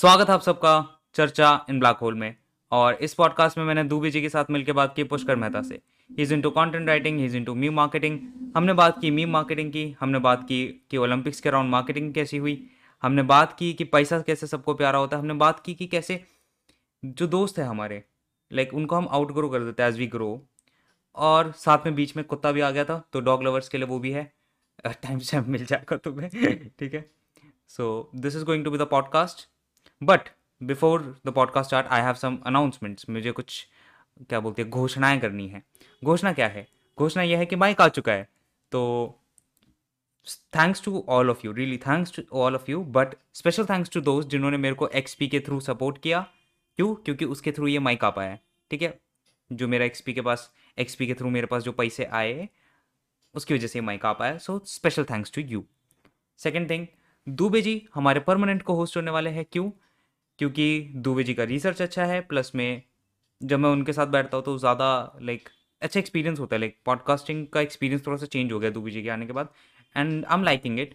स्वागत है आप सबका चर्चा इन ब्लैक होल में। और इस पॉडकास्ट में मैंने दूबी जी के साथ मिलकर बात की पुष्कर मेहता से। He is into content writing he is into meme marketing हमने बात की मी मार्केटिंग की, हमने बात की कि ओलंपिक्स के अराउंड मार्केटिंग कैसी हुई। हमने बात की कि पैसा कैसे सबको प्यारा होता है। हमने बात की कि कैसे जो दोस्त है हमारे लाइक उनको हम आउट ग्रो कर देते हैं एज वी ग्रो और साथ में बीच में कुत्ता भी आ गया था तो डॉग लवर्स के लिए वो भी है। टाइम से मिल जाएगा तुम्हें। ठीक है? So this is going to be the podcast but before the podcast start I have some announcements मुझे कुछ, क्या बोलते हैं, घोषणाएँ करनी है। घोषणा क्या है? घोषणा यह है कि माइक आ चुका है। तो thanks to all of you really thanks to all of you but special thanks to दोस्त जिन्होंने मेरे को एक्सपी के थ्रू सपोर्ट किया। क्यों? क्योंकि उसके थ्रू ये माइक आ पाया है। ठीक है? जो मेरा एक्सपी के पास एक्सपी के थ्रू मेरे पास जो पैसे आए, उसकी वजह से ये माइक आ पाया। So special thanks to you second thing Dubey ji हमारे परमानेंट को होस्ट होने वाले हैं। क्यों? क्योंकि दुबे जी का रिसर्च अच्छा है प्लस में, जब मैं उनके साथ बैठता हूँ तो ज़्यादा लाइक अच्छा एक्सपीरियंस होता है लाइक पॉडकास्टिंग का एक्सपीरियंस थोड़ा सा चेंज हो गया दुबे जी के आने के बाद and I am liking it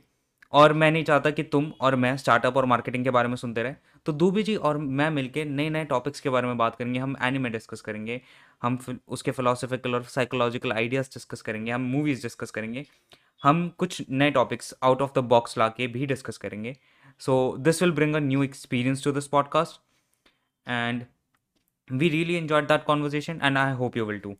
और मैं नहीं चाहता कि तुम और मैं स्टार्टअप और मार्केटिंग के बारे में सुनते रहे। तो दुबे जी और मैं मिलके नए नए टॉपिक्स के बारे में बात करेंगे, हम एनिमे डिस्कस करेंगे, हम उसके फिलोसफिकल और साइकोलॉजिकल आइडियाज़ डिस्कस करेंगे, हम मूवीज़ डिस्कस करेंगे, हम कुछ नए topics out of the box ला के भी डिस्कस करेंगे। So, this will bring a new experience to this podcast. And we really enjoyed that conversation, and I hope you will too.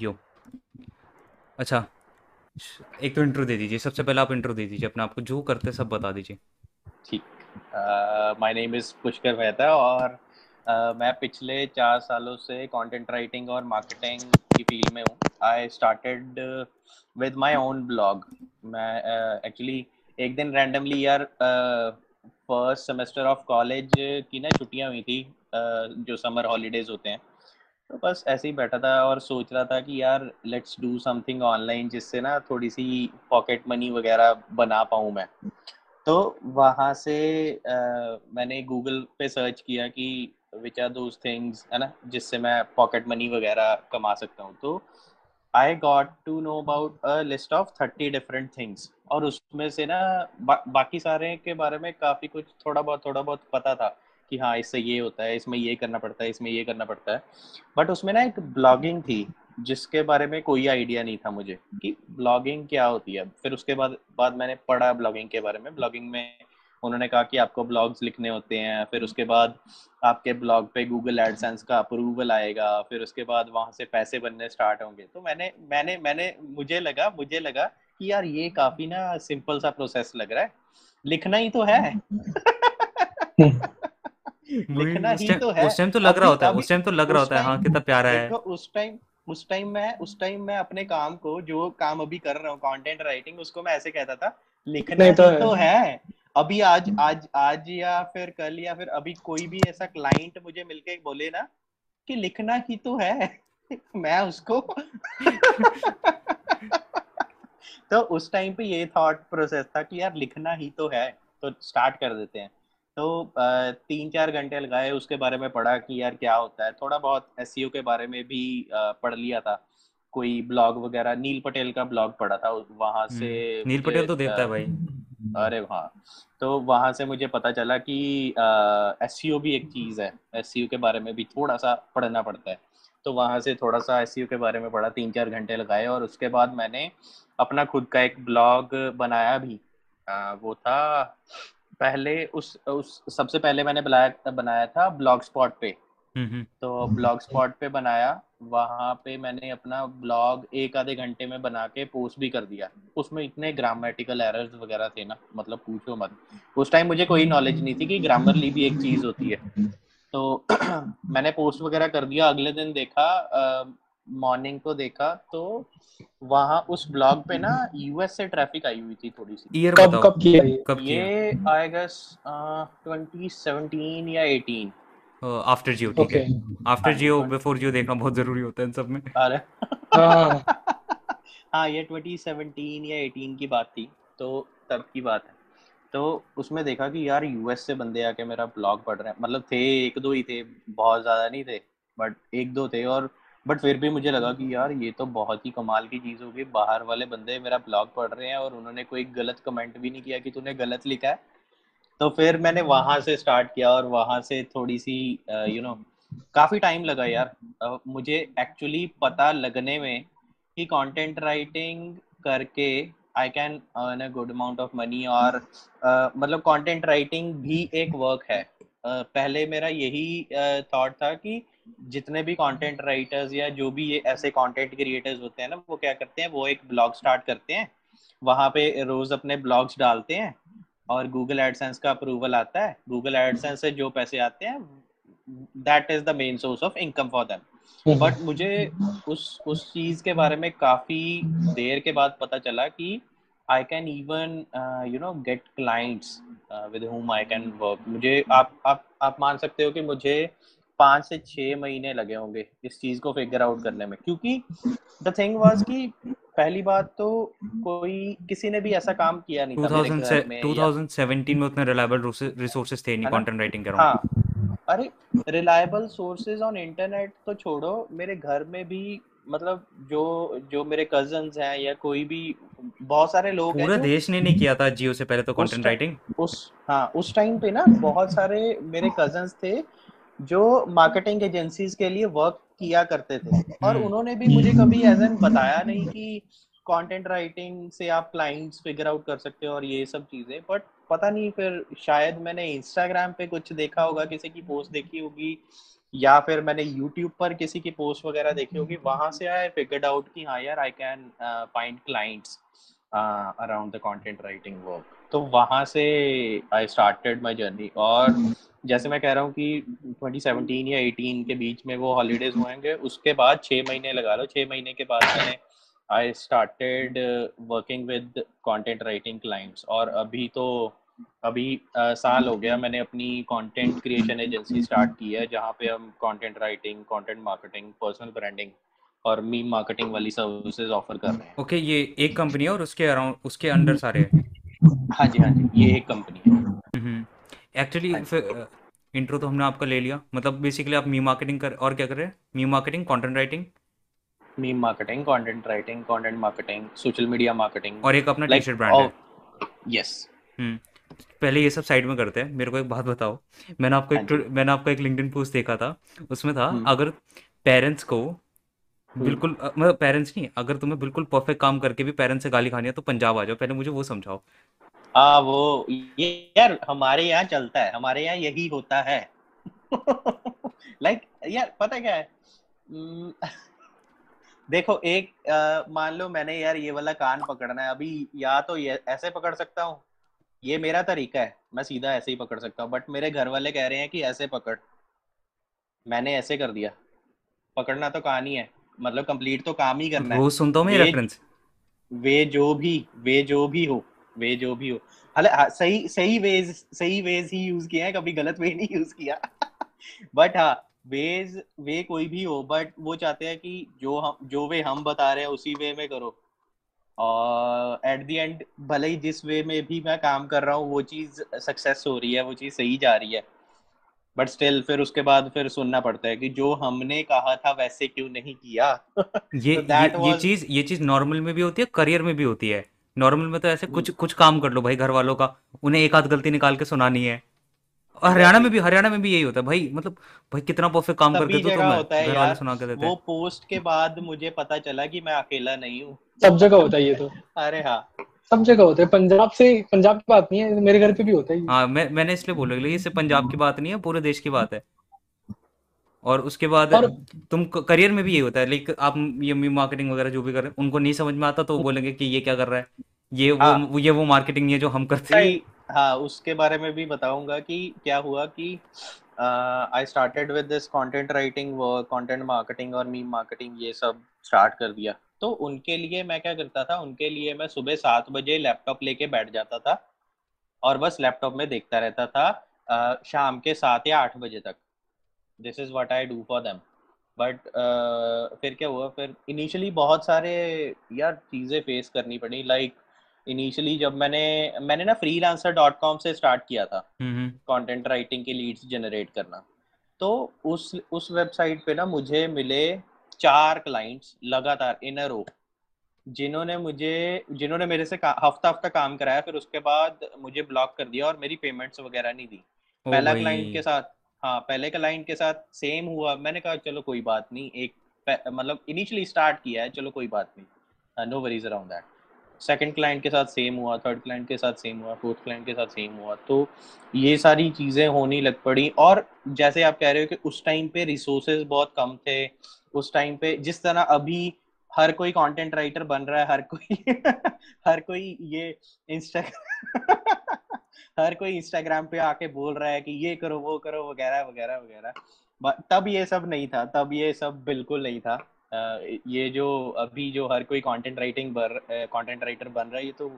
यो अच्छा एक तो इंट्रो दे दीजिए सबसे पहले आप इंट्रो दे दीजिए अपने आप को जो करते सब बता दीजिए ठीक my name is Pushkar Mehta और मैं पिछले चार सालों से कंटेंट राइटिंग और मार्केटिंग की फ़ील्ड में हूँ। I started with my own blog मैं एक्चुअली uh, एक दिन रैंडमली यार फ़र्स्ट सेमेस्टर ऑफ़ कॉलेज की ना छुट्टियाँ हुई थी uh, जो समर हॉलीडेज होते हैं। तो बस ऐसे ही बैठा था और सोच रहा था कि यार लेट्स डू समथिंग ऑनलाइन जिससे ना थोड़ी सी पॉकेट मनी वगैरह बना पाऊँ मैं। तो वहाँ से uh, मैंने गूगल पे सर्च किया कि विच आर दोज थिंग्स है ना जिससे मैं पॉकेट मनी वगैरह कमा सकता हूँ। तो I got to know about a list of thirty different things और उसमें से ना बा, बाकी सारे के बारे में काफ़ी कुछ थोड़ा बहुत थोड़ा बहुत पता था कि हाँ इससे ये होता है इसमें ये करना पड़ता है इसमें ये करना पड़ता है। बट उसमें ना एक ब्लॉगिंग थी जिसके बारे में कोई आइडिया नहीं था मुझे कि ब्लॉगिंग क्या होती है। फिर उसके बाद बाद मैंने पढ़ा ब्लॉगिंग के बारे में। ब्लॉगिंग में उन्होंने कहा कि आपको ब्लॉग्स लिखने होते हैं फिर उसके बाद आपके ब्लॉग पे गूगल एडसेंस का अप्रूवल आएगा फिर उसके बाद वहाँ से पैसे बनने स्टार्ट होंगे। तो मैंने मैंने मैंने मुझे लगा मुझे लगा कि यार ये काफ़ी ना सिंपल सा प्रोसेस लग रहा है। लिखना ही तो है। लिखना ही तो है। उस टाइम तो लग रहा होता है उस टाइम तो लग रहा होता है हाँ कितना प्यारा है। उस टाइम उस टाइम मैं उस टाइम मैं अपने काम को जो काम अभी कर रहा हूँ कंटेंट राइटिंग उसको मैं ऐसे कहता था लिखना तो, तो है। अभी आज आज आज या फिर कल या फिर अभी कोई भी ऐसा क्लाइंट मुझे मिलके बोले ना कि लिखना ही तो है मैं उसको तो उस टाइम पे ये थॉट प्रोसेस था कि यार लिखना ही तो है तो स्टार्ट कर देते हैं। तो तीन चार घंटे लगाए उसके बारे में पढ़ा कि यार क्या होता है। थोड़ा बहुत एस e के बारे में भी पढ़ लिया था। कोई ब्लॉग वगैरह नील पटेल का ब्लॉग पढ़ा था वहाँ से हम्म, नील पटेल तो देखता है भाई। अरे हाँ तो वहाँ से मुझे पता चला कि एस भी एक चीज़ है। एस के बारे में भी थोड़ा सा पढ़ना पड़ता है। तो वहाँ से थोड़ा सा एस के बारे में पढ़ा तीन चार घंटे लगाए और उसके बाद मैंने अपना खुद का एक ब्लॉग बनाया भी। आ, वो था पहले उस उस सबसे पहले मैंने बनाया बनाया था ब्लॉग स्पॉट पे। तो ब्लॉग स्पॉट पे बनाया। वहाँ पे मैंने अपना ब्लॉग एक आधे घंटे में बना के पोस्ट भी कर दिया। उसमें इतने ग्रामेटिकल एरर्स वगैरह थे ना मतलब पूछो मत। उस टाइम मुझे कोई नॉलेज नहीं थी कि ग्रामरली भी एक चीज़ होती है। तो मैंने पोस्ट वगैरह कर दिया। अगले दिन देखा मॉर्निंग को देखा तो वहाँ उस ब्लॉग पे ना यूएस से ट्रैफ़िक आई हुई थी थोड़ी सी। ईयर कब कब किया ये आई गेस 2017 या 18 आफ्टर जियो ठीक है। आफ्टर जियो बिफोर जियो देखना बहुत ज़रूरी होता है इन सब में। अरे। हाँ, हाँ ये 2017 या 18 की बात थी तो तब की बात है। तो उसमें देखा कि यार यूएस से बंदे आके मेरा ब्लॉग पढ़ रहे हैं। मतलब थे एक दो ही थे बहुत ज़्यादा नहीं थे बट एक दो थे और बट फिर भी मुझे लगा कि यार ये तो बहुत ही कमाल की चीज़ होगी बाहर वाले बंदे मेरा ब्लॉग पढ़ रहे हैं और उन्होंने कोई गलत कमेंट भी नहीं किया कि तूने गलत लिखा है। तो फिर मैंने वहाँ से स्टार्ट किया और वहाँ से थोड़ी सी यू नो काफ़ी टाइम लगा यार। मुझे एक्चुअली पता लगने में कि कंटेंट राइटिंग करके I can earn a good amount of money और uh, मतलब कंटेंट राइटिंग भी एक वर्क है। uh, पहले मेरा यही थॉट था कि जितने भी कंटेंट राइटर्स या जो भी ये ऐसे कंटेंट क्रिएटर्स होते हैं ना वो क्या करते हैं वो एक ब्लॉग स्टार्ट करते हैं। वहाँ पे रोज अपने ब्लॉग्स डालते हैं। और गूगल एडसेंस का अप्रूवल आता है गूगल एडसेंस से जो पैसे आते हैं that is the main source of income for them but मुझे उस उस चीज़ के बारे में काफ़ी देर के बाद पता चला कि I can even you know get clients with home I can work मुझे आप आप आप मान सकते हो कि मुझे पाँच से छह महीने लगे होंगे इस चीज़ को फिगर आउट करने में। क्योंकि द थिंग वाज कि पहली बात तो कोई किसी ने भी ऐसा काम किया नहीं 2000 था मेरे घर में 2017 में उतने रिलायबल रिसोर्सेज थे नहीं कंटेंट राइटिंग कर हाँ। अरे रिलायबल सोर्सेज ऑन इंटरनेट तो छोड़ो मेरे घर में भी मतलब जो जो मेरे कज़न हैं या कोई भी बहुत सारे लोग पूरा देश ने नहीं किया था जियो से पहले तो कंटेंट राइटिंग उस हाँ उस टाइम पे ना बहुत सारे मेरे कज़न थे जो मार्केटिंग एजेंसीज के लिए वर्क किया करते थे। और हम्म। उन्होंने भी मुझे कभी एज एन बताया नहीं कि कंटेंट राइटिंग से आप क्लाइंट्स फिगर आउट कर सकते हो और ये सब चीज़ें। बट पता नहीं फिर शायद मैंने इंस्टाग्राम पे कुछ देखा होगा किसी की पोस्ट देखी होगी या फिर मैंने यूट्यूब पर किसी की पोस्ट वगैरह देखी होगी वहाँ से आई फिगर्ड आउट कि हाँ यार I can find clients around the content writing work तो वहाँ से आई स्टार्टेड माय जर्नी और जैसे मैं कह रहा हूँ कि 2017 या 18 के बीच में वो हॉलीडेज हुएँगे उसके बाद छः महीने लगा लो। छः महीने के बाद मैंने I started working with content writing clients और अभी तो अभी uh, साल हो गया मैंने अपनी कंटेंट क्रिएशन एजेंसी स्टार्ट की है जहाँ पे हम content writing content marketing personal branding और मीम मार्केटिंग वाली सर्विसेज़ ऑफ़र कर रहे हैं। ओके okay, ये एक कंपनी है और उसके अराउंड उसके अंडर सारे हाँ। जी हाँ जी ये एक कंपनी है। एक्चुअली इंट्रो तो हमने आपका ले लिया। मतलब बेसिकली आप मी मार्केटिंग कर और क्या कर रहे हैं? Meme marketing content writing meme marketing content writing content marketing social media marketing और एक अपना टी शर्ट ब्रांड है। यस हम्म पहले ये सब साइड में करते हैं। मेरे को एक बात बताओ। मैंने आपको एक हाँ मैंने आपका एक लिंक्डइन पोस्ट देखा था। उसमें था हम्म। अगर पेरेंट्स को हम्म। बिल्कुल मतलब पेरेंट्स नहीं अगर तुम्हें बिल्कुल परफेक्ट काम करके भी पेरेंट्स से गाली खानी है तो पंजाब आ जाओ। पहले मुझे वो समझाओ। हाँ वो यार हमारे यहाँ चलता है हमारे यहाँ यही होता है। लाइक like, यार पता क्या है? देखो एक मान लो मैंने यार ये वाला कान पकड़ना है अभी या तो ये ऐसे पकड़ सकता हूँ। ये मेरा तरीका है मैं सीधा ऐसे ही पकड़ सकता हूँ बट मेरे घर वाले कह रहे हैं कि ऐसे पकड़। मैंने ऐसे कर दिया। पकड़ना तो कहानी ही है मतलब कंप्लीट तो काम ही करना है। वो सुनता हूँ मैं वे जो भी वे जो भी हो वे जो भी हो। हाँ, सही सही वेज सही वेज ही यूज़ किया है कभी गलत वे नहीं यूज़ किया। बट हाँ वेज वे कोई भी हो बट वो चाहते हैं कि जो हम जो वे हम बता रहे हैं उसी वे में करो। और एट दी एंड भले ही जिस वे में भी मैं काम कर रहा हूँ वो चीज़ सक्सेस हो रही है वो चीज़ सही जा रही है। बट स्टिल फिर उसके बाद फिर सुनना पड़ता है कि जो हमने कहा था वैसे क्यों नहीं किया? ये so ये, was... ये चीज़ ये चीज़ नॉर्मल में भी होती है करियर में भी होती है। नॉर्मल में तो ऐसे कुछ हम्म। कुछ काम कर लो भाई घर वालों का। उन्हें एक आध गलती निकाल के सुनानी है। और हरियाणा में भी हरियाणा में भी यही होता है भाई मतलब भाई कितना परफेक्ट काम करके तो तुम घर वाले सुना के देते। वो पोस्ट के बाद मुझे पता चला कि मैं अकेला नहीं हूँ। सब जगह होता है ये तो। अरे हाँ। सब जगह होता है। पंजाब से पंजाब की बात नहीं है मेरे घर पे भी होता है हाँ मैं मैंने इसलिए बोला ये सिर्फ़ पंजाब की बात नहीं है पूरे देश की बात है। और उसके बाद और तुम करियर में भी ये होता है लाइक आप ये मार्केटिंग वगैरह जो भी कर रहे हैं उनको नहीं समझ में आता तो वो बोलेंगे कि ये क्या कर रहा है? ये हाँ, वो ये वो मार्केटिंग नहीं है जो हम करते हैं। हाँ उसके बारे में भी बताऊँगा कि क्या हुआ कि I started with this content writing work content marketing और मीम मार्केटिंग ये सब स्टार्ट कर दिया। तो उनके लिए मैं क्या करता था उनके लिए मैं सुबह सात बजे लैपटॉप लेके बैठ जाता था और बस लैपटॉप में देखता रहता था uh, शाम के सात या आठ बजे तक। This is what I do for them but फिर क्या हुआ? फिर इनिशियली बहुत सारे यार चीज़ें फेस करनी पड़ी। लाइक इनिशियली जब मैंने मैंने ना फ्रीलांसर डॉट कॉम से स्टार्ट किया था। कंटेंट राइटिंग के लीड्स जनरेट करना। तो उस उस वेबसाइट पे ना मुझे मिले चार क्लाइंट्स लगातार इन अ रो जिन्होंने मुझे जिन्होंने मेरे से हफ़्ता हफ़्ता काम कराया। फिर उसके बाद मुझे ब्लॉक कर दिया और मेरी पेमेंट्स वगैरह नहीं दी। पहला क्लाइंट के साथ हाँ पहले क्लाइंट के साथ सेम हुआ। मैंने कहा, चलो कोई बात नहीं, एक मतलब इनिशियली स्टार्ट किया है, चलो कोई बात नहीं no worries around that second client के साथ सेम हुआ थर्ड क्लाइंट के साथ सेम हुआ फोर्थ क्लाइंट के साथ सेम हुआ। तो ये सारी चीज़ें होने लग पड़ी और जैसे आप कह रहे हो कि उस टाइम पे रिसोर्सेज बहुत कम थे, उस टाइम पे जिस तरह अभी हर कोई कंटेंट राइटर बन रहा है, हर कोई हर कोई ये इंस्टा हर कोई इंस्टाग्राम पे आके बोल रहा है कि ये करो, वो करो, वगैरह वगैरह वगैरह। तब ये सब नहीं था, तब ये सब बिल्कुल नहीं था। ये जो अभी जो हर कोई कंटेंट राइटिंग बर कंटेंट राइटर बन रहा है, ये तो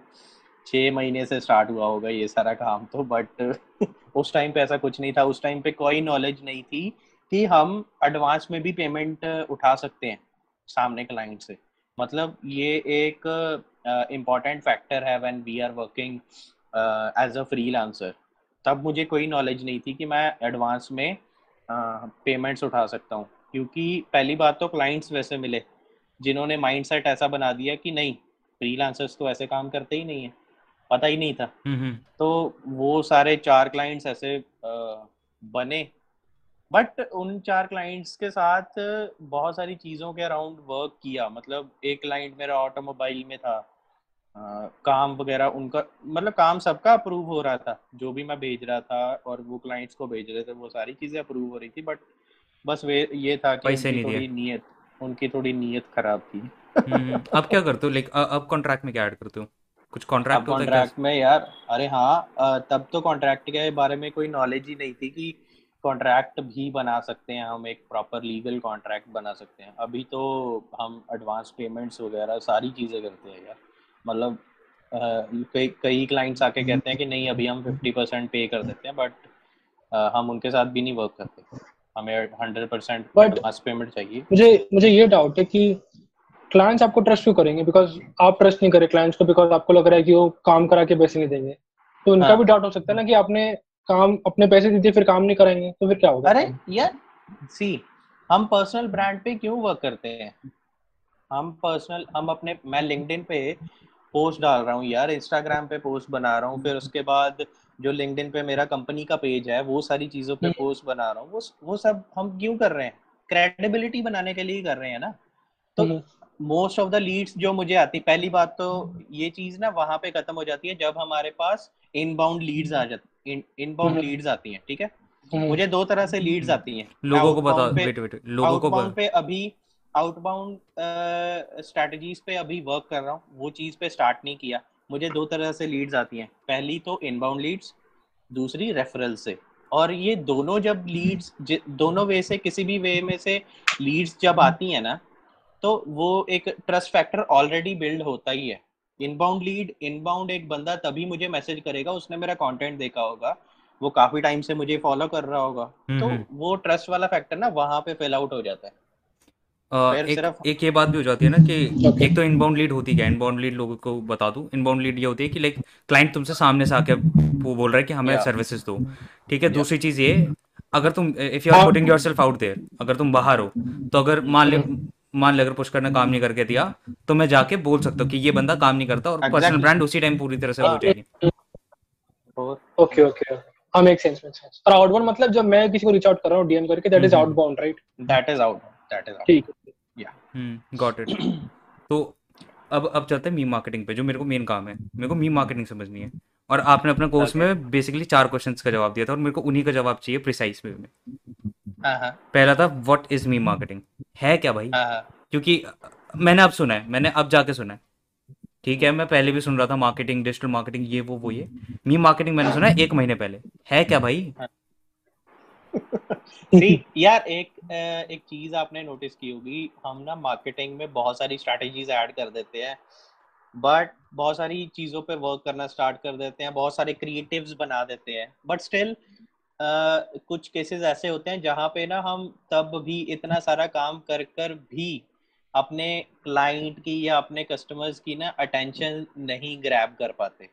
छः महीने से स्टार्ट हुआ होगा ये सारा काम तो बट उस टाइम पे ऐसा कुछ नहीं था। उस टाइम पे कोई नॉलेज नहीं थी कि हम एडवांस में भी पेमेंट उठा सकते हैं सामने क्लाइंट से। मतलब ये एक इंपॉर्टेंट फैक्टर है when we are working as a freelancer तब मुझे कोई नॉलेज नहीं थी कि मैं एडवांस में पेमेंट्स uh, उठा सकता हूँ। क्योंकि पहली बात तो क्लाइंट्स वैसे मिले जिन्होंने माइंडसेट ऐसा बना दिया कि नहीं फ्रीलांसर्स तो ऐसे काम करते ही नहीं है पता ही नहीं था। mm-hmm. तो वो सारे चार क्लाइंट्स ऐसे uh, बने। बट उन चार क्लाइंट्स के साथ बहुत सारी चीज़ों के अराउंड वर्क किया। मतलब एक क्लाइंट मेरा ऑटोमोबाइल में था काम वगैरह उनका मतलब काम सबका अप्रूव हो रहा था। जो भी मैं भेज रहा था और वो क्लाइंट्स को भेज रहे थे वो सारी चीज़ें अप्रूव हो रही थी बट बस वे ये था कि उनकी थोड़ी नीयत उनकी थोड़ी नीयत खराब थी। हम्म, अब क्या करते हो? लाइक अब कॉन्ट्रैक्ट में क्या ऐड करते हो? कुछ कॉन्ट्रैक्ट कॉन्ट्रैक्ट में यार अरे हाँ तब तो कॉन्ट्रैक्ट के बारे में कोई नॉलेज ही नहीं थी कि कॉन्ट्रैक्ट भी बना सकते हैं हम एक प्रॉपर लीगल कॉन्ट्रैक्ट बना सकते हैं। अभी तो हम एडवांस पेमेंट्स वगैरह सारी चीज़ें करते हैं यार। मतलब कई क्लाइंट्स आके हम्म। कहते हैं कि नहीं अभी हम फिफ्टी परसेंट पे कर देते हैं बट हम उनके साथ भी नहीं वर्क करते। हमें हंड्रेड परसेंट एडवांस पेमेंट चाहिए। मुझे मुझे ये डाउट है कि क्लाइंट्स आपको ट्रस्ट क्यों करेंगे? बिकॉज़ आप ट्रस्ट नहीं करें क्लाइंट्स को बिकॉज़ आपको लग रहा है कि वो काम करा के पैसे नहीं देंगे। तो उनका हाँ. भी डाउट हो सकता है ना कि आपने काम अपने पैसे दीजिए फिर काम नहीं कराएँगे तो फिर क्या होगा? अरे यार सी हम पर्सनल ब्रांड पे क्यों वर्क करते हैं? हम पर्सनल हम अपने मैं लिंक्डइन पे पोस्ट डाल रहा हूँ यार इंस्टाग्राम पे पोस्ट बना रहा हूँ फिर उसके बाद जो लिंक्डइन पे मेरा कंपनी का पेज है वो सारी चीज़ों पे पोस्ट हम्म। बना रहा हूँ। वो वो सब हम क्यों कर रहे हैं? क्रेडिबिलिटी बनाने के लिए कर रहे हैं ना? तो मोस्ट ऑफ़ द लीड्स जो मुझे आती पहली बात तो ये चीज़ ना वहाँ पे खत्म हो जाती है जब हमारे पास इनबाउंड लीड्स आ जाती इनबाउंड लीड्स हम्म। आती हैं ठीक है? हम्म। मुझे दो तरह से लीड्स आती हैं। लोगों को बता वेट वेट लोगों को पे अभी आउटबाउंड स्ट्रेटजीज पे अभी वर्क कर रहा हूँ वो चीज़ पे स्टार्ट नहीं किया। मुझे दो तरह से लीड्स आती हैं। पहली तो इनबाउंड लीड्स दूसरी रेफरल से। और ये दोनों जब लीड्स दोनों वे से किसी भी वे में से लीड्स जब आती हैं ना तो वो एक ट्रस्ट फैक्टर ऑलरेडी बिल्ड होता ही है। इनबाउंड लीड इनबाउंड एक बंदा तभी मुझे मैसेज करेगा उसने मेरा कंटेंट देखा होगा। वो काफ़ी टाइम से मुझे फॉलो कर रहा होगा। हम्म, तो हम्म। वो ट्रस्ट वाला फैक्टर ना वहाँ पे फेल आउट हो जाता है। Uh, एक, सिर्फ़ एक ये बात भी हो जाती है ना कि okay. एक तो इनबाउंड लीड होती है इनबाउंड लीड लोगों को बता दूँ। इनबाउंड लीड ये होती है कि लाइक क्लाइंट तुमसे सामने से आके वो बोल रहा है कि हमें सर्विसेज़ दो ठीक है? दूसरी चीज़ ये अगर तुम if you are putting yourself out there अगर तुम बाहर हो तो अगर मान ले मान ले अगर पुष्कर ने काम नहीं करके दिया तो मैं जाके बोल सकता हूँ कि ये बंदा काम नहीं करता और पर्सनल ब्रांड उसी टाइम पूरी तरह से हो जाएगी। ओके ओके हाँ मेक सेंस मेक सेंस और आउटबाउंड मतलब जब मैं किसी को रीच आउट कर रहा हूँ डीएम करके that is outbound right that is out that is ठीक या हम्म गॉट इट तो अब अब चलते हैं मी मार्केटिंग पे जो मेरे को मेन काम है। मेरे को मी मार्केटिंग समझनी है। और आपने अपने कोर्स में बेसिकली चार क्वेश्चंस का जवाब दिया था और मेरे को उन्हीं का जवाब चाहिए प्रिसाइज वे में। हाँ। पहला था व्हाट इज़ मी मार्केटिंग है क्या भाई? हाँ, क्योंकि मैंने अब सुना है मैंने अब जाके सुना है। ठीक है मैं पहले भी सुन रहा था मार्केटिंग डिजिटल मार्केटिंग ये वो वो ये। मी मार्केटिंग मैंने सुना है एक महीने पहले। है क्या भाई? यार एक एक चीज़ आपने नोटिस की होगी हम ना मार्केटिंग में बहुत सारी स्ट्रैटेजीज ऐड कर देते हैं बट बहुत सारी चीज़ों पे वर्क करना स्टार्ट कर देते हैं बहुत सारे क्रिएटिव्स बना देते हैं बट स्टिल कुछ केसेस ऐसे होते हैं जहाँ पे ना हम तब भी इतना सारा काम कर कर भी अपने क्लाइंट की या अपने कस्टमर्स की ना अटेंशन नहीं ग्रैब कर पाते।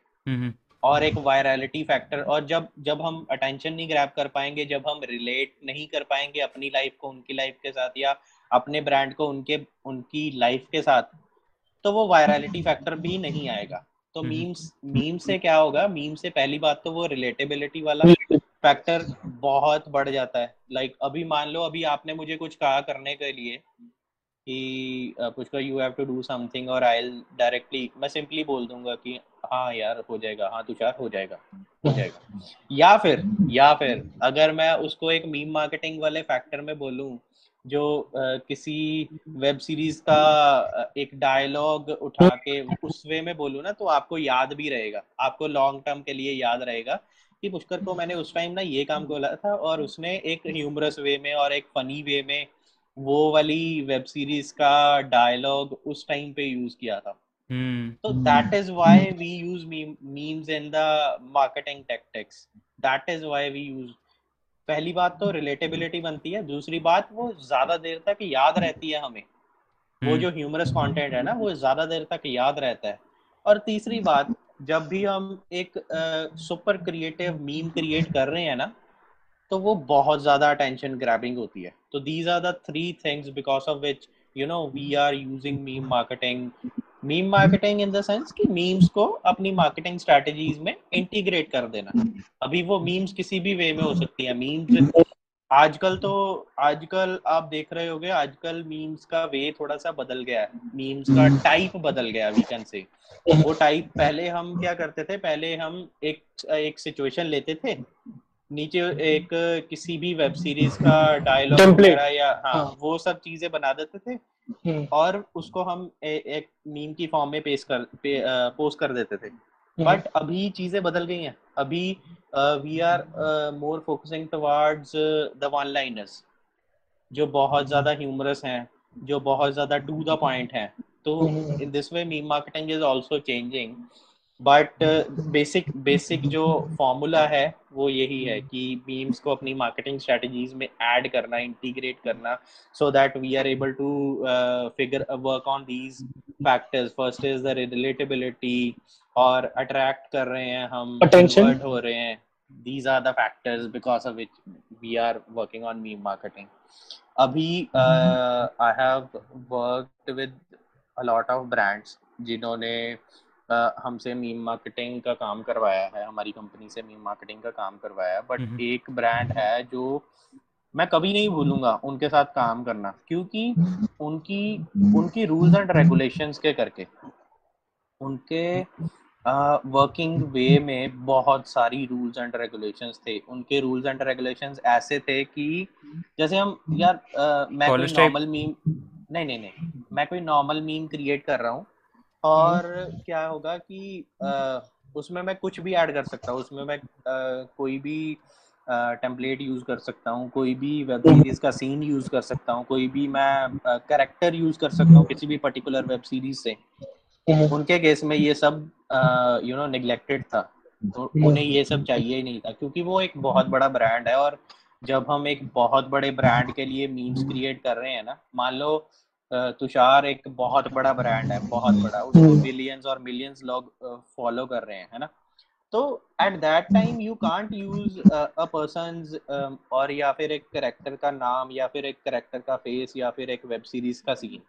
और एक वायरलिटी फैक्टर और जब जब हम अटेंशन नहीं ग्रैप कर पाएँगे जब हम रिलेट नहीं कर पाएँगे अपनी लाइफ को उनकी लाइफ के साथ या अपने ब्रांड को उनके उनकी लाइफ के साथ तो वो वायरलिटी फैक्टर भी नहीं आएगा। तो मीम्स मीम से क्या होगा? मीम से पहली बात तो वो रिलेटेबिलिटी वाला फैक्टर बहुत बढ़ जाता है। लाइक like, अभी मान लो अभी आपने मुझे कुछ कहा करने के लिए कि Pushkar you have to do something और आई डायरेक्टली मैं सिंपली बोल दूँगा कि हाँ यार हो जाएगा हाँ तुषार हो जाएगा हो जाएगा। या फिर या फिर अगर मैं उसको एक मीम मार्केटिंग वाले फैक्टर में बोलूँ जो uh, किसी वेब सीरीज़ का एक डायलॉग उठा के उस वे में बोलूँ ना तो आपको याद भी रहेगा आपको लॉन्ग टर्म के लिए याद रहेगा कि पुष्कर को मैंने उस टाइम ना ये काम बोला था और उसने एक ह्यूमरस वे में और एक फनी वे में वो वाली वेब सीरीज़ का डायलॉग उस टाइम पे यूज़ किया था hmm. तो that is why we use memes in the marketing tactics that is why we use पहली बात तो रिलेटेबिलिटी बनती है दूसरी बात वो ज़्यादा देर तक याद रहती है हमें. वो जो ह्यूमरस कंटेंट है ना वो ज़्यादा देर तक याद रहता है और तीसरी बात जब भी हम एक सुपर क्रिएटिव मीम क्रिएट कर रहे हैं ना तो वो बहुत ज़्यादा अटेंशन ग्रैबिंग होती है। तो these are the three things because of which you know we are using meme marketing meme marketing in the sense कि मीम्स को अपनी मार्केटिंग स्ट्रेटजीज में इंटीग्रेट कर देना। अभी वो मीम्स किसी भी वे में हो सकती है। मीम्स आजकल तो आजकल आप देख रहे होगे, आजकल मीम्स का वे थोड़ा सा बदल गया है। मीम्स का टाइप बदल गया वी कैन से वो टाइप पहले हम क्या करते थे? पहले हम एक एक सिचुएशन लेते थे। नीचे एक किसी भी वेब सीरीज़ का डायलॉग वगैरह या हाँ, हाँ। वो सब चीज़ें बना देते थे। हम्म। और उसको हम ए, एक मीम की फॉर्म में पेश कर पे, आ, पोस्ट कर देते थे। But hmm. अभी चीज़ें बदल गई हैं। अभी we are more focusing towards the one liners जो बहुत ज़्यादा ह्यूमरस हैं जो बहुत ज़्यादा टू द पॉइंट हैं। तो in this way meme marketing is also changing but basic basic जो फॉर्मूला है वो यही है कि मीम्स को अपनी मार्केटिंग स्ट्रेटजीज में ऐड करना इंटीग्रेट करना so that we are able to figure work on these factors first is the relatability और अट्रैक्ट कर रहे हैं हम अटेंशन हो रहे हैं. These are the factors because of which we are working on meme marketing. अभी uh, I have worked with a lot of brands जिन्होंने हमसे मीम मार्केटिंग का काम करवाया है हमारी कंपनी से मीम मार्केटिंग का काम करवाया है बट एक ब्रांड है जो मैं कभी नहीं भूलूँगा उनके साथ काम करना क्योंकि उनकी उनकी रूल्स एंड रेगुलेशंस के करके उनके वर्किंग वे में बहुत सारी रूल्स एंड रेगुलेशंस थे उनके रूल्स एंड रेगुलेशंस ऐसे थे कि जैसे हम यार आ, मैं कोई नॉर्मल मीम नहीं नहीं नहीं मैं कोई नॉर्मल मीम क्रिएट कर रहा हूँ और क्या होगा कि आ, उसमें मैं कुछ भी ऐड कर सकता हूँ उसमें मैं आ, कोई भी टेम्पलेट यूज़ कर सकता हूँ कोई भी वेब सीरीज़ का सीन यूज़ कर सकता हूँ कोई भी मैं करेक्टर यूज़ कर सकता हूँ किसी भी पर्टिकुलर वेब सीरीज़ से। उनके केस में ये सब यू नो निगलेक्टेड था। तो उन्हें ये सब चाहिए ही नहीं था क्योंकि वो एक बहुत बड़ा ब्रांड है और जब हम एक बहुत बड़े ब्रांड के लिए मीम्स क्रिएट कर रहे हैं ना मान लो तुषार एक बहुत बड़ा ब्रांड है बहुत बड़ा। उसको मिलियंस और मिलियंस लोग फॉलो कर रहे हैं है ना? तो at that time you can't use a person और या फिर एक करेक्टर का नाम या फिर एक करेक्टर का फेस या फिर एक वेब सीरीज़ का scene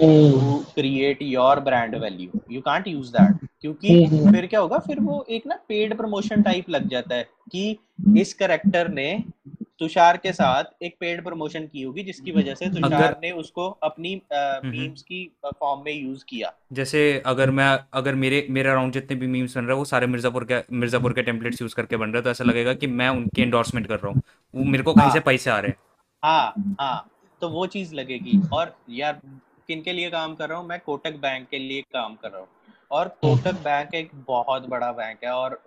to create your brand value you can't use that क्योंकि फिर क्या होगा? फिर वो एक ना पेड प्रमोशन टाइप लग जाता है कि इस करेक्टर ने तुषार के साथ एक पेड प्रमोशन की होगी जिसकी वजह से तुषार अगर, ने उसको अपनी मीम्स की फॉर्म में यूज़ किया। जैसे अगर मैं अगर मेरे मेरे अराउंड जितने भी मीम्स बन रहे हैं वो सारे मिर्जापुर के मिर्जापुर के टेम्पलेट्स यूज़ करके बन रहे हैं तो ऐसा लगेगा कि मैं उनकी एंडोर्समेंट कर रहा हूँ। वो मेरे को कहीं से हाँ। पैसे आ रहे हैं। हाँ हाँ तो वो चीज़ लगेगी। और यार किन के लिए काम कर रहा हूँ? मैं कोटक बैंक के लिए काम कर रहा हूँ। और कोटक बैंक एक बहुत बड़ा बैंक है और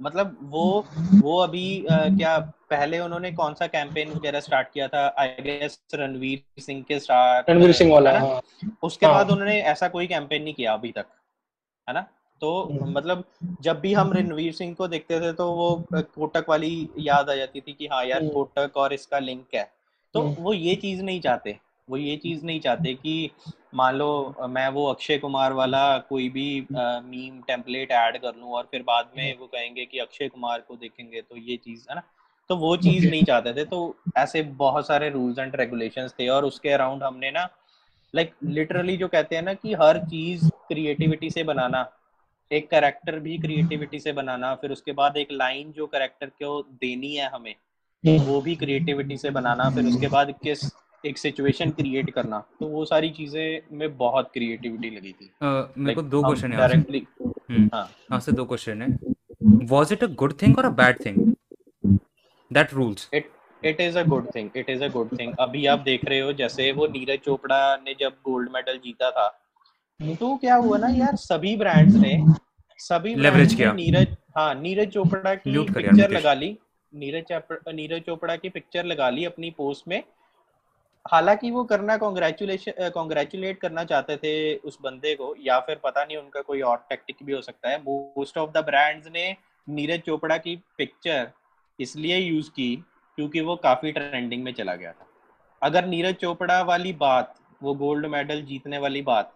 मतलब वो वो अभी आ, क्या पहले उन्होंने कौन सा कैंपेन वगैरह स्टार्ट किया था आई गेस रणवीर सिंह के स्टार्ट रणवीर सिंह वाला हाँ। उसके हाँ. बाद उन्होंने ऐसा कोई कैंपेन नहीं किया अभी तक है ना तो हम्म। मतलब जब भी हम रणवीर सिंह को देखते थे तो वो कोटक वाली याद आ जाती थी कि हाँ यार हम्म। कोटक और इसका लिंक है तो हम्म। वो ये चीज़ नहीं चाहते वो ये चीज़ नहीं चाहते कि मान लो मैं वो अक्षय कुमार वाला कोई भी मीम टेम्पलेट ऐड कर लूँ और फिर बाद में वो कहेंगे कि अक्षय कुमार को देखेंगे तो ये चीज़ है ना? तो वो चीज़ नहीं चाहते थे तो ऐसे बहुत सारे रूल्स एंड रेगुलेशंस थे और उसके अराउंड हमने ना लाइक like, लिटरली जो कहते हैं ना कि हर चीज़ क्रिएटिविटी से बनाना एक करेक्टर भी क्रिएटिविटी से बनाना फिर उसके बाद एक लाइन जो करेक्टर को देनी है हमें हम्म। वो भी क्रिएटिविटी से बनाना फिर उसके बाद किस एक सिचुएशन क्रिएट करना तो वो सारी चीज़ें में बहुत क्रिएटिविटी लगी थी। uh, मेरे like, को दो क्वेश्चन है। डायरेक्टली हाँ। हाँ से दो क्वेश्चन है। Was it a good thing और a bad thing that rules it it is a good thing it is a good thing अभी आप देख रहे हो जैसे वो नीरज चोपड़ा ने जब गोल्ड मेडल जीता था तो क्या हुआ ना यार सभी ब्रांड्स ने सभी लेवरेज किया। नीरज हाँ नीरज चोपड़ा की पिक्चर लगा ली। नीरज नीरज चोपड़ा की पिक्चर लगा ली अपनी पोस्ट में हालाँकि वो करना कॉन्ग्रेचुलेशन कॉन्ग्रेचुलेट करना चाहते थे उस बंदे को या फिर पता नहीं उनका कोई और टेक्टिक भी हो सकता है। मोस्ट ऑफ़ द ब्रांड्स ने नीरज चोपड़ा की पिक्चर इसलिए यूज़ की क्योंकि वो काफ़ी ट्रेंडिंग में चला गया था। अगर नीरज चोपड़ा वाली बात वो गोल्ड मेडल जीतने वाली बात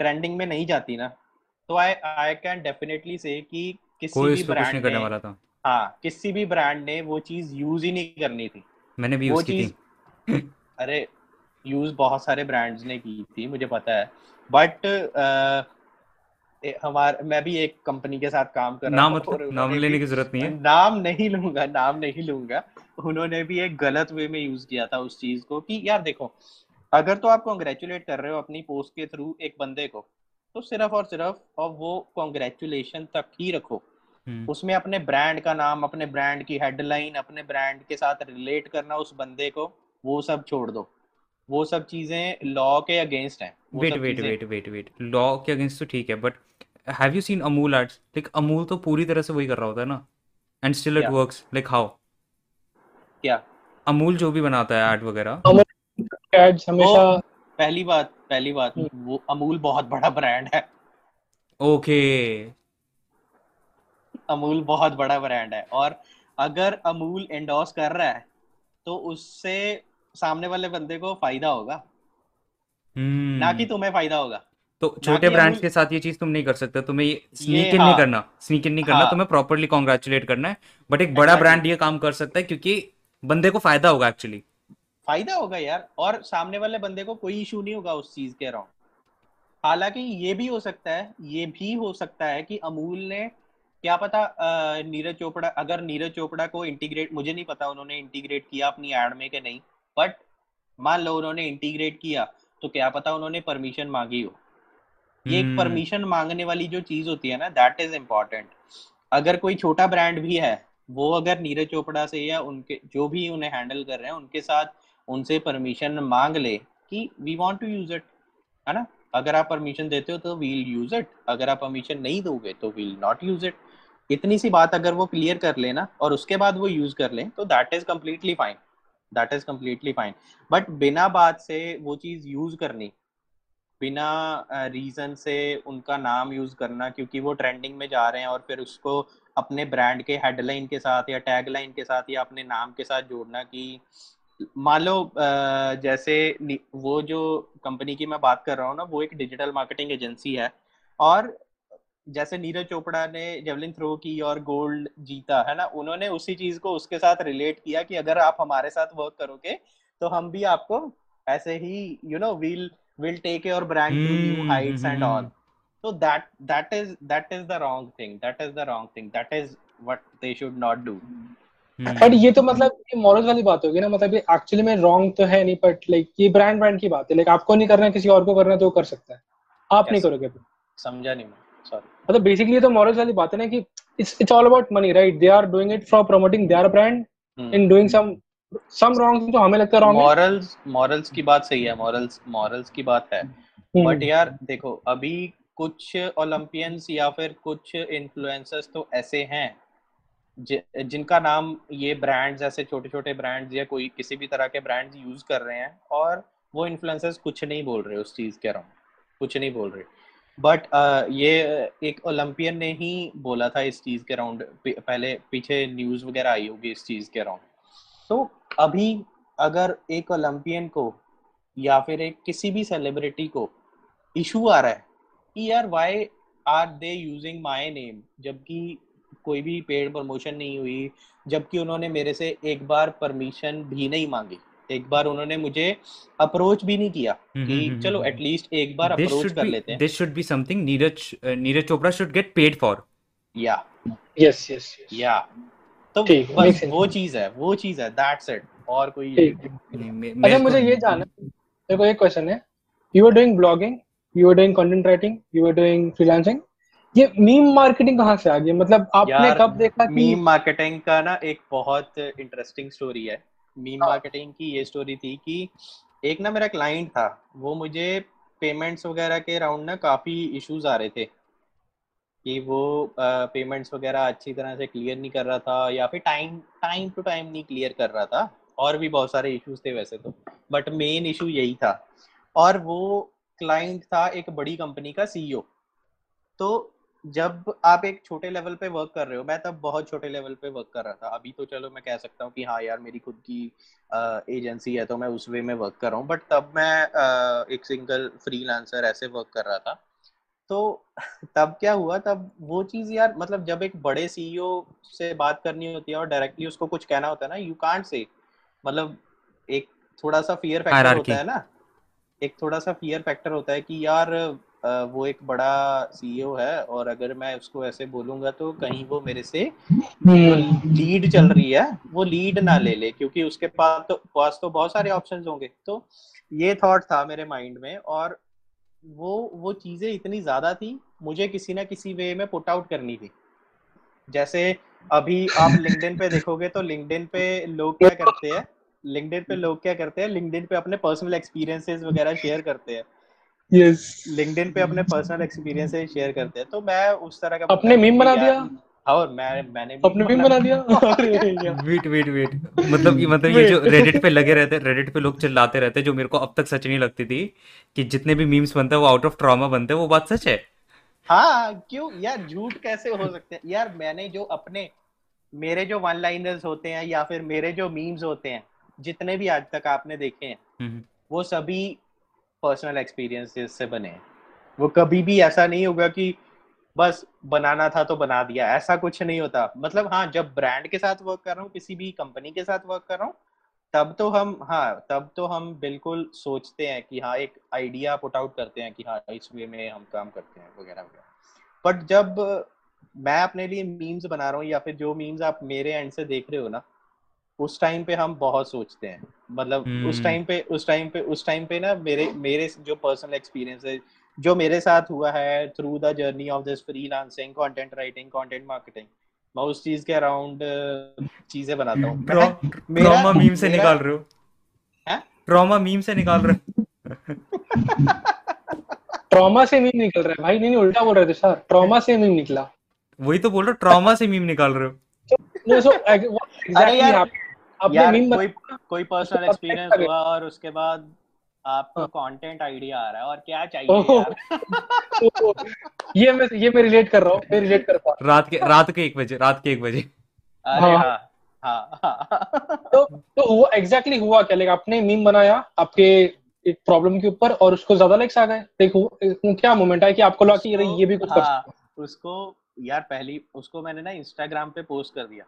ट्रेंडिंग में नहीं जाती ना तो आई आई कैन डेफिनेटली से कि किसी भी ब्रांड करने वाला था। हाँ किसी भी ब्रांड ने वो चीज़ यूज़ ही नहीं करनी थी। मैंने भी यूज़ की थी। अरे यूज़ बहुत सारे ब्रांड्स ने की थी मुझे पता है। बट हमारे मैं भी एक कंपनी के साथ काम कर रहा हूँ नाम लेने की ज़रूरत नहीं है? नाम नहीं लूँगा नाम नहीं लूँगा। उन्होंने भी एक गलत वे में यूज़ किया था उस चीज़ को कि यार देखो अगर तो आप कॉन्ग्रेचुलेट कर रहे हो अपनी पोस्ट के थ्रू एक बंदे को तो सिर्फ़ और सिर्फ़ और वो कॉन्ग्रेचुलेशन तक ही रखो। हम्म। उसमें अपने ब्रांड का नाम अपने ब्रांड की हेडलाइन अपने ब्रांड के साथ रिलेट करना उस बंदे को वो सब छोड़ दो। वो सब चीज़ें लॉ के अगेंस्ट हैं। Wait wait wait wait wait law के अगेंस्ट तो ठीक है but have you seen Amul ads like Amul तो पूरी तरह से वही कर रहा होता है ना? And still it works like how क्या अमूल जो भी बनाता है एड वगैरह। एड्स हमेशा पहली बात पहली बात हम्म। वो अमूल बहुत बड़ा ब्रांड है। ओके अमूल बहुत बड़ा ब्रांड है। और अगर अमूल एंडोर्स कर रहा है तो उससे सामने वाले बंदे को फ़ायदा होगा। hmm. ना कि तुम्हें फ़ायदा होगा। तो छोटे ब्रांड्स के साथ ये चीज़ तुम नहीं कर सकते तुम्हें ये स्नीक इन हाँ, नहीं करना स्नीक इन नहीं करना हाँ, तुम्हें प्रॉपरली कॉन्ग्रेचुलेट करना है बट एक बड़ा ब्रांड ये काम कर सकता है क्योंकि बंदे को फ़ायदा होगा एक्चुअली फ़ायदा होगा यार और सामने वाले बंदे को कोई इशू नहीं होगा उस चीज़ के अराउंड हालाँकि ये भी हो सकता है ये भी हो सकता है कि अमूल ने क्या पता नीरज चोपड़ा अगर नीरज चोपड़ा को इंटीग्रेट मुझे नहीं पता उन्होंने इंटीग्रेट किया अपनी एड में कि नहीं। बट मान लो उन्होंने इंटीग्रेट किया तो क्या पता उन्होंने परमिशन मांगी हो। ये एक परमिशन हम्म। मांगने वाली जो चीज़ होती है ना दैट इज़ इम्पोर्टेंट अगर कोई छोटा ब्रांड भी है वो अगर नीरज चोपड़ा से या उनके जो भी उन्हें हैंडल कर रहे हैं उनके साथ उनसे परमिशन मांग ले कि we want to use it है ना? अगर आप परमिशन देते हो तो वील यूज़ इट अगर आप परमिशन नहीं दोगे तो वील नॉट यूज़ इट इतनी सी बात अगर वो क्लियर कर लेना और उसके बाद वो यूज़ कर लें तो that is completely fine that is completely fine but बिना बात से वो चीज़ यूज़ करनी, बिना रीजन से उनका नाम यूज़ करना, क्योंकि वो ट्रेंडिंग में जा रहे हैं और फिर उसको अपने ब्रांड के हेडलाइन के साथ या टैगलाइन के साथ या अपने नाम के साथ जोड़ना कि मान लो जैसे वो जो कंपनी की मैं बात कर रहा हूँ ना, वो एक डिजिटल मार्केटिंग एजेंसी है और जैसे नीरज चोपड़ा ने जेवलिन थ्रो की और गोल्ड जीता है ना? उन्होंने उसी चीज़ को उसके साथ रिलेट किया कि अगर आप हमारे साथ वर्क करोगे तो हम भी आपको ऐसे ही you know will will take your brand to new heights and all so that that is that is the wrong thing that is the wrong thing that is what they should not do. But ये तो मतलब ये moral वाली बात होगी ना मतलब ये एक्चुअली में रॉन्ग तो है नहीं बट लाइक ये ब्रांड ब्रांड की बात है। लाइक आपको नहीं करना किसी और को करना तो वो कर सकता है। आप yes. नहीं करोगे समझा नहीं मैं मतलब बेसिकली तो मॉरल्स वाली बात है ना कि it's it's all about money right they are doing it for promoting their brand in doing some some wrong जो हमें लगता है रॉन्ग मॉरल्स मॉरल्स की बात सही है मॉरल्स मॉरल्स की बात है। But hmm. यार देखो अभी कुछ ओलंपियंस या फिर कुछ इन्फ्लुएंसर्स तो ऐसे हैं जिनका नाम ये ब्रांड्स ऐसे छोटे छोटे ब्रांड्स या कोई किसी भी तरह के ब्रांड्स यूज़ कर रहे हैं और वो इन्फ्लुएंसर्स कुछ नहीं बोल रहे उस चीज़ के अराउंड कुछ नहीं बोल रहे। बट uh, ये एक ओलंपियन ने ही बोला था इस चीज़ के अराउंड पहले पीछे न्यूज़ वगैरह आई होगी इस चीज़ के अराउंड तो अभी अगर एक ओलंपियन को या फिर एक किसी भी सेलिब्रिटी को इशू आ रहा है कि यार why are they using my name जबकि कोई भी पेड प्रमोशन नहीं हुई जबकि उन्होंने मेरे से एक बार परमिशन भी नहीं मांगी। एक बार उन्होंने मुझे अप्रोच भी नहीं किया हम्म, कि हम्म, हम्म, चलो। एटलीस्ट एक बार अप्रोच कर लेते हैं। this should be something Neeraj uh, Neeraj Chopra should get paid for. Yeah yes yes yeah तो बस वो चीज़ है वो चीज़ है दैट्स इट और कोई नहीं, अच्छा मुझे ये जानना है, मेरे को एक क्वेश्चन है। You are doing blogging you are doing content writing you are doing freelancing ये मीम मार्केटिंग कहाँ से आ गई? मतलब आपने कब देखा कि मीम मार्केटिंग का ना एक बहुत इंटरेस्टिंग स्टोरी है। मीम हाँ। मार्केटिंग की ये स्टोरी थी कि एक ना मेरा क्लाइंट था वो मुझे पेमेंट्स वगैरह के राउंड ना काफ़ी इश्यूज़ आ रहे थे। कि वो पेमेंट्स वगैरह अच्छी तरह से क्लियर नहीं कर रहा था या फिर टाइम टाइम टू टाइम नहीं क्लियर कर रहा था और भी बहुत सारे इश्यूज़ थे वैसे तो बट मेन इशू यही था। और वो क्लाइंट था एक बड़ी कंपनी का सीईओ तो जब आप एक छोटे लेवल पे वर्क कर रहे हो मैं तब बहुत छोटे लेवल पे वर्क कर रहा था। अभी तो चलो मैं कह सकता हूँ कि हाँ यार मेरी खुद की एजेंसी है तो मैं उस वे में वर्क कर रहा हूँ। बट तब मैं अ, एक सिंगल फ्रीलांसर ऐसे वर्क कर रहा था। तो तब क्या हुआ? तब वो चीज़ यार मतलब जब एक बड़े सीईओ से बात करनी होती है और डायरेक्टली उसको कुछ कहना होता है ना यू कांट से मतलब एक थोड़ा सा फियर फैक्टर होता है ना। एक थोड़ा सा फियर फैक्टर होता है कि यार वो एक बड़ा सीईओ है और अगर मैं उसको ऐसे बोलूँगा तो कहीं वो मेरे से लीड चल रही है। वो लीड ना ले ले, क्योंकि उसके पास तो पास तो बहुत सारे ऑप्शन होंगे। तो ये थॉट था मेरे माइंड में और वो वो चीज़ें इतनी ज़्यादा थी, मुझे किसी ना किसी वे में पुट आउट करनी थी। जैसे अभी आप लिंक्डइन पे देखोगे तो लिंक्डइन पे लोग क्या करते हैं लिंक्डइन पे लोग क्या करते हैं लिंक्डइन पे अपने पर्सनल एक्सपीरियंसेस वगैरह शेयर करते हैं। यस लिंक्डइन पे अपने पर्सनल एक्सपीरियंसेस शेयर करते हैं। तो मैं उस तरह का अपने मीम बना दिया? और मैं मैंने अपने मीम बना दिया? वेट वेट वेट मतलब ये मतलब ये जो रेडिट पे लगे रहते हैं रेडिट पे लोग चिल्लाते रहते हैं जो मेरे को अब तक सच नहीं लगती थी कि जितने भी मीम्स बनते हैं वो आउट ऑफ़ ट्रॉमा बनते हैं वो बात सच है? हाँ क्यों? यार झूठ कैसे हो सकते हैं? यार मैंने जो अपने मेरे जो वन लाइनर्स होते हैं या फिर मेरे जो मीम्स होते हैं जितने भी आज तक आपने देखे हैं हम्म, वो सभी पर्सनल एक्सपीरियंसेस से बने। वो कभी भी ऐसा नहीं होगा कि बस बनाना था तो बना दिया, ऐसा कुछ नहीं होता। मतलब हाँ जब ब्रांड के साथ वर्क कर रहा हूँ, किसी भी कंपनी के साथ वर्क कर रहा हूँ, तब तो हम हाँ तब तो हम बिल्कुल सोचते हैं कि हाँ एक आइडिया पुट आउट करते हैं कि हाँ इस वे में हम काम करते हैं, वगैरह वगैरह। बट जब मैं अपने लिए मीम्स बना रहा हूँ या फिर जो मीम्स आप मेरे एंड से देख रहे हो ना उस टाइम पे हम बहुत सोचते हैं। मतलब hmm. उस हम्म। टाइम पे उस टाइम पे उस टाइम पे ना मेरे मेरे जो पर्सनल एक्सपीरियंस है जो मेरे साथ हुआ है through the journey of this freelancing content writing content marketing मैं उस चीज़ के अराउंड चीज़ें बनाता हूँ। ट्रॉमा मीम से निकाल रहे हो? ट्रॉमा मीम से निकाल रहे हो? ट्रॉमा से मीम निकल रहा है। भाई नहीं नहीं उल्टा बोल रहे थे सर ट्रॉमा से मीम निकला। वही तो बोल रहा हूँ ट्रॉमा से मीम निकाल रहे हो? No, so, exactly यार? आपने मीम कोई कोई पर्सनल एक्सपीरियंस हुआ और उसके बाद आपको हाँ। कंटेंट आइडिया आ रहा है और क्या चाहिए ओह। यार? ये मैं ये मैं रिलेट कर रहा हूँ मैं रिलेट कर पा रात के रात के एक बजे रात के एक बजे। अरे हाँ। हाँ हाँ। हाँ तो तो हुआ एग्जैक्टली हुआ क्या? लाइक आपने मीम बनाया आपके एक प्रॉब्लम के ऊपर और उसको ज़्यादा लाइक्स आ गए। लाइक क्या मोमेंट है कि आपको लगा कि अरे ये भी कुछ हाँ, सकता उसको यार पहली उसको मैंने ना इंस्टाग्राम पे पोस्ट कर दिया।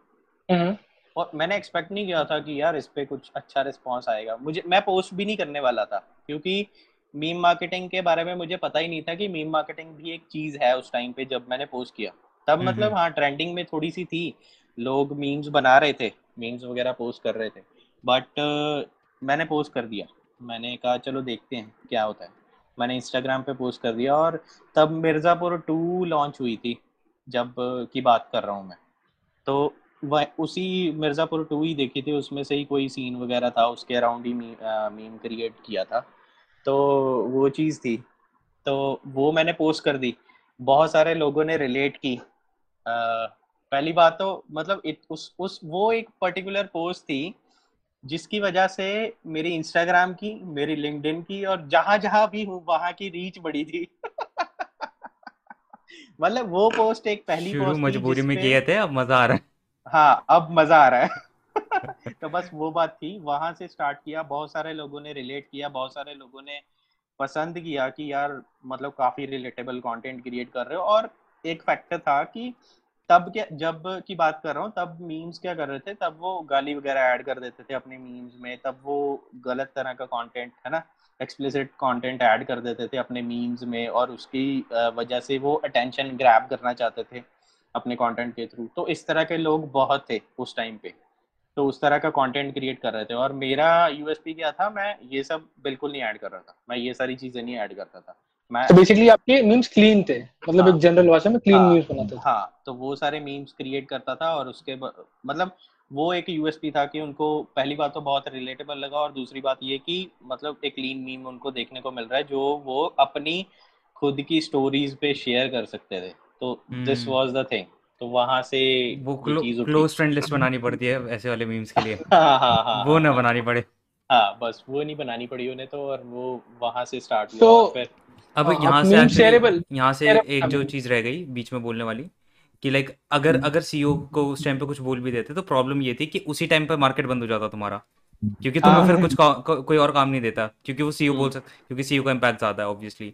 है हम्म, और मैंने एक्सपेक्ट नहीं किया था कि यार इस पे कुछ अच्छा रिस्पॉन्स आएगा। मुझे मैं पोस्ट भी नहीं करने वाला था क्योंकि मीम मार्केटिंग के बारे में मुझे पता ही नहीं था कि मीम मार्केटिंग भी एक चीज़ है उस टाइम पे जब मैंने पोस्ट किया। तब हम्म, मतलब हाँ ट्रेंडिंग में थोड़ी सी थी। लोग मीम्स बना रहे थे मीम्स वगैरह पोस्ट कर रहे थे। बट uh, मैंने पोस्ट कर दिया। मैंने कहा चलो देखते हैं क्या होता है। मैंने इंस्टाग्राम पे पोस्ट कर दिया और तब मिर्ज़ापुर टू लॉन्च हुई थी जब की बात कर रहा हूँ मैं। तो उसी मिर्ज़ापुर टू ही देखी थी उसमें से ही कोई सीन वगैरह था उसके अराउंड ही मीम क्रिएट किया था। तो वो चीज़ थी। तो वो मैंने पोस्ट कर दी। बहुत सारे लोगों ने रिलेट की। अ, पहली बात तो मतलब इत, उस उस वो एक पर्टिकुलर पोस्ट थी जिसकी वजह से मेरी इंस्टाग्राम की मेरी लिंक्डइन की और जहाँ जहाँ भी हूँ वहाँ की रीच बढ़ी थी। मतलब वो पोस्ट एक पहली पोस्ट मजबूरी में किए थे अब मज़ा आ रहा है। हाँ अब मज़ा आ रहा है। तो बस वो बात थी, वहाँ से स्टार्ट किया, बहुत सारे लोगों ने रिलेट किया, बहुत सारे लोगों ने पसंद किया कि यार मतलब काफ़ी रिलेटेबल कंटेंट क्रिएट कर रहे हो। और एक फैक्टर था कि तब क्या, जब की बात कर रहा हूँ, तब मीम्स क्या कर रहे थे, तब वो गाली वगैरह ऐड कर देते थे अपने मीम्स में, तब वो गलत तरह का कंटेंट है ना? एक्सप्लिसिट कंटेंट ऐड कर देते थे अपने मीम्स में और उसकी वजह से वो अटेंशन ग्रैब करना चाहते थे। अपने कंटेंट के थ्रू तो इस तरह के लोग बहुत थे उस टाइम पे। तो उस तरह का कंटेंट क्रिएट कर रहे थे। और मेरा यूएसपी क्या था? मैं ये सब बिल्कुल नहीं ऐड कर रहा था। मैं ये सारी चीज़ें नहीं ऐड करता था। मैं तो बेसिकली आपके मीम्स क्लीन थे। मतलब हाँ, एक जनरल भाषा में क्लीन हाँ, मीम्स बनाते थे। हाँ। तो वो सारे मीम्स क्रिएट करता था और उसके मतलब वो एक यूएसपी था कि उनको पहली बात तो बहुत रिलेटेबल लगा और दूसरी बात ये कि मतलब एक क्लीन मीम उनको देखने को मिल रहा है जो वो अपनी खुद की स्टोरीज पे शेयर कर सकते थे। तो this hmm. Was the thing तो वहाँ से वो ये चीज़ उठी क्लोज फ्रेंड लिस्ट बनानी पड़ती है ऐसे वाले मीम्स के लिए। हाँ हाँ हाँ वो ना बनानी पड़े। हाँ बस वो नहीं बनानी पड़ी उन्हें तो और वो वहाँ से स्टार्ट हुआ तो और फिर अब हाँ, यहाँ से मीम एक्चुअली शेयरेबल यहाँ से शेयरेबल एक जो चीज़ रह गई बीच में बोलने वाली कि लाइक अगर अगर सीईओ को उस टाइम पे कुछ बोल भी देते तो प्रॉब्लम ये थी कि उसी टाइम पे मार्केट बंद हो जाता तुम्हारा। क्योंकि तुम्हें फिर कुछ का, को, कोई और काम नहीं देता क्योंकि वो सीईओ बोल हम्म। सकता क्योंकि सीईओ का इम्पैक्ट ज़्यादा है ऑब्वियसली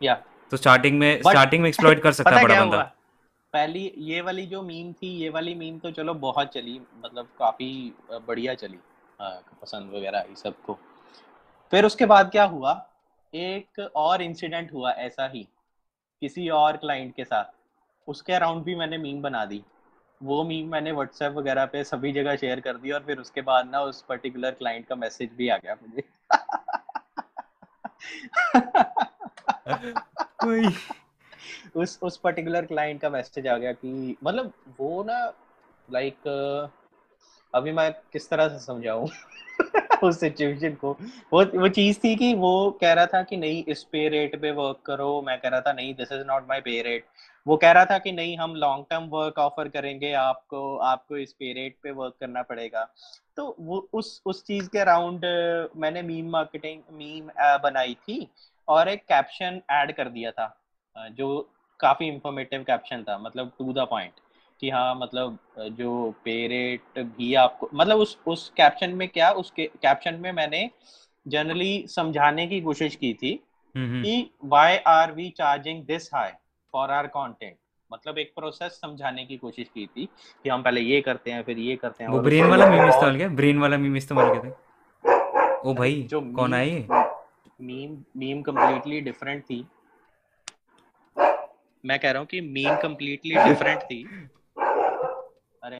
या तो स्टार्टिंग में स्टार्टिंग में एक्सप्लॉइट कर सकता है बड़ा बंदा। पहली ये वाली जो मीम थी ये वाली मीम तो चलो बहुत चली मतलब काफ़ी बढ़िया चली पसंद वगैरह आई सबको। फिर उसके बाद क्या हुआ? एक और इंसिडेंट हुआ ऐसा ही किसी और क्लाइंट के साथ। उसके अराउंड भी मैंने मीम बना दी। वो मीम मैंने व्हाट्सएप वगैरह पे सभी जगह शेयर कर दी और फिर उसके बाद ना उस पर्टिकुलर क्लाइंट का मैसेज भी आ गया मुझे। उस उस पर्टिकुलर क्लाइंट का मैसेज आ गया कि मतलब वो ना लाइक अभी मैं किस तरह से समझाऊं उस सिचुएशन को। वो वो चीज़ थी कि वो कह रहा था कि नहीं, इस पे रेट पे वर्क करो। मैं कह रहा था, नहीं this is not my pay rate वो कह रहा था कि नहीं, हम लॉन्ग टर्म वर्क ऑफ़र करेंगे। आपको आपको इस पे रेट पे वर्क करना पड़ेगा। तो वो उस उस चीज़ के अराउंड मैंने मीम मार्केटिंग मीम बनाई थी। और एक कैप्शन ऐड कर दिया था जो काफ़ी इंफॉर्मेटिव कैप्शन था मतलब टू द पॉइंट कि हाँ मतलब जो पे रेट भी आपको मतलब उस उस कैप्शन में क्या उस कैप्शन में मैंने जनरली समझाने की कोशिश की थी हम्म कि why are we charging this high for our content मतलब एक प्रोसेस समझाने की कोशिश की थी कि हम पहले ये करते हैं फिर ये करते हैं वो ब्रेन वाला मीम इस्तेमाल किया? ब्रेन वाला मीम इस्तेमाल किया था? ओ भाई जो कौन है ये? मीम मीम कम्प्लीटली डिफरेंट थी मैं कह रहा हूँ कि मीम कम्प्लीटली डिफरेंट थी अरे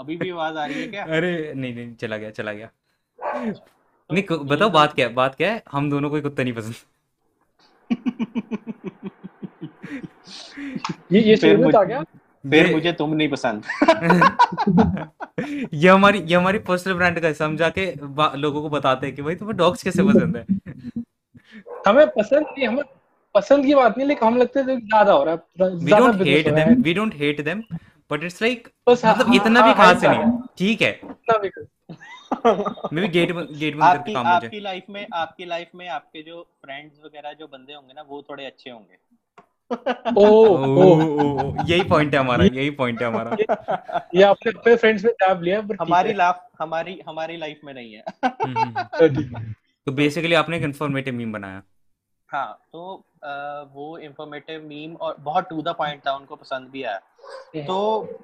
अभी भी आवाज़ आ रही है क्या? अरे नहीं नहीं चला गया चला गया। तो नहीं बताओ बात क्या है बात क्या है? हम दोनों को कुत्ता नहीं पसंद। ये ये फिर स्टेटमेंट आ गया फिर मुझे तुम नहीं पसंद। ये हमारी ये हमारी पर्सनल ब्रांड का है जाके बा- लोगों को बताते हैं कि भाई तुम्हें डॉग्स कैसे पसंद है? हमें पसंद नहीं हमें पसंद की बात नहीं लेकिन हम लगते हैं ज़्यादा हो रहा है वी डोंट हेट हो है। Them we don't hate them but it's like हाँ मतलब हाँ इतना भी हाँ खास नहीं है। ठीक है। इतना भी गेट गेट बंद करके काम हो जाए। आपकी लाइफ में आपकी लाइफ में आपके जो फ्रेंड्स वगैरह जो बंदे होंगे ना वो थोड़े अच्छे होंगे। यही पॉइंट है हमारा यही पॉइंट है हमारा। ये आपने अपने फ्रेंड्स में टैब लिया पर हमारी लाइफ हमारी हमारी लाइफ में नहीं है। हम्म, हम्म, हम्म। तो है। तो बेसिकली आपने एक इन्फॉर्मेटिव मीम बनाया। हाँ तो अ, वो इंफॉर्मेटिव मीम और बहुत टू द पॉइंट था उनको पसंद भी आया। तो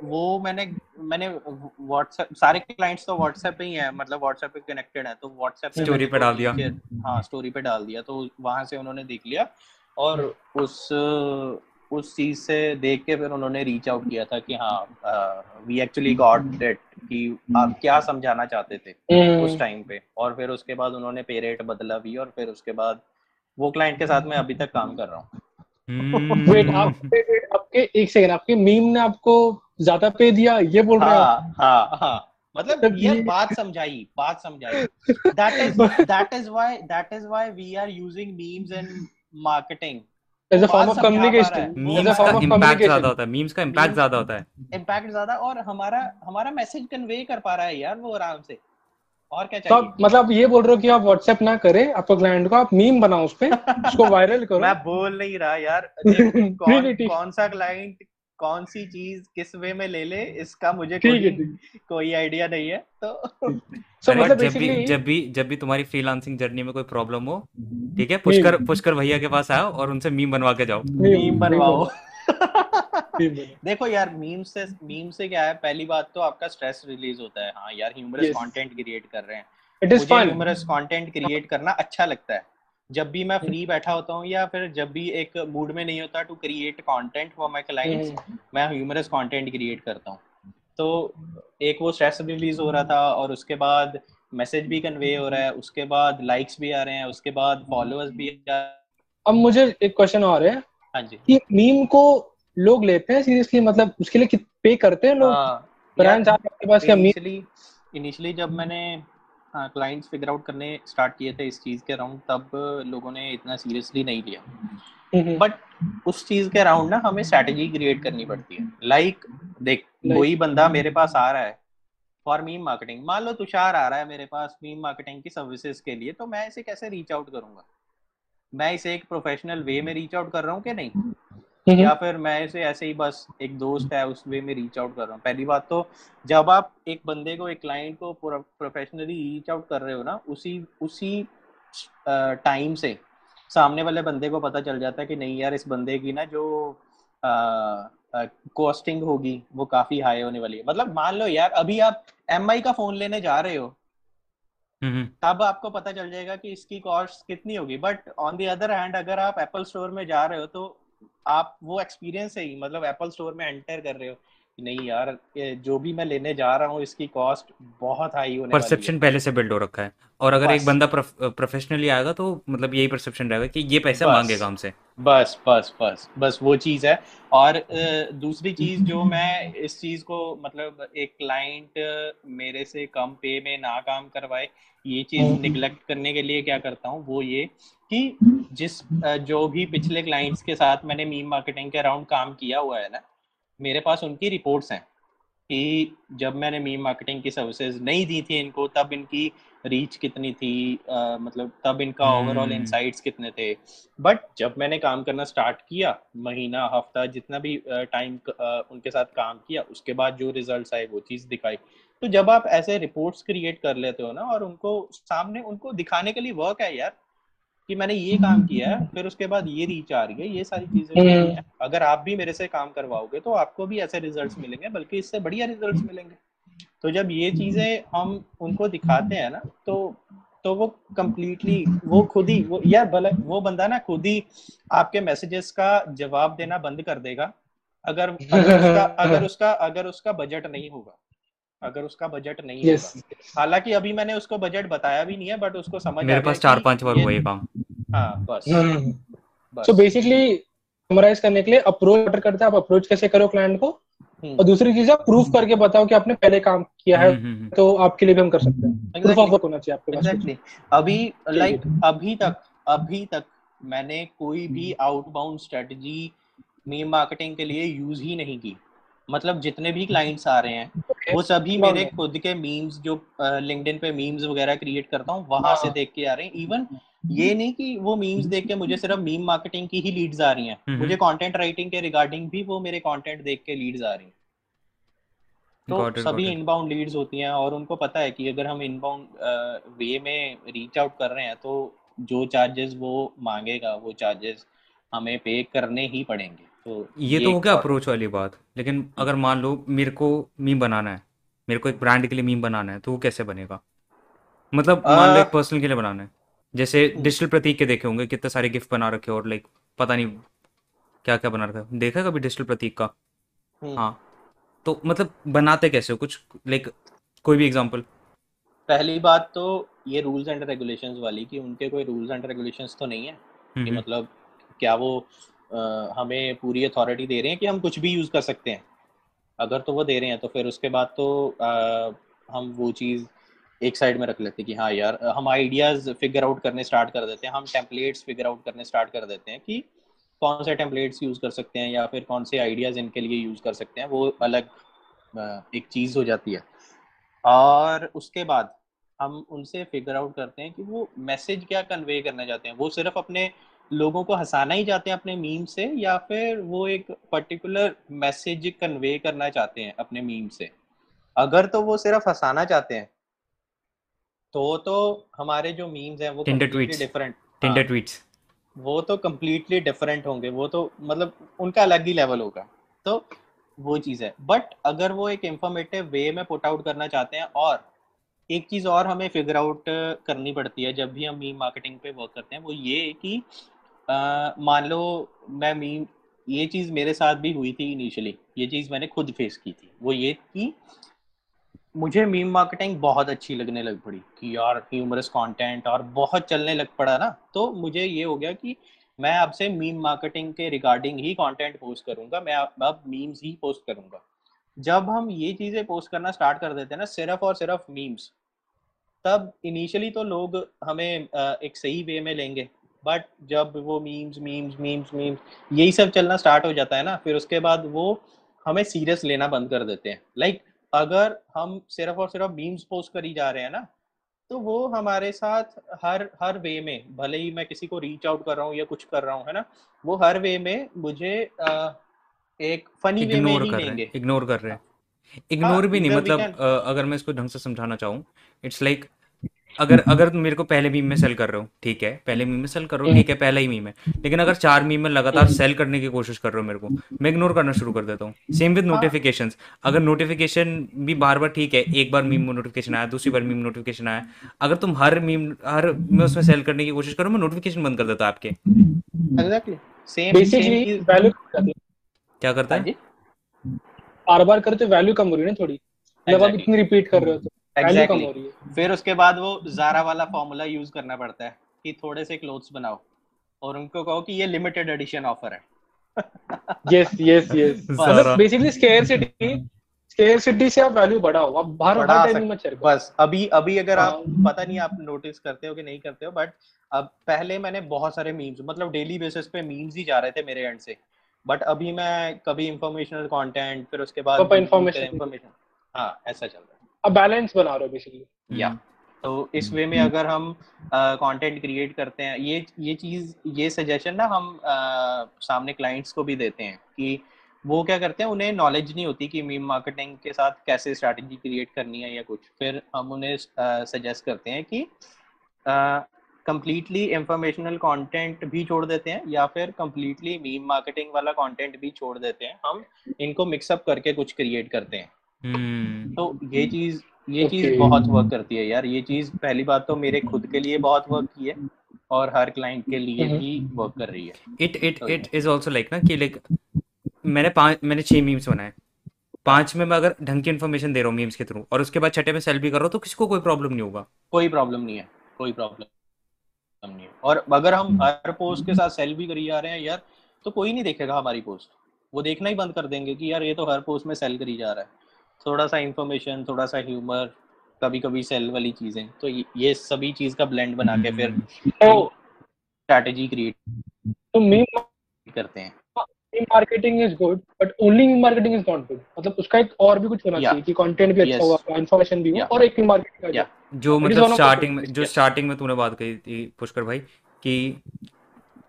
वो मैंने मैंने व्हाट्सएप सारे क्लाइंट्स तो व्हाट्सएप पे ही हैं मतलब व्हाट्सएप पे कनेक्टेड है तो व्हाट्सएप स्टोरी पे डाल दिया। हाँ स्टोरी पे डाल दिया तो वहाँ से उन्होंने देख लिया। और उस उस चीज़ से देख के फिर उन्होंने रीच आउट किया था कि हाँ वी एक्चुअली गॉट इट कि आप क्या समझाना चाहते थे उस हम्म टाइम पे। और फिर उसके बाद उन्होंने पे रेट बदला भी और फिर उसके बाद वो क्लाइंट के साथ मैं अभी तक काम कर रहा हूँ। वेट आप हम्म, wait, wait, आपके एक सेकंड आपके मीम ने आपको ज़्यादा पे दिया? ये बोल रहे हैं हाँ हाँ हाँ। मतलब तब ये बात समझाई बात समझाई। That is that is why that is why we are using memes in marketing. As a form of communication memes का इंपैक्ट ज़्यादा होता है मीम्स का इंपैक्ट ज़्यादा होता है। इंपैक्ट ज़्यादा और हमारा हमारा मैसेज कन्वे कर पा रहा है यार वो आराम से। और क्या तो चाहिए? तो मतलब ये बोल रहे हो कि आप व्हाट्सएप ना करें आपको क्लाइंट को आप मीम बनाओ उस पे उसको वायरल करो। मैं बोल नहीं रहा यार। कौन कौन सा क्लाइंट कौन सी चीज़ किस वे में ले ले इसका मुझे कोई कोई आइडिया नहीं है तो सो अरे मतलब जब भी जब भी जब भी तुम्हारी फ्रीलांसिंग जर्नी में कोई प्रॉब्लम हो ठीक है पुष्कर पुष्कर भैया के पास आओ और उनसे मीम बनवा के जाओ। मीम बनवाओ। देखो यार मीम से मीम से क्या है पहली बात तो आपका स्ट्रेस रिलीज़ होता है। हाँ यार ह्यूमरस. कंटेंट क्रिएट कर रहे हैं। It is fun humorous content create करना अच्छा लगता है। जब भी मैं फ्री बैठा होता हूँ या फिर जब भी एक मूड में नहीं होता to create content for my clients मैं ह्यूमरस कंटेंट क्रिएट करता हूँ। तो एक वो स्ट्रेस रिलीज़ हो रहा था और उसके बाद मैसेज भी कन्वे हो रहा है उसके बाद लाइक्स भी आ रहे हैं उसके बाद फॉलोअर्स भी आ अब मुझे एक क्वेश्चन और है हाँ जी। कि मीम को लोग लेते हैं सीरियसली मतलब उसके लिए पे करते हैं लोग? हाँ, ब्रांड्स आपके पास क्या मीम इनिशियली जब मैंने क्लाइंट्स फिगर आउट करने स्टार्ट किए थे इस चीज़ के अराउंड तब लोगों ने इतना सीरियसली नहीं लिया। बट उस चीज़ के अराउंड ना हमें स्ट्रैटेजी क्रिएट करनी पड़ती है। लाइक like, देख कोई बंदा मेरे पास आ रहा है फॉर मीम मार्केटिंग मान लो तुषार आ रहा है मेरे पास मीम मार्केटिंग की सर्विसेज़ के लिए तो मैं इसे कैसे रीच आउट करूँगा? मैं इसे एक प्रोफेशनल वे में रीच आउट कर रहा हूँ कि नहीं? या फिर मैं इसे ऐसे ही बस एक दोस्त है उस वे में रीच आउट कर रहा हूँ। पहली बात तो जब आप एक बंदे को एक क्लाइंट को प्रोफेशनली रीच आउट कर रहे हो ना उसी उसी टाइम से सामने वाले बंदे को पता चल जाता है कि नहीं यार इस बंदे की ना जो कॉस्टिंग होगी वो काफ़ी हाई होने वाली है। मतलब मान लो यार अभी आप एमआई का फ़ोन लेने जा रहे हो। तब आपको पता चल जाएगा कि इसकी कॉस्ट कितनी होगी। But on the other hand अगर आप एप्पल स्टोर में जा रहे हो तो आप वो एक्सपीरियंस है ही मतलब एप्पल स्टोर में एंटर कर रहे हो नहीं यार जो भी मैं लेने जा रहा हूँ इसकी कॉस्ट बहुत हाई होने परसेप्शन पहले से बिल्ड हो रखा है और अगर एक। बंदा प्रोफेशनली आएगा तो मतलब यही परसेप्शन रहेगा कि ये पैसे। मांगेगा हमसे बस बस बस बस वो चीज़ है और दूसरी चीज़ जो मैं इस चीज़ को मतलब एक क्लाइंट मेरे से कम पे में ना काम करवाए ये चीज़ हम्म। निगलेक्ट करने के लिए क्या करता हूँ वो ये कि जिस जो भी पिछले क्लाइंट्स के साथ मैंने मीम मार्केटिंग के अराउंड काम किया हुआ है ना मेरे पास उनकी रिपोर्ट्स हैं कि जब मैंने मीम मार्केटिंग की सर्विसेज़ नहीं दी थी इनको तब इनकी रीच कितनी थी अ, मतलब तब इनका ओवरऑल हम्म। इनसाइट्स कितने थे बट जब मैंने काम करना स्टार्ट किया महीना हफ़्ता जितना भी टाइम उनके साथ काम किया उसके बाद जो रिजल्ट्स आए वो चीज़ दिखाई तो जब आप ऐसे रिपोर्ट्स क्रिएट कर लेते हो ना और उनको सामने उनको दिखाने के लिए वर्क है यार कि मैंने ये काम किया है फिर उसके बाद ये रीच आ रही है ये सारी चीज़ें हम्म। अगर आप भी मेरे से काम करवाओगे तो आपको भी ऐसे रिजल्ट्स मिलेंगे बल्कि इससे बढ़िया रिजल्ट्स मिलेंगे। तो जब ये चीज़ें हम उनको दिखाते हैं ना तो तो वो कम्प्लीटली वो खुद ही वो यार भले वो बंदा ना खुद ही आपके मैसेजेस का जवाब देना बंद कर देगा अगर अगर उसका अगर उसका अगर उसका बजट नहीं होगा। अगर उसका बजट नहीं यस होगा। हालाँकि अभी मैंने उसको बजट बताया भी नहीं है बट उसको समझ मेरे पास चार पाँच बार हुआ ये काम। हाँ बस। सो बेसिकली समराइज करने के लिए अप्रोच ऑर्डर करते हैं आप अप्रोच कैसे करो क्लाइंट को? हम्म, और दूसरी चीज़ आप प्रूफ करके बताओ कि आपने पहले काम किया है हम्म, हम्म। तो आपके लिए भी हम कर सकते हैं। प्रूफ ऑफ़ वर्क होना चाहिए आपके पास। Exactly. अभी लाइक अभी तक अभी तक मैंने कोई भी आउटबाउंड स्ट्रेटजी मीम मार्केटिंग के लिए यूज़ ही नहीं की। मतलब जितने भी क्लाइंट्स आ रहे हैं Okay. वो सभी Inbound मेरे खुद के मीम्स जो लिंक्डइन पे मीम्स वगैरह क्रिएट करता हूँ वहाँ से। देख के आ रहे हैं इवन ये नहीं कि वो मीम्स देख के मुझे सिर्फ़ मीम मार्केटिंग की ही लीड्स आ रही हैं हम्म। मुझे कंटेंट राइटिंग के रिगार्डिंग भी वो मेरे कंटेंट देख के लीड्स आ रही हैं तो Got it, सभी. इनबाउंड लीड्स होती हैं और उनको पता है कि अगर हम इनबाउंड वे में रीच आउट कर रहे हैं तो जो चार्जेस वो मांगेगा वो चार्जेस हमें पे करने ही पड़ेंगे तो ये तो हो गया अप्रोच वाली बात। लेकिन अगर मान लो मेरे को मीम बनाना है मेरे को एक ब्रांड के लिए मीम बनाना है तो वो कैसे बनेगा? मतलब मान लो एक पर्सनल के लिए बनाना है। जैसे हम्म। डिजिटल प्रतीक के देखे होंगे कितने सारे गिफ्ट बना रखे और लाइक पता नहीं क्या क्या बना रखा है। देखा कभी डिजिटल प्रतीक का? हम्म, हाँ। तो मतलब बनाते कैसे हो? कुछ लाइक कोई भी एग्जांपल पहली बात तो ये रूल्स एंड रेगुलेशंस वाली कि उनके कोई रूल्स एंड रेगुलेशंस तो नहीं है कि मतलब क्या वो हमें पूरी अथॉरिटी दे रहे हैं कि हम कुछ भी यूज़ कर सकते हैं। अगर तो वो दे रहे हैं तो फिर उसके बाद तो हम वो चीज़ एक साइड में रख लेते हैं कि हाँ यार, हम आइडियाज़ फिगर आउट करने स्टार्ट कर देते हैं, हम टेम्पलेट्स फिगर आउट करने स्टार्ट कर देते हैं कि कौन से टेम्पलेट्स यूज़ कर सकते हैं या फिर कौन से आइडियाज़ इनके लिए यूज़ कर सकते हैं, वो अलग एक चीज़ हो जाती है। और उसके बाद हम उनसे फिगर आउट करते हैं कि वो मैसेज क्या कन्वे करना चाहते हैं। वो सिर्फ़ अपने लोगों को हंसाना ही चाहते हैं अपने मीम से या फिर वो एक पर्टिकुलर मैसेज कन्वे करना चाहते हैं अपने मीम से? अगर तो वो सिर्फ़ हंसाना चाहते हैं तो तो हमारे जो मीम्स हैं वो different टिंडर हाँ, ट्वीट्स वो तो कम्प्लीटली डिफरेंट होंगे वो तो मतलब उनका अलग ही लेवल होगा। तो वो चीज़ है। बट अगर वो एक इंफॉर्मेटिव वे में पुट आउट करना चाहते हैं और एक चीज़ और हमें फिगर आउट करनी पड़ती है जब भी हम मीम मार्केटिंग पे वर्क करते हैं वो ये कि मान लो मैं मीम ये चीज़ मेरे साथ भी हुई थी इनिशियली ये चीज़ मैंने खुद फेस की थी। वो ये कि मुझे मीम मार्केटिंग बहुत अच्छी लगने लग पड़ी कि यार ह्यूमरस कंटेंट और बहुत चलने लग पड़ा ना। तो मुझे ये हो गया कि मैं अब से मीम मार्केटिंग के रिगार्डिंग ही कंटेंट पोस्ट करूँगा, मैं अब मीम्स ही पोस्ट करूँगा। जब हम ये चीज़ें पोस्ट करना स्टार्ट कर देते हैं ना, सिर्फ़ और सिर्फ़ मीम्स तब इनिशियली तो लोग हमें एक सही वे में लेंगे। बट जब वो मीम्स मीम्स मीम्स मीम्स यही सब चलना स्टार्ट हो जाता है ना फिर उसके बाद वो हमें सीरियस लेना बंद कर देते हैं। लाइक like, अगर हम सिर्फ़ और सिर्फ़ मीम्स पोस्ट करी जा रहे हैं ना तो वो हमारे साथ हर हर वे में भले ही मैं किसी को रीच आउट कर रहा हूँ या कुछ कर रहा हूँ है ना वो हर वे में मुझे आ, एक फनी वे में ही लेंगे। इग्नोर कर रहे हैं। इग्नोर हाँ, भी नहीं मतलब अगर मैं इसको ढंग से समझाना चाहूँ इट्स लाइक अगर अगर तुम मेरे को पहले मीम में सेल कर रहे हो ठीक है पहले मीम में सेल कर रहे हो ठीक है पहला ही मीम है। लेकिन अगर चार मीम में लगातार सेल करने की कोशिश कर रहे हो मेरे को मैं इग्नोर करना शुरू कर देता हूँ। सेम विद नोटिफिकेशन अगर नोटिफिकेशन भी बार बार ठीक है एक बार मीम नोटिफिकेशन आया दूसरी बार मीम नोटिफिकेशन आया अगर तुम हर मीम हर में उसमें सेल करने की कोशिश करो मैं नोटिफिकेशन बंद कर देता आपके। क्या करता है? बार बार करते वैल्यू कम हो रही है ना थोड़ी। मतलब आप इतनी रिपीट कर रहे हो तो। Exactly. फिर उसके बाद वो जारा वाला फॉर्मूला यूज़ करना पड़ता है कि थोड़े से क्लोथ्स बनाओ और उनको कहो कि ये लिमिटेड एडिशन ऑफ़र है। यस यस यस मतलब बेसिकली स्केयरसिटी स्केयरसिटी से आप वैल्यू बढ़ाओ। आप बाहर हर टाइम मत चल बस अभी अभी अगर आप हाँ। पता नहीं आप नोटिस करते हो कि नहीं करते हो बट अब पहले मैंने बहुत सारे मीम्स मतलब डेली बेसिस पे मीम्स ही जा रहे थे मेरे एंड से। बट अभी मैं कभी इंफॉर्मेशनल कंटेंट फिर उसके बाद इंफॉर्मेशन हाँ ऐसा चल रहा है। बैलेंस बना रहे हो बेसिकली या तो इस वे में अगर हम कंटेंट uh, क्रिएट करते हैं ये ये चीज़ ये सजेशन ना हम uh, सामने क्लाइंट्स को भी देते हैं कि वो क्या करते हैं उन्हें नॉलेज नहीं होती कि मीम मार्केटिंग के साथ कैसे स्ट्रैटेजी क्रिएट करनी है या कुछ। फिर हम उन्हें सजेस्ट uh, करते हैं कि कम्प्लीटली इंफॉर्मेशनल कंटेंट भी छोड़ देते हैं या फिर कम्प्लीटली मीम मार्केटिंग वाला कंटेंट भी छोड़ देते हैं। हम इनको मिक्सअप करके कुछ क्रिएट करते हैं। तो ये चीज़ ये okay. चीज़ बहुत वर्क करती है यार। ये चीज़ पहली बात तो मेरे खुद के लिए बहुत वर्क की है और हर क्लाइंट के लिए हम्म। भी वर्क कर रही है। It it it is also like ना कि लाइक मैंने पाँच मैंने छह मीम्स बनाए। पाँच में मैं अगर ढंग की इन्फॉर्मेशन दे रहा हूँ मीम्स के थ्रू और उसके बाद छठे में सेल भी कर रहा हूँ तो किसी को कोई प्रॉब्लम नहीं होगा। कोई प्रॉब्लम नहीं है कोई प्रॉब्लम नहीं है। और अगर हम हर पोस्ट के साथ सेल भी करी जा रहे हैं यार तो कोई नहीं देखेगा हमारी पोस्ट वो देखना ही बंद कर देंगे कि यार ये तो हर पोस्ट में सेल करी जा रहा है। थोड़ा सा इंफॉर्मेशन थोड़ा सा ह्यूमर कभी कभी सेल वाली चीज़ें। तो ये सभी चीज़ का ब्लेंड बना के फिर स्ट्रैटेजी क्रिएट तो मीम करते हैं। Meme marketing is good but only meme marketing is not good मतलब उसका एक और भी कुछ होना yeah. चाहिए कि कंटेंट भी अच्छा हो इंफॉर्मेशन भी हो और एक मीम मार्केटिंग का जो मतलब स्टार्टिंग में जो स्टार्टिंग में तूने बात कही थी पुष्कर भाई कि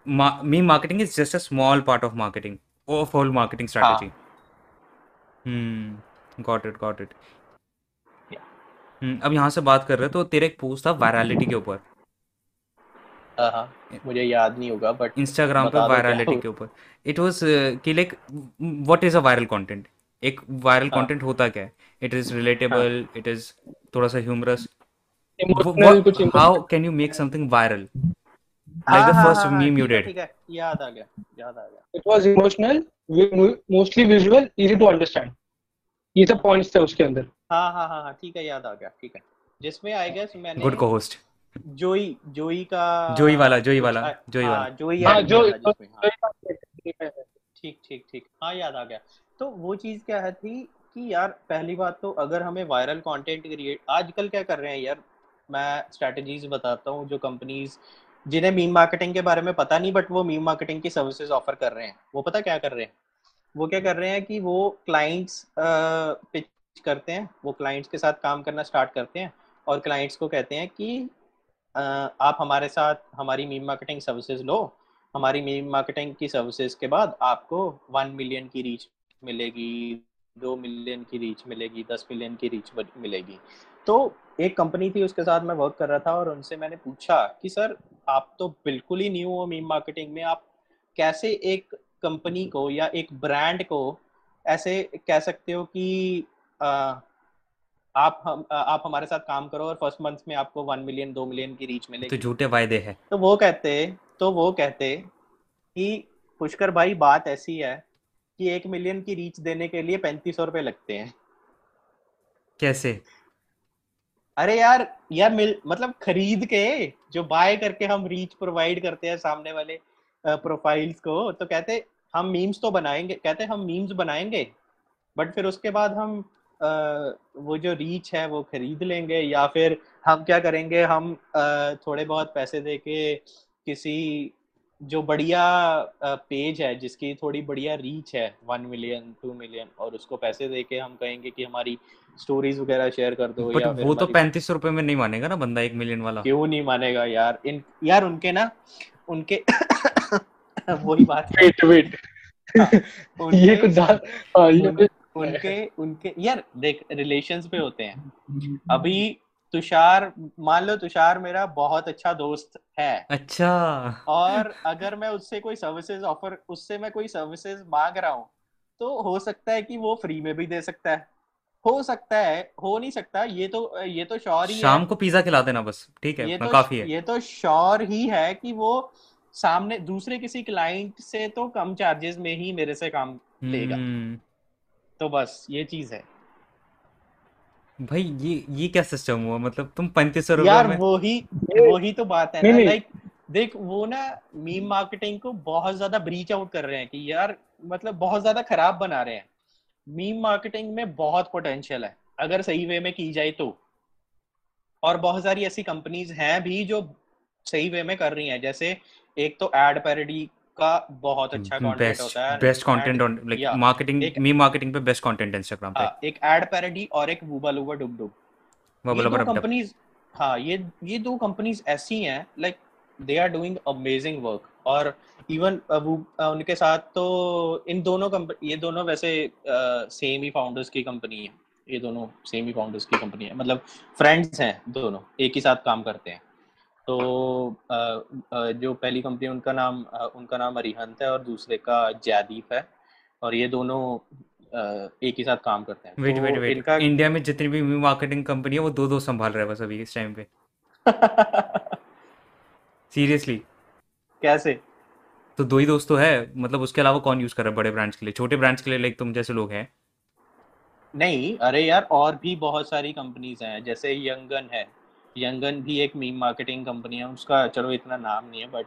meme marketing is just a small part of marketing of whole marketing strategy hmm. Got it got it अब यहाँ से बात कर रहे तो तेरा एक पोस्ट था वायरलिटी के ऊपर। हाँ, हाँ, मुझे याद नहीं होगा बट इंस्टाग्राम पर वायरलिटी के ऊपर। इट वाज कि like what is a viral content एक वायरल हाँ, कंटेंट होता क्या है? It is relatable it is थोड़ा सा humorous how can you make something viral like the first meme you did याद आ गया याद आ गया। It was emotional mostly visual easy to understand ये सब पॉइंट्स थे उसके अंदर। हाँ हाँ हाँ हाँ ठीक है याद आ गया ठीक है। जिसमें आई गेस मैंने गुड को होस्ट जोई जोई का जोई वाला जोई वाला जोई वाला। जोई हाँ जो ठीक ठीक ठीक। हाँ याद आ गया। तो वो चीज़ क्या है थी कि यार पहली बात तो अगर हमें वायरल कंटेंट क्रिएट आजकल क्या कर रहे हैं यार? मैं स्ट्रेटजीज बताता हूँ जो कंपनीज़ जिन्हें मीम मार्केटिंग के बारे में पता नहीं बट वो मीम मार्केटिंग की सर्विसेज़ ऑफ़र कर रहे हैं। वो पता क्या कर रहे हैं? वो क्या कर रहे हैं कि वो क्लाइंट्स पिच करते हैं, वो क्लाइंट्स के साथ काम करना स्टार्ट करते हैं और क्लाइंट्स को कहते हैं कि आप हमारे साथ हमारी मीम मार्केटिंग सर्विसेज़ लो, हमारी मीम मार्केटिंग की सर्विसेज़ के बाद आपको वन मिलियन की रीच मिलेगी, दो मिलियन की रीच मिलेगी, दस मिलियन की रीच मिलेगी। तो एक कंपनी थी, उसके साथ मैं वर्क कर रहा था और उनसे मैंने पूछा कि, सर, आप तो बिल्कुल ही न्यू हो मीम मार्केटिंग में, आप कैसे एक कंपनी को या एक ब्रांड को ऐसे कह सकते हो कि आ, आप हम आप हमारे साथ काम करो और फ़र्स्ट मंथ में आपको वन मिलियन दो मिलियन की रीच मिलेगी। तो झूठे वायदे हैं। तो वो कहते तो वो कहते कि पुष्कर भाई बात ऐसी है कि एक मिलियन की रीच देने के लिए पैंतीस सौ रुपए लगते हैं। कैसे? अरे यार यार मिल मतलब खरीद के जो बाय करके हम रीच प्रोवाइड करते हैं सामने वाले प्रोफाइल्स को तो कहते हम मीम्स तो बनाएँगे कहते हम मीम्स बनाएँगे बट फिर उसके बाद हम अ, वो जो रीच है वो खरीद लेंगे या फिर हम क्या करेंगे हम अ, थोड़े बहुत पैसे दे के किसी जो बढ़िया पेज है जिसकी थोड़ी बढ़िया रीच है वन मिलियन टू मिलियन और उसको पैसे दे के हम कहेंगे कि हमारी स्टोरीज वगैरह शेयर कर दो या वो तो पैंतीस सौ रुपए में नहीं मानेगा ना बंदा एक मिलियन वाला? क्यों नहीं मानेगा यार? इन यार उनके ना उनके वही बात है। वेट वेट ये कुछ हाँ, ये उन, उनके उनके यार देख रिलेशंस पे होते हैं। अभी तुषार मान लो तुषार मेरा बहुत अच्छा दोस्त है। अच्छा। और अगर मैं उससे कोई सर्विसेज़ ऑफ़र उससे मैं कोई सर्विसेज़ मांग रहा हूँ तो हो सकता है कि वो फ्री में भी दे सकता है। हो सकता है हो नहीं सकता ये तो ये तो श्योर ही शाम है। को पिज्जा खिला देना बस ठीक है? ये तो काफ़ी है। ये तो श्योर ही है कि वो सामने दूसरे किसी क्लाइंट से तो कम चार्जेस में ही मेरे से काम लेगा। हम्म, तो बस ये चीज़ है। भाई ये ये क्या सिस्टम हुआ? मतलब तुम पैंतीस सौ यार में वही ये- वही तो बात है ना। लाइक देख वो ना मीम मार्केटिंग को बहुत ज़्यादा ब्रीच आउट कर रहे हैं कि यार मतलब बहुत ज़्यादा खराब बना रहे हैं। मीम मार्केटिंग में बहुत पोटेंशियल है। अगर सही वे में की जाए तो। और बहुत सारी ऐसी कंपनीज़ हैं भी जो सही वे में कर रही हैं। जैसे एक तो एड पैरोडी का बहुत अच्छा कंटेंट होता है best content on like marketing meme marketing पे बेस्ट कंटेंट इंस्टाग्राम पे। हाँ, एक एड पैरोडी और एक वूबा लूबा डुब डुब वो ये बोला दो कंपनीज़ हाँ ये ये दो कंपनीज़ ऐसी हैं like they are doing amazing work और इवन वो उनके साथ तो इन दोनों कंप ये दोनों वैसे सेम ही फाउंडर्स की कंपनी है। ये दोनों सेम ही फाउंडर्स की कंपनी है। मतलब फ्रेंड्स हैं दोनों एक ही साथ काम करते हैं। तो जो पहली कंपनी उनका नाम उनका नाम अरिहंत है और दूसरे का जयदीप है और ये दोनों एक ही साथ काम करते हैं। वेट तो वेट वेट इनका इंडिया में जितनी भी मार्केटिंग कंपनी है वो दो दो संभाल रहे हैं बस अभी इस टाइम पे। सीरियसली कैसे? तो दो ही दोस्त तो है मतलब उसके अलावा कौन यूज़ कर रहा है बड़े ब्रांड्स के लिए? छोटे ब्रांड्स के लिए लाइक तुम जैसे लोग हैं। नहीं अरे यार और भी बहुत सारी कंपनीज़ हैं जैसे यंगन है। यंगन भी एक मीम मार्केटिंग कंपनी है उसका चलो इतना नाम नहीं है बट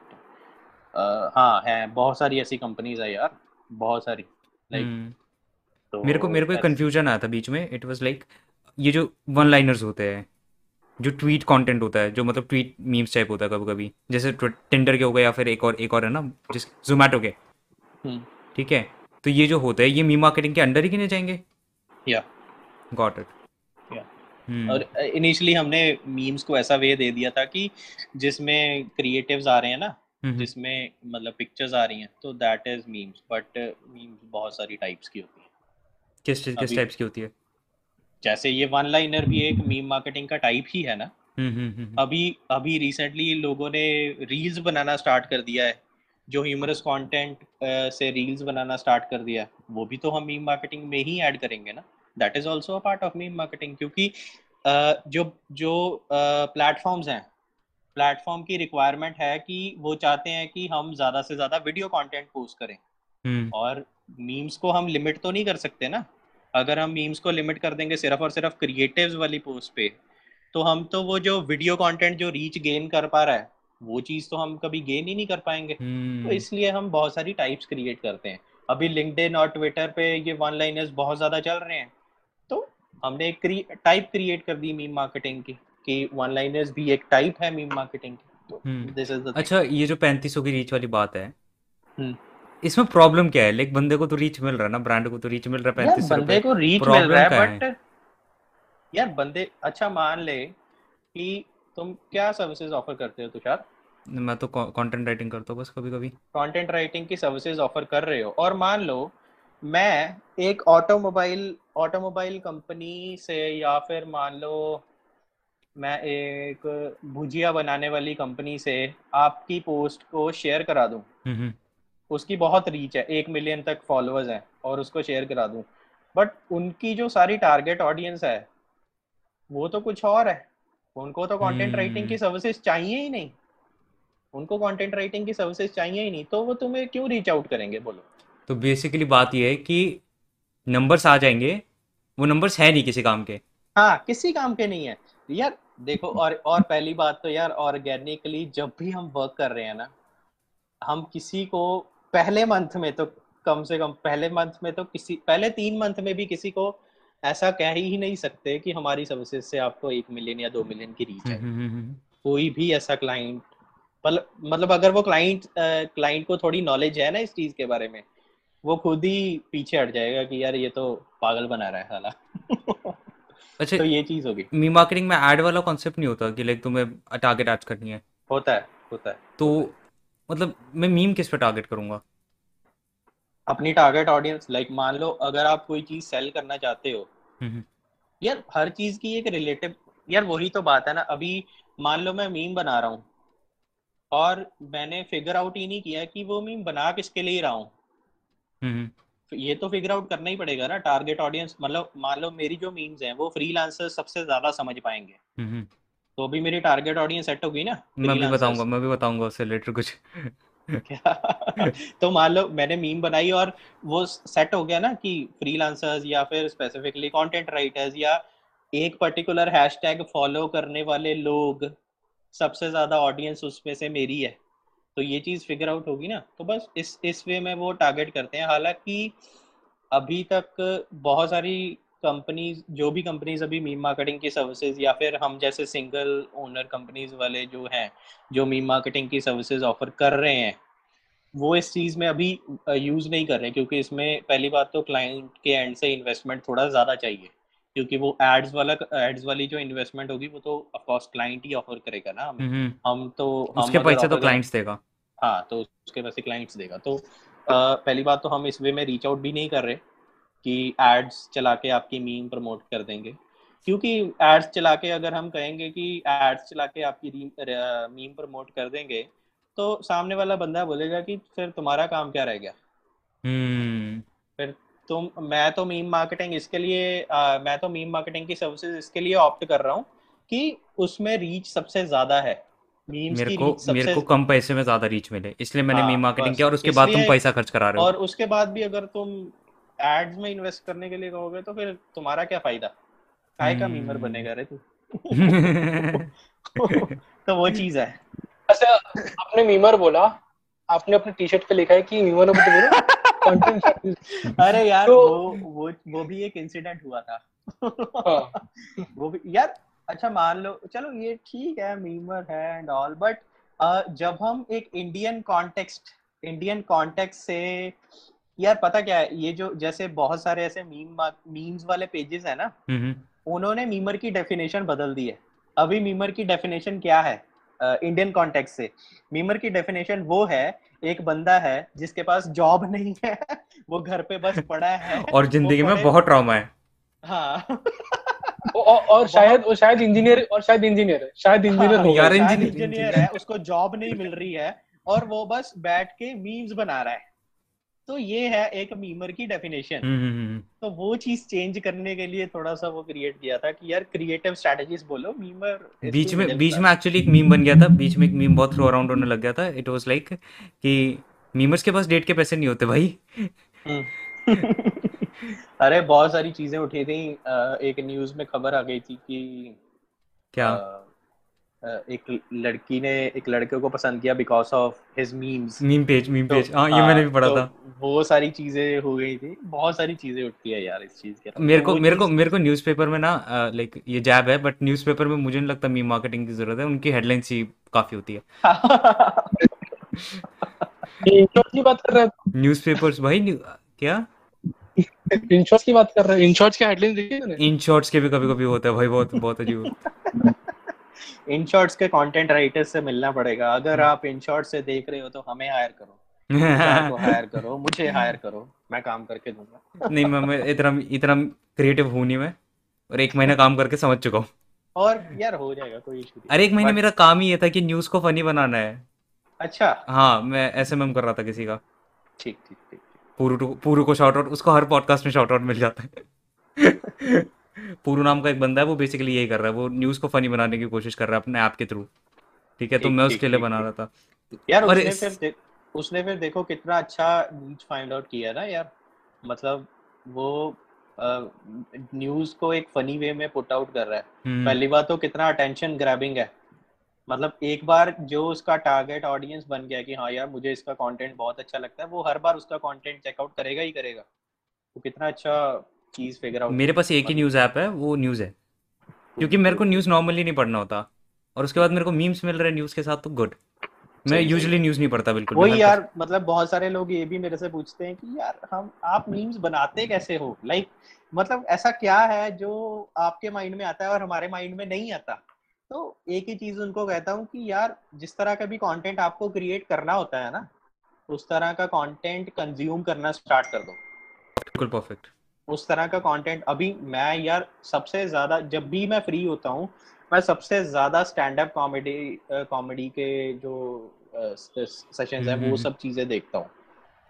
हाँ है बहुत सारी ऐसी कंपनीज़ है यार बहुत सारी लाइक हम्म, तो मेरे को मेरे को एक कंफ्यूजन आया था बीच में इट वाज लाइक ये जो वन लाइनर्स होते हैं जो ट्वीट कंटेंट होता है जो मतलब ट्वीट मीम्स टाइप होता है कभी कभी जैसे टेंडर के हो गए या फिर एक और एक और है ना जिस जोमेटो के हम्म, ठीक है? तो ये जो होता है ये मीम मार्केटिंग के अंडर ही गिने जाएँगे? या गॉट इट हम्म। और इनिशियली हमने मीम्स को ऐसा वे दे दिया था कि जिसमें क्रिएटिव्स आ रहे हैं ना हम्म, जिसमें मतलब पिक्चर्स आ रही हैं तो that is memes but memes बहुत सारी टाइप्स की होती हैं। किस चीज़ किस टाइप्स की होती है? जैसे ये वन लाइनर भी एक मीम मार्केटिंग का टाइप ही है ना। हम्म हम्म हम्म अभी अभी रिसेंटली लोगों ने रील्स बनाना स्टार्ट कर दिया है। जो ह्यूमरस कंटेंट से रील्स बनाना स्टार्ट कर दिया है वो भी तो हम मीम मार्केटिंग में ही ऐड करेंगे ना। That is also part of meme marketing क्योंकि जो जो प्लेटफॉर्म्स हैं प्लेटफॉर्म की रिक्वायरमेंट है कि वो चाहते हैं कि हम ज़्यादा से ज़्यादा वीडियो कंटेंट पोस्ट करें। हम्म। और मीम्स को हम लिमिट तो नहीं कर सकते ना। अगर हम मीम्स को लिमिट कर देंगे सिर्फ़ और सिर्फ़ क्रिएटिव्स वाली पोस्ट पे तो हम तो वो जो वीडियो कंटेंट जो रीच गेन कर पा रहा है वो चीज़ तो हम कभी गेन ही नहीं कर पाएँगे। तो हम्म इसलिए हम बहुत सारी टाइप्स क्रिएट करते हैं। अभी लिंक्डइन और ट्विटर पे ये वन लाइनर्स बहुत ज़्यादा चल रहे हैं। तो हमने एक टाइप क्रिएट कर दी मीम मार्केटिंग की कि वन लाइनर्स भी एक टाइप है मीम मार्केटिंग की। तो हम्म। दिस इज़ अच्छा ये जो पैंतीस की रीच वाली बात है हम्म। इसमें प्रॉब्लम क्या है? लाइक बंदे को तो रीच मिल रहा है ना ब्रांड को तो रीच मिल रहा है पैंतीस बंदे को रीच मिल रहा है है? बट यार बंदे अच्छा मान ले कि तुम क्या सर्विसेज़ ऑफ़र करते हो तुषार? मैं तो कंटेंट राइटिंग करता हूँ बस कभी कभी कंटेंट राइटिंग की सर्विसेज़ ऑफ़र कर रहे हो। और मान लो मैं एक ऑटोमोबाइल ऑटोमोबाइल कंपनी से या फिर मान लो मैं एक भुजिया बनाने वाली कंपनी से आपकी पोस्ट को शेयर करा दूँ। हम्म हम्म उसकी बहुत रीच है एक मिलियन तक फॉलोअर्स हैं और उसको शेयर करा दूँ। बट उनकी जो सारी टारगेट ऑडियंस है वो तो कुछ और है। उनको तो कंटेंट राइटिंग की सर्विसेज़ चाहिए ही नहीं। उनको कंटेंट राइटिंग की सर्विसेज़ चाहिए ही नहीं तो वो तुम्हें क्यों रीच आउट करेंगे? बोलो। तो बेसिकली बात यह है कि नंबर्स आ जाएँगे वो नंबर्स है नहीं किसी काम के। हाँ किसी काम के नहीं है। यार देखो और और पहली बात तो यार ऑर्गेनिकली जब भी हम वर्क कर रहे हैं ना हम किसी को पहले मंथ में तो कम से कम पहले मंथ में तो किसी पहले तीन मंथ में भी किसी को ऐसा कह ही नहीं सकते कि हमारी सर्विसेज़ से आपको एक मिलियन या दो मिलियन की रीच है। हम्म, हम्म, हम्म, कोई भी ऐसा क्लाइंट मतलब अगर वो क्लाइंट क्लाइंट को थोड़ी नॉलेज है ना इस चीज़ के बारे में वो खुद ही पीछे हट जाएगा कि यार ये तो पागल बना रहा है साला। अच्छा तो ये चीज़ होगी। मी मार्केटिंग में ऐड वाला कॉन्सेप्ट नहीं होता कि लाइक तुम्हें टारगेट ऐड करनी है? होता है होता है। तो मतलब मैं मीम किस पे टारगेट करूँगा? अपनी टारगेट ऑडियंस लाइक मान लो अगर आप कोई चीज़ सेल करना चाहते हो। हम्म, हम्म, यार हर चीज़ की एक रिलेटिव यार वही तो बात है ना। अभी मान लो मैं मीम बना रहा हूँ और मैंने फिगर आउट ही नहीं किया कि वो मीम बना किसके लिए रहा हूँ। ये तो फिगर आउट करना ही पड़ेगा ना टारगेट ऑडियंस मतलब मान लो मेरी जो मीम्स हैं वो फ्रीलांसर सबसे ज़्यादा समझ पाएँगे। हम्म, हम्म। तो अभी मेरी टारगेट ऑडियंस सेट होगी ना मैं भी। बताऊँगा मैं भी बताऊँगा उससे रिलेटेड कुछ। तो मान लो मैंने मीम बनाई और वो सेट हो गया ना कि फ्रीलांसर्स या फिर स्पेसिफिकली कंटेंट राइटर्स या एक पर्टिकुलर हैशटैग फॉलो करने वाले लोग सबसे ज़्यादा ऑडियंस उसमें से मेरी है। तो ये चीज़ फिगर आउट होगी ना। तो बस इस इस वे में वो टारगेट करते हैं। हालाँकि अभी तक बहुत सारी कंपनीज़ जो भी कंपनीज़ अभी मीम मार्केटिंग की सर्विसेज़ या फिर हम जैसे सिंगल ओनर कंपनीज़ वाले जो हैं जो मीम मार्केटिंग की सर्विसेज़ ऑफ़र कर रहे हैं वो इस चीज़ में अभी यूज़ नहीं कर रहे। क्योंकि इसमें पहली बात तो क्लाइंट के एंड से इन्वेस्टमेंट थोड़ा ज़्यादा चाहिए। क्योंकि वो एड्स वाला एड्स वाली जो इन्वेस्टमेंट होगी वो तो ऑफ़ कोर्स क्लाइंट ही ऑफ़र करेगा ना। हमें हम्म, हम तो उसके पैसे तो क्लाइंट्स देगा। हाँ तो उसके पैसे क्लाइंट्स देगा। तो अ, पहली बात तो हम इस वे में रीच आउट भी नहीं कर रहे कि एड्स चला के आपकी मीम प्रमोट कर देंगे। क्योंकि एड्स चला के अगर हम कहेंगे कि एड्स चला के आपकी मीम प्रमोट कर देंगे तो सामने वाला बंदा बोलेगा कि फिर तुम्हारा काम क्या रह गया? हम्म। फिर तुम मैं तो मीम मार्केटिंग इसके लिए अ, मैं तो मीम मार्केटिंग की सर्विसेज़ इसके लिए ऑप्ट कर रहा हूँ कि उसमें रीच सबसे ज़्यादा है। मेरे की मेरे को कम पैसे में ज़्यादा रीच मिले इसलिए मैंने हाँ, मीम मार्केटिंग किया और उसके बाद तुम पैसा खर्च करा रहे हो। और उसके बाद भी अगर तुम एड्स में इन्वेस्ट करने के लिए कहोगे तो फिर तुम्हारा क्या फ़ायदा? काय का मीमर हम्म। बनेगा रे तू? तो वो चीज़ है। अच्छा आपने मीमर बोला आपने अपने टी शर्ट पे लिखा है कि मीमर में तो बोलो अरे यार तो- वो वो वो भी एक इंसिडेंट हुआ था। हाँ। वो भी यार अच्छा मान लो चलो ये ठीक है मीमर है एंड ऑल बट जब हम एक इंडियन कॉन्टेक्स्ट इंडियन कॉन्टेक्स्ट से यार पता क्या है ये जो जैसे बहुत सारे ऐसे मीम मीम्स वाले पेजेस है ना हम्म, उन्होंने मीमर की डेफिनेशन बदल दी है। अभी मीमर की डेफिनेशन क्या है इंडियन कॉन्टेक्स्ट से? मीमर की डेफिनेशन वो है एक बंदा है जिसके पास जॉब नहीं है वो घर पे बस पड़ा है और ज़िंदगी में बहुत ट्रॉमा है। हाँ। और, और शायद वो शायद इंजीनियर और शायद इंजीनियर है। शायद इंजीनियर हाँ, यार, इंजीनियर है उसको जॉब नहीं मिल रही है और वो बस बैठ के मीम्स बना रहा है। तो ये है एक मीमर की डेफिनेशन हम्म, हम्म, हम्म। तो वो चीज़ चेंज करने के लिए थोड़ा सा वो क्रिएट किया था कि यार क्रिएटिव स्ट्रेटजीज बोलो मीमर बीच में बीच में एक्चुअली एक मीम बन गया था बीच में एक मीम बहुत थ्रो अराउंड होने लग गया था। इट वाज लाइक कि मीमर्स के पास डेट के पैसे नहीं होते भाई। अरे बहुत सारी चीज़ें उठी थी। एक न्यूज़ में खबर आ गई थी कि क्या? एक लड़की ने एक लड़के को पसंद किया because of his memes meme page meme तो पेज हाँ ये मैंने भी पढ़ा तो था। वो सारी चीज़ें हो गई थी। बहुत सारी चीज़ें उठती है यार इस चीज़ के मेरे तो को मेरे को मेरे को न्यूज़पेपर में ना लाइक ये जैब है बट न्यूज़पेपर में मुझे नहीं लगता मीम मार्केटिंग की ज़रूरत है। उनकी हेडलाइंस ही काफ़ी होती है। रहे हैं न्यूज़पेपर्स भाई न्यू- इंश्योर्स की बात कर रहे हैं। इंश्योर्स की हेडलाइन देखी तूने? इन शॉर्ट्स के भी कभी कभी होता है भाई बहुत बहुत अजीब इन शॉर्ट्स के कंटेंट राइटर्स से मिलना पड़ेगा। अगर आप इन शॉर्ट से देख रहे हो तो हमें हायर करो। हायर करो मुझे हायर करो मैं काम करके दूँगा। नहीं मैं मैं इतना इतना क्रिएटिव हूँ नहीं मैं और एक महीना काम करके समझ चुका हूँ। और यार हो जाएगा कोई इशू अरे एक महीने मेरा काम ही ये था कि न्यूज़ को फनी बनाना है। अच्छा। हाँ मैं ऐसे में कर रहा था किसी का। ठीक ठीक ठीक। पूरू पूरू को शाउट आउट उसको हर पॉडकास्ट में शाउट आउट मिल जाता है। पूरू नाम का एक बंदा है वो बेसिकली यही कर रहा है वो न्यूज़ को फनी बनाने की कोशिश कर रहा है अपने ऐप के थ्रू ठीक है तो मैं उसके लिए बना रहा था। यार उसने इस फिर उसने फिर देखो कितना अच्छा नीच फाइंड आउट किया ना यार। मतलब वो न्यूज़ को एक फनी वे में पुट आउट कर रहा है। हम्म। पहली बात तो कितना अटेंशन ग्रैबिंग है। मतलब एक बार जो उसका टारगेट ऑडियंस बन गया कि हाँ यार मुझे इसका कंटेंट बहुत अच्छा लगता है वो हर बार उसका कंटेंट चेकआउट करेगा ही करेगा। वो कितना अच्छा चीज़ फिगर आउट मेरे पास एक ही न्यूज़ ऐप है वो न्यूज़ है। क्योंकि मेरे को न्यूज़ नॉर्मली नहीं पढ़ना होता। और उसके बाद मेरे को मीम्स मिल रहे हैं न्यूज़ के साथ तो गुड मैं यूजुअली न्यूज़ नहीं पढ़ता बिल्कुल वही यार मतलब बहुत सारे लोग ये भी मेरे से पूछते हैं कि यार हम आप मीम्स बनाते कैसे हो? लाइक मतलब ऐसा क्या है जो आपके माइंड में आता है और हमारे माइंड में नहीं आता? तो एक ही चीज़ उनको कहता हूँ कि यार जिस तरह का भी कंटेंट आपको क्रिएट करना होता है ना उस तरह का कंटेंट कंज्यूम करना स्टार्ट कर दो। बिल्कुल परफेक्ट उस तरह का कंटेंट अभी मैं यार सबसे ज़्यादा जब भी मैं फ्री होता हूँ मैं सबसे ज़्यादा स्टैंड अप कॉमेडी कॉमेडी के जो सेशंस हैं हम्म वो हम्म सब चीज़ें देखता हूँ।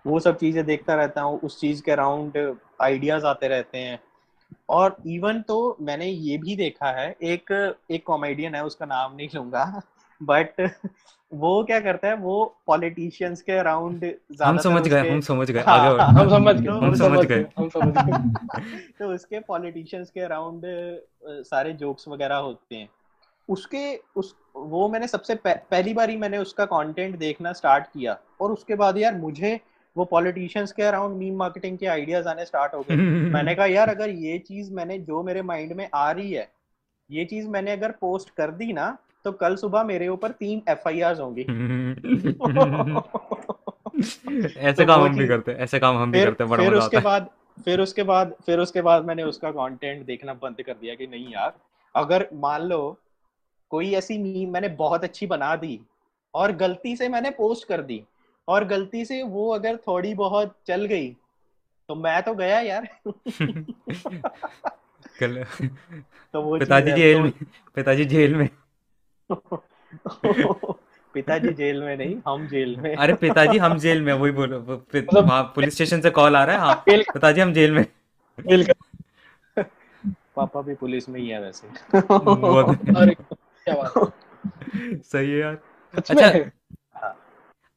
वो सब चीज़ें देखता रहता हूँ उस चीज़ के अराउंड आइडियाज़ आते रहते हैं। और इवन तो मैंने ये भी देखा है एक एक कॉमेडियन है उसका नाम नहीं लूँगा बट वो क्या करता है वो पॉलिटिशियंस के अराउंड हम समझ गए हम समझ गए हाँ आगे हम समझ गए हम समझ गए। हम समझ गए। तो उसके पॉलिटिशियंस के अराउंड सारे जोक्स वगैरह होते हैं। उसके उस वो मैंने सबसे पह, पहली बार ही मैंने उसका कंटेंट देखना स्टार्ट किया और उसके बाद यार मुझे वो पॉलिटिशियंस के अराउंड मीम मार्केटिंग के आइडियाज़ आने स्टार्ट हो गए। मैंने कहा यार अगर ये चीज़ मैंने जो मेरे माइंड में आ रही है ये चीज़ मैंने अगर पोस्ट कर दी ना तो कल सुबह मेरे ऊपर तीन एफ़ आई आर होंगी। ऐसे तो काम हम भी करते हैं ऐसे काम हम भी करते हैं फिर उसके बाद फिर उसके बाद फिर उसके बाद मैंने उसका कंटेंट देखना बंद कर दिया कि नहीं यार अगर मान लो कोई ऐसी मीम मैंने बहुत अच्छी बना दी और गलती से मैंने पोस्ट कर दी और गलती से वो अगर थोड़ी बहुत चल गई तो मैं तो गया यार। कल तो वो पिताजी जेल तो में पिताजी जेल में। पिताजी जेल में नहीं हम जेल में। अरे पिताजी हम जेल में वही बोलो मतलब पुलिस स्टेशन से कॉल आ रहा है हाँ पिताजी हम जेल में। पापा भी पुलिस में ही है वैसे। है। सही है यार। अच्छा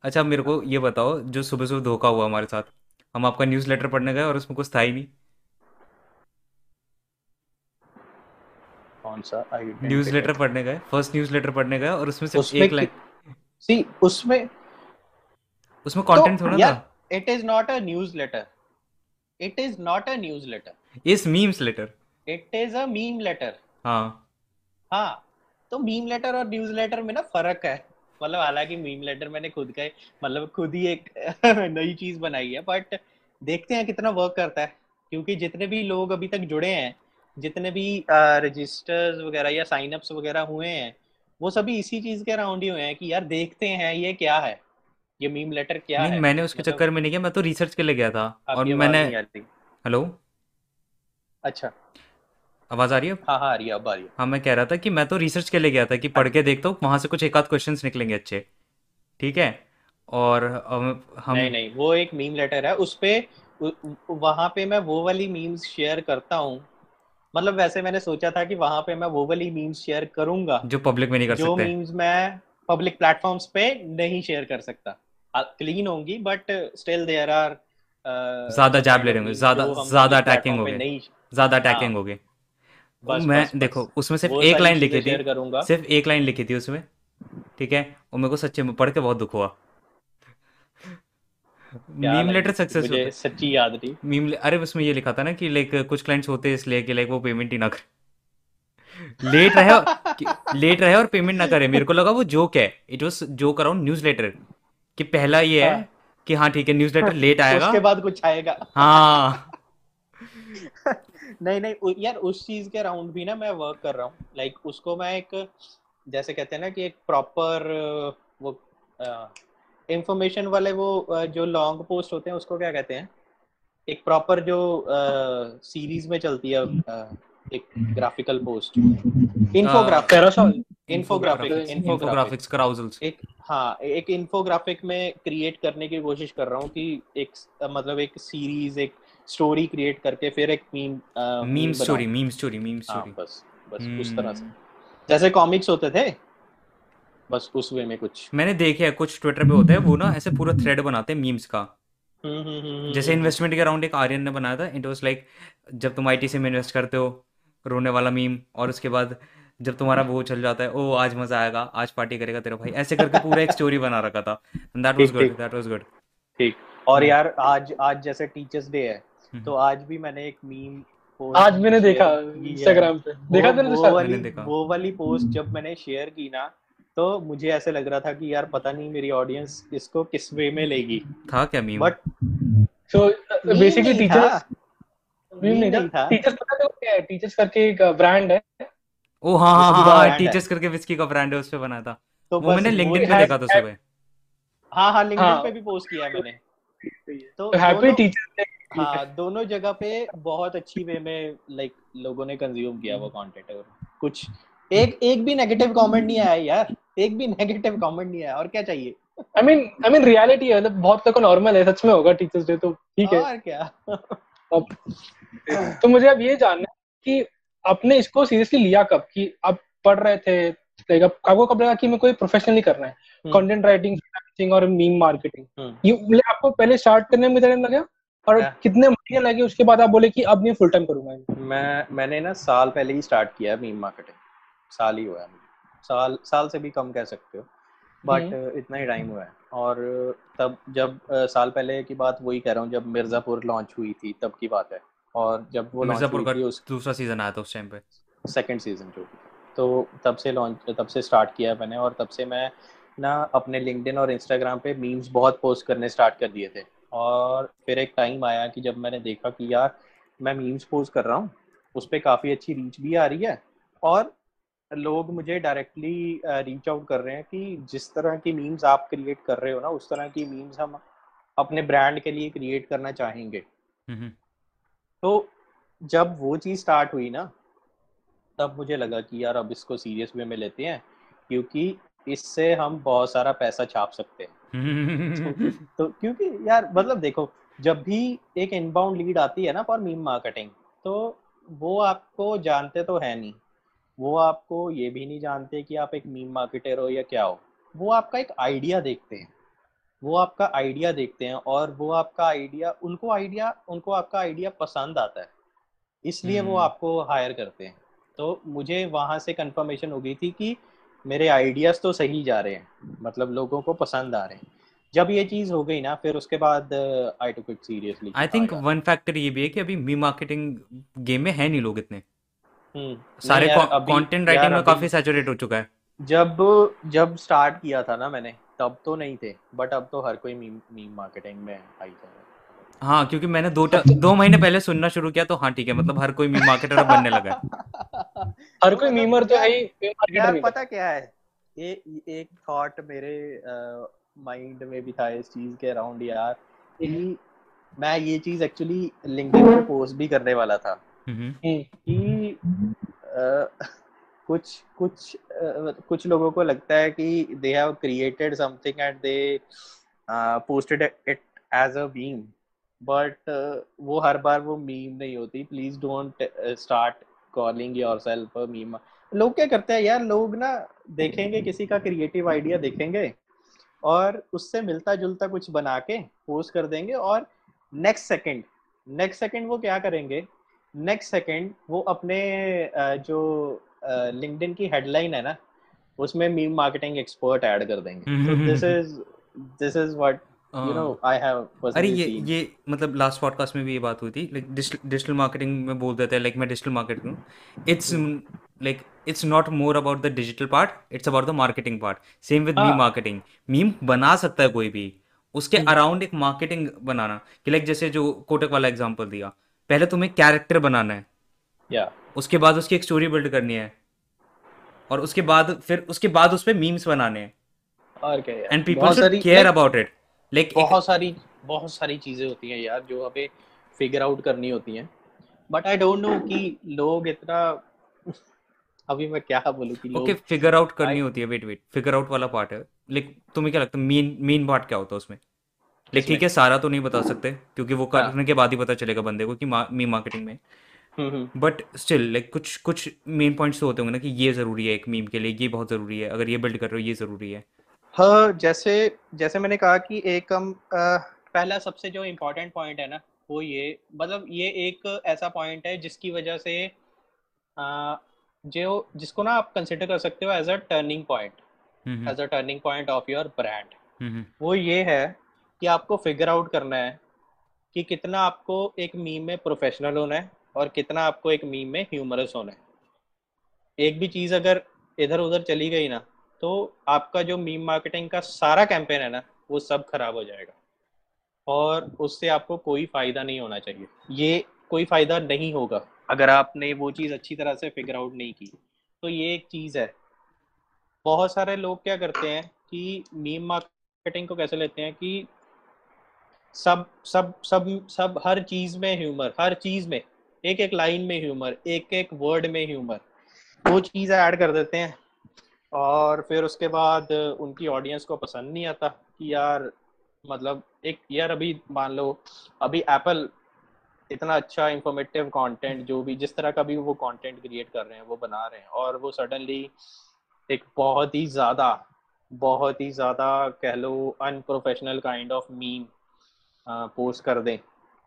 अच्छा मेरे को ये बताओ जो सुबह सुबह धोखा हुआ हमारे साथ हम आपका न्यूज़ लेटर पढ़ने गए और उसमें कुछ था ही नहीं। कौन सा? आई न्यूज़ लेटर पढ़ने गए फ़र्स्ट न्यूज़ लेटर पढ़ने गए और उसमें सिर्फ़ उसमें एक लाइन सी उसमें उसमें तो कंटेंट थोड़ा यार था। It is not a newsletter it is not a newsletter is memes letter it is a meme letter हाँ। हाँ तो मीम लेटर और न्यूज़ लेटर में ना फ़र्क है। मतलब हालाँकि मीम लेटर मैंने खुद का मतलब खुद ही एक नई चीज़ बनाई है बट देखते हैं कितना वर्क करता है क्योंकि जितने भी लोग अभी तक जुड़े हैं जितने भी रजिस्टर्स वगैरह या साइन अप्स वगैरह हुए हैं वो सभी इसी चीज़ के अराउंड ही हुए हैं कि यार देखते हैं ये क्या है ये मीम लेटर क्या नहीं है। मैंने उसके मतलब चक्कर में नहीं किया मैं तो रिसर्च के लिए गया था और मैंने हेलो अच्छा। आवाज़ आ रही है हाँ हाँ आ रही है अब आ रही है। हाँ मैं कह रहा था कि मैं तो रिसर्च के लिए गया था कि पढ़ के देखता हूँ वहाँ से कुछ एक आध क्वेश्चंस निकलेंगे अच्छे। ठीक है? और हम नहीं नहीं वो एक मीम लेटर है उस पे वहाँ पे मैं वो वाली मीम्स शेयर करता हूँ। मतलब वैसे मैंने सोचा था कि वहाँ पे मैं वो वाली मीम्स शेयर करूँगा जो पब्लिक में नहीं कर जो सकते। मीम्स मैं पब्लिक प्लेटफॉर्म्स पे नहीं शेयर कर सकता। क्लीन होंगी बट स्टिल देयर आर ज़्यादा जैब ले रहे होंगे ज़्यादा ज़्यादा अटैकिंग हो नहीं ज़्यादा अटैकिंग हो। गए बस मैं बस देखो बस उसमें सिर्फ़ एक लाइन लिखी थी। करूँगा। सिर्फ़ एक लाइन लिखी थी उसमें ठीक है? और मेरे को सच्चे में पढ़ के बहुत दुख हुआ। मीम लेटर सक्सेस मुझे सच्ची याद नहीं। मीम अरे उसमें ये लिखा था ना कि लाइक कुछ क्लाइंट्स होते हैं इसलिए कि लाइक वो पेमेंट ही ना करे। लेट रहे और लेट रहे और पेमेंट ना करे। मेरे को लगा वो जोक है। It was joke around newsletter कि पहला ये है हाँ। कि हाँ ठीक है न्यूज़ लेटर लेट आएगा। उसके बाद कुछ आएगा। हाँ। नहीं नहीं यार उस चीज़ के अराउंड भी ना मैं वर्क कर रहा हूँ। लाइक like, उसको मैं एक जैसे कहते हैं ना कि एक प्रॉपर वो इंफॉर्मेशन वाले वो जो लॉन्ग पोस्ट होते हैं उसको क्या कहते हैं? एक प्रॉपर जो सीरीज़ में चलती है एक graphical post infographic infographic infographic infographics carousels एक हाँ एक इन्फोग्राफिक में क्रिएट करने की कोशिश कर रहा हूँ कि एक मतलब एक सीरीज़ एक स्टोरी क्रिएट करके फिर एक meme meme story meme story meme story बस बस उस तरह से। जैसे कॉमिक्स होते थे बस उस वे में कुछ। मैंने देखे है कुछ ट्विटर पे होता है वो ना ऐसे पूरा थ्रेड बनाते हैं मीम्स का। हम्म हम्म हम्म जैसे इन्वेस्टमेंट के अराउंड एक आर्यन ने बनाया था इट वाज लाइक जब तुम आईटीसी में इन्वेस्ट करते हो रोने वाला मीम और उसके बाद जब तुम्हारा वो चल जाता है ओ आज मज़ा आएगा आज पार्टी करेगा तेरा भाई। ऐसे करके पूरा एक स्टोरी बना रखा था। That was good that was good ठीक। और हाँ यार आज आज जैसे टीचर्स डे है तो हम्म आज भी मैंने एक मीम पोस्ट आज मैंने देखा है। इंस्टाग्राम पे। वो देखा तेरे वो साथ वाली देखा। वो वाली पोस्ट जब मैंने शेयर की ना तो मुझे ऐसे लग रहा था कि यार पता नहीं मेरी ऑडियंस इसको किस वे में लेगी। था क्या meme but so basically teachers meme नहीं था। टीचर्स पता है क्या है? टीचर्स करके एक ब्रांड है। ओ हाँ हाँ हाँ हाँ टीचर्स करके विस्की का ब्रांड है उस पे बना था। तो वो मैंने लिंक्डइन पे देखा था सुबह हाँ हाँ लिंक्डइन हाँ। पे भी पोस्ट किया है मैंने। तो तो हैप्पी टीचर्स डे हाँ दोनों जगह पे बहुत अच्छी वे में लाइक लोगों ने कंज्यूम किया वो कंटेंट और कुछ। एक एक भी नेगेटिव कमेंट नहीं आया यार। एक भी नेगेटिव कमेंट नहीं आया। और क्या चाहिए? I mean I mean reality है मतलब बहुत लोग नॉर्मल है सच में होगा टीचर्स डे तो ठीक है। और क्या? अब तो मुझे अब ये जानना है कि आपने इसको सीरियसली लिया कब? कि आप पढ़ रहे थे like, आप- आपको कब लगा कि मैं कोई प्रोफेशनली करना है? हम्म। कंटेंट राइटिंग और मीम मार्केटिंग हम्म। ये मतलब आपको पहले स्टार्ट करने में टाइम लगा और क्या? कितने महीने लगे उसके बाद आप बोले कि अब मैं फुल टाइम करूँगा मैं। मैंने ना साल पहले ही स्टार्ट किया है मीम मार्केटिंग साल ही हुआ है साल साल से भी कम कह सकते हो बट हम्म। इतना ही टाइम हुआ है। और तब जब साल पहले की बात वही कह रहा हूँ जब मिर्ज़ापुर लॉन्च हुई थी तब की बात है। और जब वो मिर्जापुर का उस दूसरा सीज़न आया था उस टाइम पे। सेकंड सीज़न जो तो तब से लॉन्च तब से स्टार्ट किया मैंने और तब से मैं ना अपने लिंक्डइन और इंस्टाग्राम पे मीम्स बहुत पोस्ट करने स्टार्ट कर दिए थे। और फिर एक टाइम आया कि जब मैंने देखा कि यार मैं मीम्स पोस्ट कर रहा हूँ उस पर काफ़ी अच्छी रीच भी आ रही है और लोग मुझे डायरेक्टली रीच आउट कर रहे हैं कि जिस तरह की मीम्स आप क्रिएट कर रहे हो ना उस तरह की मीम्स हम अपने ब्रांड के लिए क्रिएट करना चाहेंगे। हम्म तो जब वो चीज़ स्टार्ट हुई ना तब मुझे लगा कि यार अब इसको सीरियस वे में लेते हैं क्योंकि इससे हम बहुत सारा पैसा छाप सकते हैं। तो, क्योंकि यार मतलब देखो जब भी एक इनबाउंड लीड आती है ना फॉर मीम मार्केटिंग तो वो आपको जानते तो है नहीं। वो आपको ये भी नहीं जानते कि आप एक मीम मार्केटर हो या क्या हो। वो आपका एक आइडिया देखते हैं। वो आपका आइडिया देखते हैं और वो आपका आइडिया उनको आइडिया उनको आपका आइडिया पसंद आता है। इसलिए वो हम्म। आपको हायर करते हैं। तो मुझे वहाँ से कंफर्मेशन हो गई थी कि मेरे आइडियाज़ तो सही जा रहे हैं मतलब लोगों को पसंद आ रहे हैं। जब ये चीज़ हो गई ना फिर उसके बाद I took it seriously I think one factor ये भी है कि अभी मी मार्केटिंग गेम में है नहीं लोग इतने। हम्म सारे कंटेंट राइटिंग में काफ़ी सैचुरेट हो चुका है। जब जब स्टार्ट किया था ना मैंने तब तो नहीं थे बट अब तो हर कोई मीम मीम मार्केटिंग में आई जा हाँ क्योंकि मैंने दो ट- दो महीने पहले सुनना शुरू किया तो हाँ ठीक है मतलब हर कोई मी मार्केटर बनने लगा है। हर कोई मीमर तो है ही मार्केटर यार पता क्या है? ये एक थॉट मेरे माइंड में भी था इस चीज़ के अराउंड यार कि मैं ये चीज़ एक्चुअली लिंक्डइन पे पोस्ट भी करने वाला था। हम्म। कि कुछ कुछ कुछ लोगों को लगता है कि they have created something and they posted it as a meme but वो हर बार वो मीम नहीं होती। Please don't start calling yourself a meme लोग क्या करते हैं यार? लोग ना देखेंगे किसी का क्रिएटिव आइडिया देखेंगे और उससे मिलता जुलता कुछ बना के पोस्ट कर देंगे और नेक्स्ट सेकंड नेक्स्ट सेकंड वो क्या करेंगे? नेक्स्ट सेकंड वो अपने जो लिंक्डइन की हेडलाइन है ना उसमें मीम मार्केटिंग एक्सपर्ट ऐड कर देंगे। This is this is what you know हाँ आई हैव अरे ये ये मतलब लास्ट पॉडकास्ट में भी ये बात हुई थी लाइक डिजिटल मार्केटिंग में बोल देते हैं लाइक मैं डिजिटल मार्केटिंग हूँ। It's like it's not more about the digital part it's about the marketing part same with marketing meme बना सकता है कोई भी। उसके अराउंड एक मार्केटिंग बनाना। कि लाइक जैसे जो कोटक वाला एग्जांपल दिया। पहले तुम्हें कैरेक्टर बनाना है। या उसके बाद उसकी एक स्टोरी बिल्ड करनी है। और उसके बाद फिर उसके बाद उस पे मीम्स बनाने हैं। और क्या and people should care about it like बहुत सारी बहुत सारी चीज़ें होती हैं यार जो हमें फिगर आउट करनी होती हैं। बट आई डोंट नो कि लोग इतना अभी मैं क्या बोलूँ कि ओके फिगर आउट करनी आई होती है वेट वेट फिगर आउट वाला पार्ट है। लाइक तुम्हें क्या लगता है मेन मेन पार्ट क्या होता है उसमें? लाइक ठीक है सारा तो नहीं बता सकते क्योंकि वो हाँ। करने के बाद ही पता चलेगा बंदे को कि मीम मार्केटिंग में। बट स्टिल लाइक कुछ कुछ मेन पॉइंट्स तो होते होंगे ना कि ये ज़रूरी है एक मीम के लिए ये बहुत ज़रूरी है अगर ये बिल्ड कर रहे हो ये ज़रूरी है। हाँ जैसे जैसे मैंने कहा कि एक हम पहला सबसे जो इम्पोर्टेंट पॉइंट है ना वो ये मतलब ये एक ऐसा पॉइंट है जिसकी वजह से अ, जो जिसको ना आप कंसिडर कर सकते हो as a turning point as a turning point of your brand वो ये है कि आपको फिगर आउट करना है कि कितना आपको एक मीम में प्रोफेशनल होना है और कितना आपको एक मीम में ह्यूमरस होना है। एक भी चीज़ अगर इधर उधर चली गई ना तो आपका जो मीम मार्केटिंग का सारा कैंपेन है ना, वो सब खराब हो जाएगा। और उससे आपको कोई फ़ायदा नहीं होना चाहिए। ये कोई फ़ायदा नहीं होगा। अगर आपने वो चीज़ अच्छी तरह से फिगर आउट नहीं की तो ये एक चीज़ है। बहुत सारे लोग क्या करते हैं कि मीम मार्केटिंग को कैसे लेते हैं कि सब सब सब सब, हर चीज़ में ह्यूमर हर चीज़ में एक एक लाइन में ह्यूमर एक एक वर्ड में ह्यूमर वो चीज़ ऐड कर देते हैं। और फिर उसके बाद उनकी ऑडियंस को पसंद नहीं आता कि यार मतलब एक, यार अभी मान लो, अभी एप्पल इतना अच्छा इंफॉर्मेटिव कंटेंट जो भी, जिस तरह का भी वो कंटेंट क्रिएट कर रहे हैं, वो बना रहे हैं, और वो सडनली एक बहुत ही ज़्यादा, बहुत ही ज़्यादा कह लो unprofessional kind of meme post कर दें।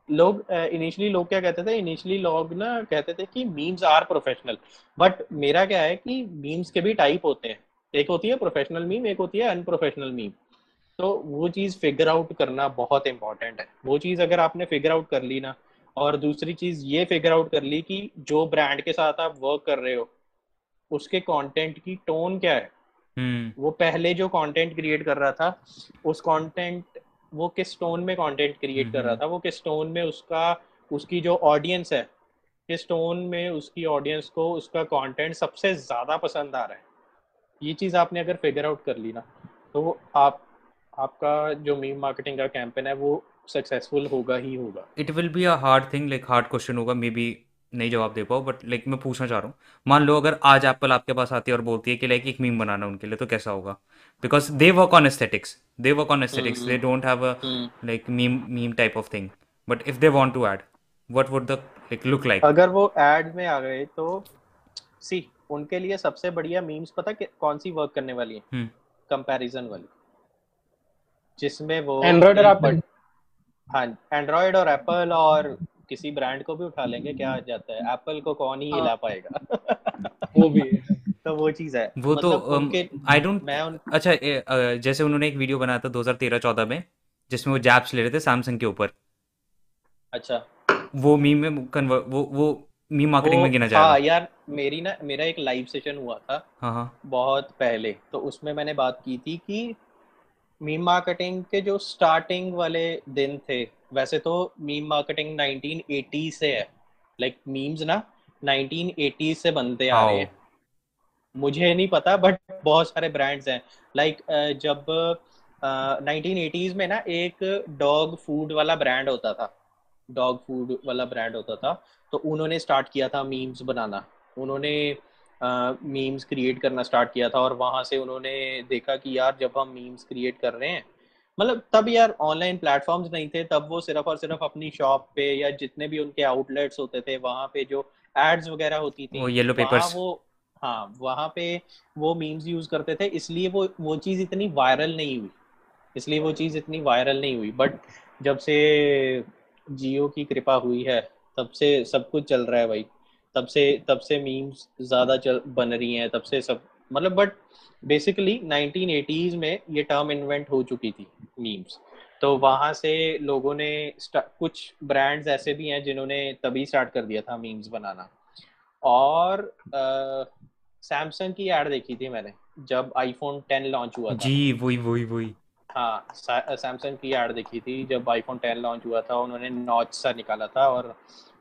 लोग इनिशियली लोग क्या कहते थे? इनिशियली लोग ना कहते थे कि मीम्स आर प्रोफेशनल बट मेरा क्या है कि मीम्स के भी टाइप होते हैं। एक होती है प्रोफेशनल मीम एक होती है अनप्रोफेशनल मीम तो वो चीज़ फिगर आउट करना बहुत इंपॉर्टेंट है। वो चीज़ अगर आपने फिगर आउट कर ली ना और दूसरी चीज़ ये फिगर आउट कर ली कि जो ब्रांड के साथ आप वर्क कर रहे हो उसके कंटेंट की टोन क्या है? हम्म। वो पहले जो कंटेंट क्रिएट कर रहा था उस कंटेंट वो किस टोन में कंटेंट क्रिएट कर रहा था वो किस टोन में उसका उसकी जो ऑडियंस है किस टोन में उसकी ऑडियंस को उसका कंटेंट सबसे ज़्यादा पसंद आ रहा है। ये चीज़ आपने अगर फिगर आउट कर ली ना तो आप आपका जो मीम मार्केटिंग का कैंपेन है वो सक्सेसफुल होगा ही होगा। It will be a hard thing like hard question होगा मे बी नहीं जवाब दे पाओ बट लाइक मैं पूछना चाह रहा हूँ। मान लो अगर आज एप्पल आपके पास आती है और बोलती है कि लाइक एक मीम बनाना उनके लिए तो कैसा होगा? Because they work on aesthetics they work on aesthetics they don't have a hmm like meme meme type of thing. But if they want to add what would the like look like? अगर वो add में आ गए तो सी उनके लिए सबसे बढ़िया memes पता कि कौन सी वर्क करने वाली है? हम्म कंपैरिजन वाली। जिसमें वो एंड्रॉइड और एप्पल हाँ एंड्रॉयड और एप्पल और किसी ब्रांड को भी उठा लेंगे क्या जाता है? एप्पल को कौन ही हाँ। हिला पाएगा? वो भी है। तो वो चीज़ है। वो तो मतलब उनके आई डोंट मैं उन अच्छा ए, अ, जैसे उन्होंने एक वीडियो बनाया था 2013-14 में जिसमें वो जैप्स ले रहे थे सैमसंग के ऊपर। अच्छा। वो मीम में कन्वर्ट वो वो मीम मार्केटिंग में गिना हाँ जाएगा यार मेरी ना मेरा एक लाइव सेशन हुआ था हाँ हाँ। बहुत पहले तो उसमें मैंने बात की थी कि मीम मार्केटिंग के जो स्टार्टिंग वाले दिन थे वैसे तो मीम मार्केटिंग 1980 से है। लाइक like, मीम्स ना 1980 से बनते आ रहे हैं। मुझे नहीं पता बट बहुत सारे ब्रांड्स हैं। लाइक जब नाइनटीन एटीज में ना एक डॉग फ़ूड वाला ब्रांड होता था। डॉग फ़ूड वाला ब्रांड होता था। तो उन्होंने स्टार्ट किया था मीम्स बनाना। उन्होंने मीम्स क्रिएट करना स्टार्ट किया था और वहाँ से उन्होंने देखा कि यार जब हम मीम्स क्रिएट कर रहे हैं मतलब तब यार ऑनलाइन प्लेटफॉर्म्स नहीं थे तब वो सिर्फ़ और सिर्फ़ अपनी शॉप पे या जितने भी उनके आउटलेट्स होते थे वहाँ पे जो एड्स वगैरह होती थी वो येलो पेपर्स वो हाँ वहाँ पे वो मीम्स यूज़ करते थे, इसलिए वो वो चीज़ इतनी वायरल नहीं हुई। इसलिए वो चीज़ इतनी वायरल नहीं हुई। बट जब से जियो की कृपा हुई है, तब से सब कुछ चल रहा है भाई। तब से तब से मीम्स ज़्यादा चल, बन रही हैं, तब से सब मतलब बट बेसिकली 1980s में ये टर्म इन्वेंट हो चुकी थी मीम्स तो वहाँ से लोगों ने कुछ ब्रांड्स ऐसे भी हैं जिन्होंने तभी स्टार्ट कर दिया था मीम्स बनाना। और सैमसंग की एड देखी थी मैंने जब आईफोन 10 लॉन्च हुआ था। जी वही वही वही। हाँ सैमसंग की एड देखी थी जब आईफोन 10 लॉन्च हुआ था उन्होंने नॉच सा निकाला था और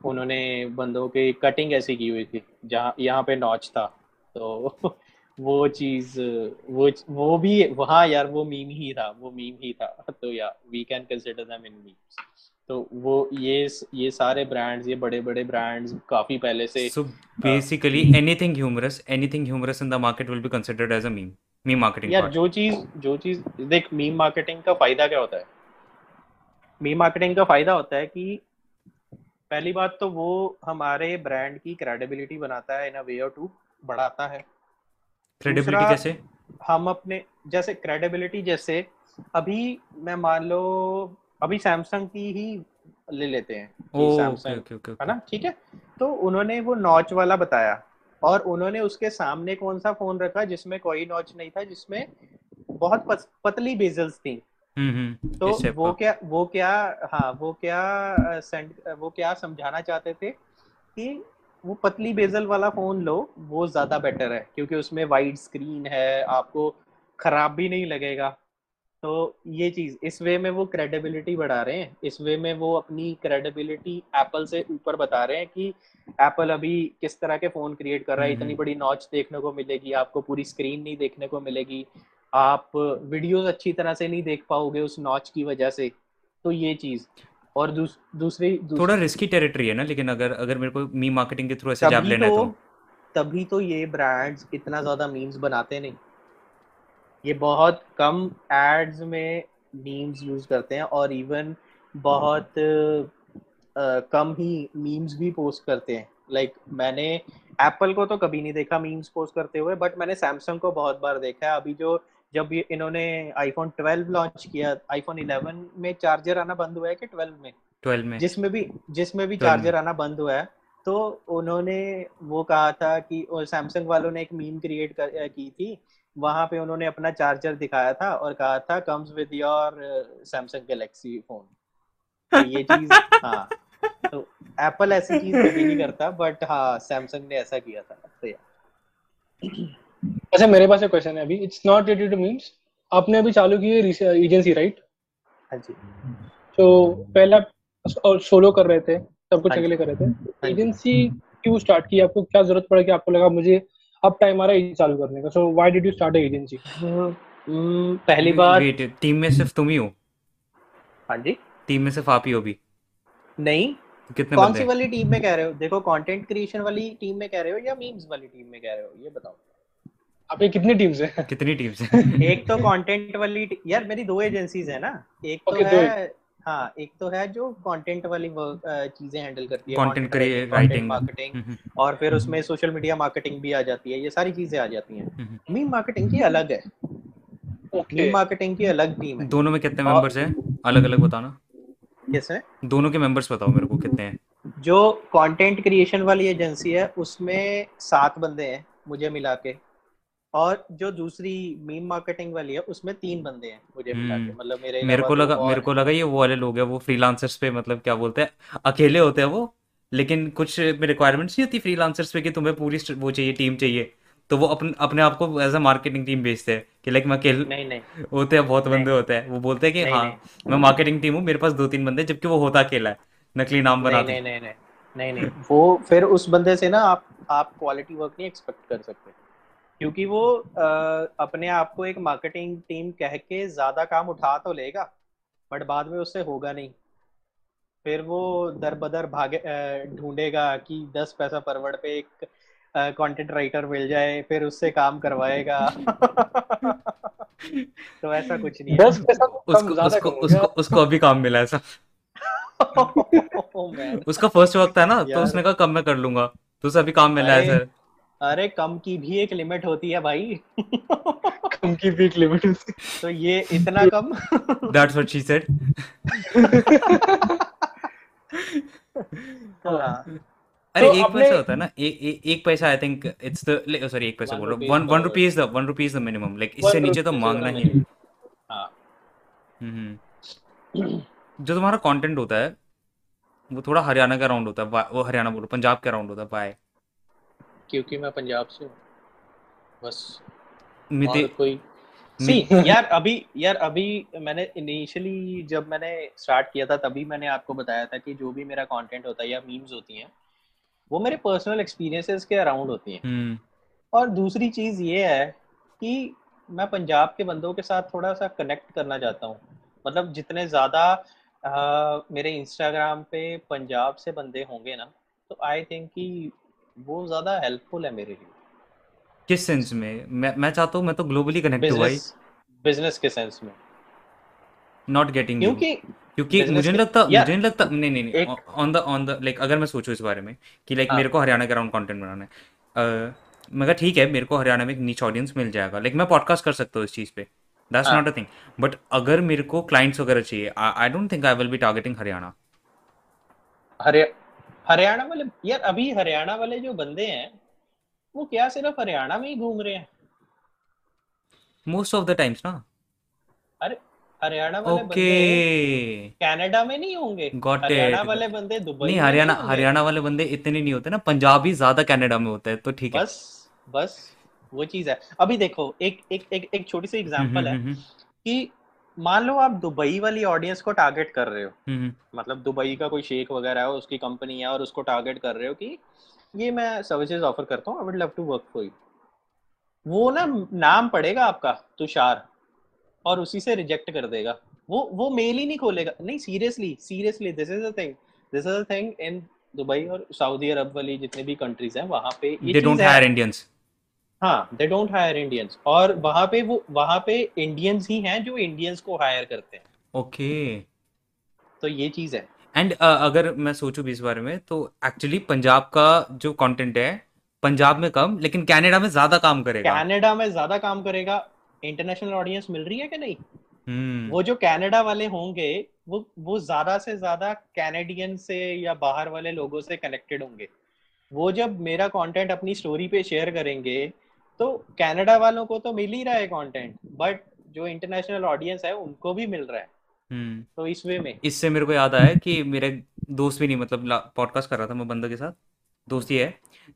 उन्होंने बंदों की कटिंग ऐसी की हुई थी जहाँ यहाँ पे नॉच था। तो वो चीज़ वो वो भी वहाँ यार वो मीम ही था वो मीम ही था। तो या we can consider them in memes तो वो ये ये सारे ब्रांड्स ये बड़े बड़े ब्रांड्स काफ़ी पहले से so uh, basically anything humorous anything humorous in the market will be considered as a meme meme marketing यार जो चीज़ जो चीज़ देख मीम मार्केटिंग का फ़ायदा क्या होता है? मीम मार्केटिंग का फ़ायदा होता है कि पहली बात तो वो हमारे ब्रांड की क्रेडिबिलिटी बनाता है इन अ वे और टू बढ़ाता है। क्रेडिबिलिटी कैसे? हम अपने जैसे क्रेडिबिलिटी जैसे अभी मैं मान लो अभी सैमसंग की ही ले लेते हैं सैमसंग है ना? ठीक है? तो उन्होंने वो नॉच वाला बताया और उन्होंने उसके सामने कौन सा फ़ोन रखा जिसमें कोई नॉच नहीं था जिसमें बहुत पस- पतली बेजल्स थी। हम्म हम्म तो वो क्या वो क्या हाँ वो क्या सेंड वो क्या समझाना चाहते थे कि वो पतली बेजल वाला फ़ोन लो वो ज़्यादा बेटर है क्योंकि उसमें वाइड स्क्रीन है आपको खराब भी नहीं लगेगा। तो ये चीज़ इस वे में वो क्रेडिबिलिटी बढ़ा रहे हैं। इस वे में वो अपनी क्रेडिबिलिटी एप्पल से ऊपर बता रहे हैं कि एप्पल अभी किस तरह के फ़ोन क्रिएट कर रहा है। हम्म इतनी हम्म। बड़ी नॉच देखने को मिलेगी आपको पूरी स्क्रीन नहीं देखने को मिलेगी। आप वीडियोस अच्छी तरह से नहीं देख पाओगे उस नॉच की वजह से। तो ये चीज़। और दूस, दूसरी दूस, थोड़ा रिस्की टेरिटरी है ना लेकिन अगर अगर मेरे को मीम मार्केटिंग के थ्रू ऐसे जॉब लेना है तो तो। तभी तो ये ब्रांड्स इतना ज़्यादा मीम्स बनाते नहीं। ये बहुत कम एड्स में मीम्स यूज़ करते हैं और इवन बहुत अ, कम ही मीम्स भी पोस्ट करते हैं। लाइक like, मैंने एप्पल को तो कभी नहीं देखा मीम्स पोस्ट करते हुए बट मैंने सैमसंग को बहुत बार देखा है। अभी जो जब इन्होंने आईफोन 12 लॉन्च किया आईफोन 11 में चार्जर आना बंद हुआ है कि 12 में? ट्वेल्व में। जिसमें भी जिसमें भी चार्जर आना बंद हुआ है तो उन्होंने वो कहा था कि सैमसंग वालों ने एक मीम क्रिएट की थी वहाँ पे उन्होंने अपना चार्जर दिखाया था और कहा था comes with your Samsung Galaxy phone तो ये चीज़ हाँ तो एप्पल ऐसी चीज़ कभी नहीं करता बट हाँ सैमसंग ने ऐसा किया था तो अच्छा मेरे पास एक क्वेश्चन है अभी। It's not related to memes आपने अभी चालू की है एजेंसी राइट हाँ जी। तो पहले आप सोलो कर रहे थे सब कुछ हाँ अकेले कर रहे थे। हाँ एजेंसी क्यों स्टार्ट की? आपको क्या ज़रूरत पड़ा कि आपको लगा मुझे अब टाइम आ रहा है चालू करने का। So why did you start agency hmm, पहली बात वेट टीम में सिर्फ़ तुम ही हो? हाँ जी। टीम में सिर्फ़ आप ही हो भी नहीं। कितने कौन सी वाली टीम में कह रहे हो? देखो कंटेंट क्रिएशन वाली टीम में कह रहे हो या मीम्स वाली टीम में कह रहे हो? ये बताओ। आपके कितनी टीम्स हैं? कितनी टीम्स हैं? एक तो कंटेंट वाली यार मेरी दो एजेंसीज है ना। एक तो है हाँ एक तो है जो कंटेंट वाली चीज़ें हैंडल करती है कंटेंट राइटिंग मार्केटिंग और फिर उसमें सोशल मीडिया मार्केटिंग भी आ जाती है ये सारी चीज़ें आ जाती हैं। हम्म, मीम मार्केटिंग की अलग है। ओके मीम मार्केटिंग की अलग टीम है। दोनों में कितने मेंबर्स हैं? अलग अलग बताना किसमें दोनों के मेंबर्स बताओ मेरे को कितने हैं। जो कंटेंट क्रिएशन वाली एजेंसी है उसमें सात बंदे हैं मुझे मिला के। और जो दूसरी मीम मार्केटिंग वाली है उसमें तीन बंदे हैं मुझे हम्म। मतलब मेरे मेरे को लगा मेरे को लगा ये वो वाले लोग हैं वो फ्रीलांसर्स पे मतलब क्या बोलते हैं अकेले होते हैं वो लेकिन कुछ रिक्वायरमेंट्स नहीं होती फ्रीलांसर्स पे कि तुम्हें पूरी वो चाहिए टीम चाहिए। तो वो अपने अपने आप को एज अ मार्केटिंग टीम भेजते हैं कि लाइक मैं अकेले नहीं नहीं। होते हैं बहुत बंदे होते हैं। वो बोलते हैं कि हाँ मैं मार्केटिंग टीम हूँ मेरे पास दो तीन बंदे जबकि वो होता अकेला है नकली नाम बना नहीं नहीं नहीं नहीं नहीं। वो फिर उस बंदे से ना आप आप क्वालिटी वर्क नहीं एक्सपेक्ट कर सकते। क्योंकि वो अ, अपने आप को एक मार्केटिंग टीम कह के ज़्यादा काम उठा तो लेगा बट बाद में उससे होगा नहीं। फिर वो दर बदर भागे ढूंढेगा कि दस पैसा परवड़ पे एक कंटेंट राइटर मिल जाए फिर उससे काम करवाएगा। तो ऐसा कुछ नहीं है। दस पैसा तो उसको उसको उसको उसको अभी काम मिला है ऐसा। Oh, उसका फ़र्स्ट वक्त है ना तो उसने कहा कब मैं कर लूँगा? तो उसे अभी काम मिला है सर अरे कम की भी एक लिमिट होती है भाई। कम की वीक लिमिट होती तो ये इतना कम। दैट्स व्हाट शी सेड हाँ। अरे तो एक पैसा होता है ना। एक एक एक पैसा I think it's the sorry एक पैसा बोल। रहा हूँ one one rupee is the one rupee is the minimum like इससे नीचे तो मांगना ही नहीं। हाँ। हम्म। जो तुम्हारा कंटेंट होता है वो थोड़ा हरियाणा का राउंड होता है। वो हरियाणा बोलो पंजाब का राउंड होता है। बाय क्योंकि मैं पंजाब से हूँ। बस। मिते और कोई सी यार अभी यार अभी मैंने इनिशियली जब मैंने स्टार्ट किया था तभी मैंने आपको बताया था कि जो भी मेरा कंटेंट होता है या मीम्स होती हैं वो मेरे पर्सनल एक्सपीरियंसेस के अराउंड होती हैं। हम्म। और दूसरी चीज़ ये है कि मैं पंजाब के बंदों के साथ थोड़ा सा कनेक्ट करना चाहता हूँ। मतलब जितने ज़्यादा मेरे इंस्टाग्राम पे पंजाब से बंदे होंगे ना तो आई थिंक कि वो ज़्यादा हेल्पफुल है मेरे लिए। किस सेंस में? मैं मैं चाहता हूँ मैं तो ग्लोबली कनेक्ट हूँ भाई। बिज़नेस बिज़नेस के सेंस में। नॉट गेटिंग यू क्योंकि क्योंकि मुझे नहीं लगता या मुझे नहीं लगता नहीं नहीं नहीं on the on the like अगर मैं सोचूं इस बारे में कि लाइक हाँ। मेरे को हरियाणा के अराउंड कंटेंट बनाना है। मैं कहा ठीक है मेरे को हरियाणा में एक नीच ऑडियंस मिल जाएगा। लाइक मैं पॉडकास्ट कर सकता हूँ इस चीज़ पे। That's not a thing but अगर मेरे को क्लाइंट्स वगैरह चाहिए I don't think I will be targeting Haryana. हरिया हरियाणा वाले यार अभी हरियाणा वाले जो बंदे हैं वो क्या सिर्फ़ हरियाणा में ही घूम रहे हैं? मोस्ट ऑफ़ द टाइम्स ना। अरे हरियाणा वाले ओके बंदे कनाडा में नहीं होंगे। हरियाणा वाले बंदे दुबई नहीं हरियाणा हरियाणा वाले बंदे इतने नहीं होते ना पंजाबी ज़्यादा कनाडा में होते हैं तो ठीक है। बस बस वो चीज़ है। अभी देखो एक एक एक, एक छोटी सी हम्म एग्जांपल है हम्म हम्म। कि मान लो आप दुबई वाली ऑडियंस को टारगेट कर रहे हो। हम्म, हम्म, मतलब दुबई का कोई शेख वगैरह है उसकी कंपनी है और उसको टारगेट कर रहे हो कि ये मैं सर्विसेज़ ऑफ़र करता हूँ I would love to work for you वो ना नाम पड़ेगा आपका तुषार और उसी से रिजेक्ट कर देगा। वो वो मेल ही नहीं खोलेगा। नहीं seriously seriously this is a thing this is a thing in Dubai और सऊदी अरब वाली जितने भी कंट्रीज़ हैं वहाँ पे ये दे डोंट हायर इंडियंस हाँ दे डोंट हायर इंडियंस और वहाँ पे वो वहाँ पे इंडियंस ही हैं जो इंडियंस को हायर करते हैं। ओके। तो ये चीज़ है। एंड uh, अगर मैं सोचूं भी इस बारे में तो एक्चुअली पंजाब का जो कंटेंट है पंजाब में कम लेकिन कनाडा में ज़्यादा काम करेगा। कनाडा में ज़्यादा काम करेगा। इंटरनेशनल ऑडियंस मिल रही है कि नहीं? हम्म। वो जो कनाडा वाले होंगे वो वो ज़्यादा से ज़्यादा कैनेडियन से या बाहर वाले लोगों से कनेक्टेड होंगे। वो जब मेरा कंटेंट अपनी स्टोरी पे शेयर करेंगे तो कनाडा वालों को तो मिल ही रहा है कंटेंट बट जो इंटरनेशनल ऑडियंस है उनको भी मिल रहा है। हम्म। तो इस वे में। इससे मेरे को याद आया कि मेरे दोस्त भी नहीं मतलब पॉडकास्ट कर रहा था मैं बंदे के साथ। दोस्त ही है।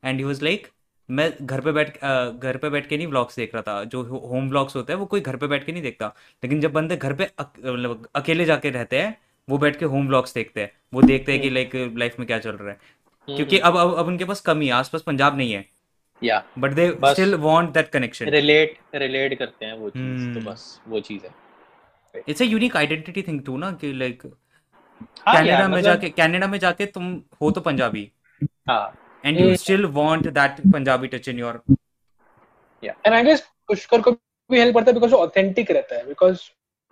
एंड ही वाज लाइक मैं घर पे बैठ घर पे बैठ के नहीं व्लॉग्स देख रहा था। जो होम व्लॉग्स होते हैं वो कोई घर पे बैठ के नहीं देखता। लेकिन जब बंदे घर पे मतलब अकेले जाके रहते हैं वो बैठ के होम व्लॉग्स देखते हैं। वो देखते हैं कि लाइक लाइफ में क्या चल रहा है। हम्म, क्योंकि अब अब अब उनके पास कमी है। आसपास पंजाब नहीं है। Yeah but they still want that connection relate relate करते हैं वो चीज़ हम्म तो बस वो चीज़ है। It's a unique identity thing too ना कि लाइक हाँ कनाडा में मतलब जाके कनाडा में जाके तुम हो तो पंजाबी। हाँ। And you still want that Punjabi touch in your yeah and I guess Pushkar को भी हेल्प करता है बिकॉज़ वो ऑथेंटिक रहता है बिकॉज़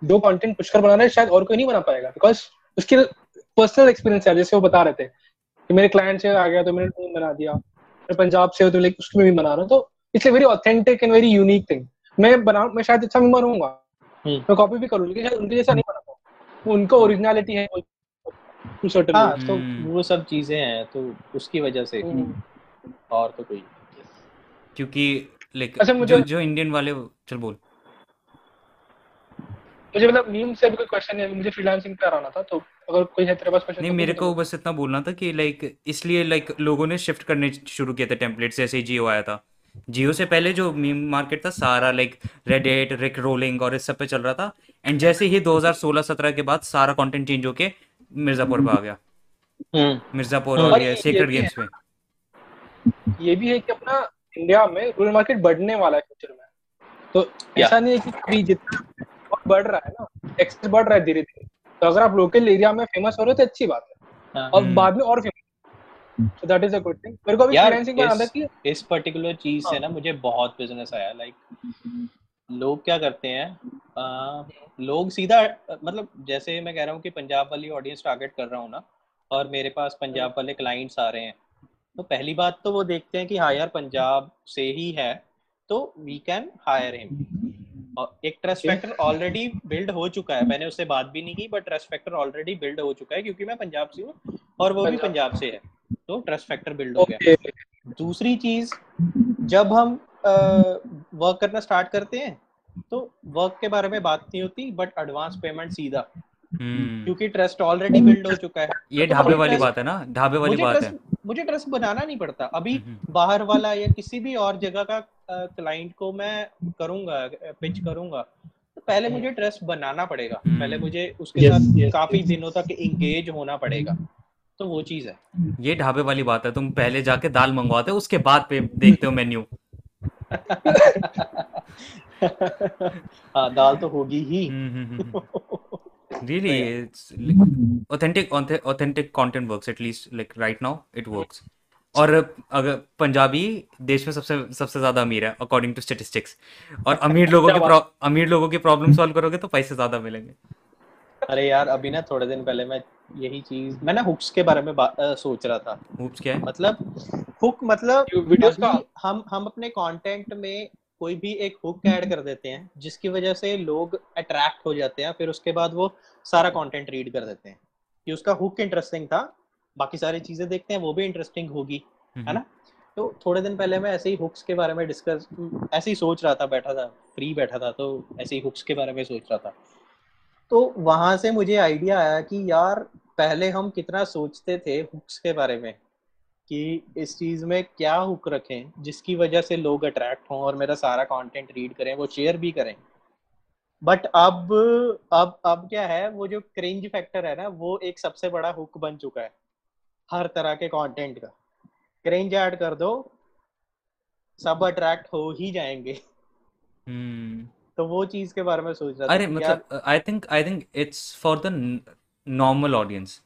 जो कंटेंट पुष्कर बना रहा है शायद और कोई नहीं बना पाएगा बिकॉज़ उसकी पर्सनल एक्सपीरियंस है जैसे वो बता रहे थे कि मेरे क्लाइंट से आ गया तो मैंने टीम बना दिया। पंजाब से हो तो लाइक उसमें भी बना रहा हूँ। तो it's very authentic and very unique thing मैं बना मैं शायद अच्छा भी होऊँगा हम्म। मैं कॉपी भी करूँ लेकिन उनके जैसा नहीं बना पाऊँ उनका ओरिजिनलिटी है हाँ तो हम्म। वो सब चीज़ें हैं तो उसकी वजह से। और तो कोई क्योंकि लाइक अच्छा जो जो इंडियन वाले चल बोल। मुझे मतलब मीम से भी कोई क्वेश्चन है मुझे फ्रीलांसिंग पे आना था तो अगर कोई है तेरे पास क्वेश्चन नहीं तो मेरे को बस इतना बोलना था कि लाइक इसलिए लाइक लोगों ने शिफ्ट करने शुरू किए थे टेम्पलेट जैसे ही जियो आया था। जियो से पहले जो मीम मार्केट था सारा लाइक रेडिट रिक रोलिंग और इस सब पे चल रहा था। एंड जैसे ही 2016-17 के बाद सारा कंटेंट चेंज होके मिर्जापुर पे आ गया। हम्म। मिर्जापुर और ये सीक्रेट है गेम्स में ये भी है कि अपना इंडिया में रूरल मार्केट बढ़ने वाला है फ्यूचर में। तो ऐसा नहीं है कि जितना बढ़ रहा है ना एक्सेस बढ़ रहा है धीरे धीरे। तो अगर आप लोकल एरिया में फ़ेमस हो रहे हो तो अच्छी बात है। हाँ। और बाद में और famous so that is a good thing मेरे को अभी फ्रीलांसिंग में आता है इस कि इस पर्टिकुलर चीज़ से हाँ। ना मुझे बहुत बिज़नेस आया लाइक लोग क्या करते हैं आ, लोग सीधा मतलब जैसे मैं कह रहा हूँ कि पंजाब वाली ऑडियंस टारगेट कर रहा हूँ ना और मेरे पास पंजाब वाले क्लाइंट्स आ रहे हैं। तो पहली बात तो वो देखते हैं कि हाँ यार पंजाब से ही है तो वी कैन हायर हिम एक ट्रस्ट फैक्टर ऑलरेडी बिल्ड हो चुका है। मैंने उससे बात भी नहीं की but trust factor already build हो चुका है क्योंकि मैं पंजाब से हूँ और वो भी पंजाब। से है। तो ट्रस्ट फैक्टर बिल्ड हो गया। दूसरी चीज़ जब हम वर्क करना स्टार्ट करते हैं तो वर्क के बारे में बात नहीं होती बट एडवांस पेमेंट सीधा। हम्म। क्योंकि ट्रस्ट ऑलरेडी बिल्ड हो चुका है। ये तो ढाबे वाली बात है ना? ढाबे वाली बात है। मुझे ट्रस्ट बनाना नहीं पड़ता। अभी हम्म हम्म बाहर वाला या किसी भी और जगह का क्लाइंट को मैं करूँगा पिच करूँगा तो पहले मुझे ट्रस्ट बनाना पड़ेगा। पहले हम्म मुझे उसके यस साथ यस काफ़ी दिनों तक एंगेज होना पड़ेगा। तो वो चीज़ है। ये ढाबे वाली बात है तुम पहले जाके दाल मंगवाते हो उसके बाद पे देखते हो मेन्यू हाँ दाल तो होगी ही। really yeah. it's like, authentic authentic content works at least like right now it works. और अगर पंजाबी देश में सबसे सबसे ज़्यादा अमीर है अकॉर्डिंग टू स्टेटिस्टिक्स और अमीर लोगों के अमीर लोगों की प्रॉब्लम सॉल्व करोगे तो पैसे ज़्यादा मिलेंगे। अरे यार अभी ना थोड़े दिन पहले मैं यही चीज़ मैं ना हुक्स के बारे में बा- अ, सोच रहा था। हूप्स क्या है? मतलब हुक मतलब वीडियोस का? हम हम अपने कंटेंट में कोई भी एक हुक ऐड कर देते हैं जिसकी वजह से लोग अट्रैक्ट हो जाते हैं फिर उसके बाद वो सारा कंटेंट रीड कर देते हैं। कि उसका हुक इंटरेस्टिंग था बाकी सारी चीज़ें देखते हैं वो भी इंटरेस्टिंग होगी है ना? तो थोड़े दिन पहले मैं ऐसे ही हुक्स के बारे में डिस्कस ऐसे ही सोच रहा था बैठा था फ्री बैठा था तो ऐसे ही हुक्स के बारे में सोच रहा था। तो वहाँ से मुझे आइडिया आया कि यार पहले हम कितना सोचते थे हुक्स के बारे में। कि इस चीज़ में क्या हुक रखें जिसकी वजह से लोग अट्रैक्ट हों और मेरा सारा कंटेंट रीड करें वो शेयर भी करें। बट अब अब अब क्या है वो जो क्रिंज फैक्टर है ना वो एक सबसे बड़ा हुक बन चुका है हर तरह के कंटेंट का। क्रिंज ऐड कर दो सब अट्रैक्ट हो ही जाएँगे। हम्म। तो वो चीज़ के बारे में सोच रहा था अरे मतलब I think I think it's for the normal audience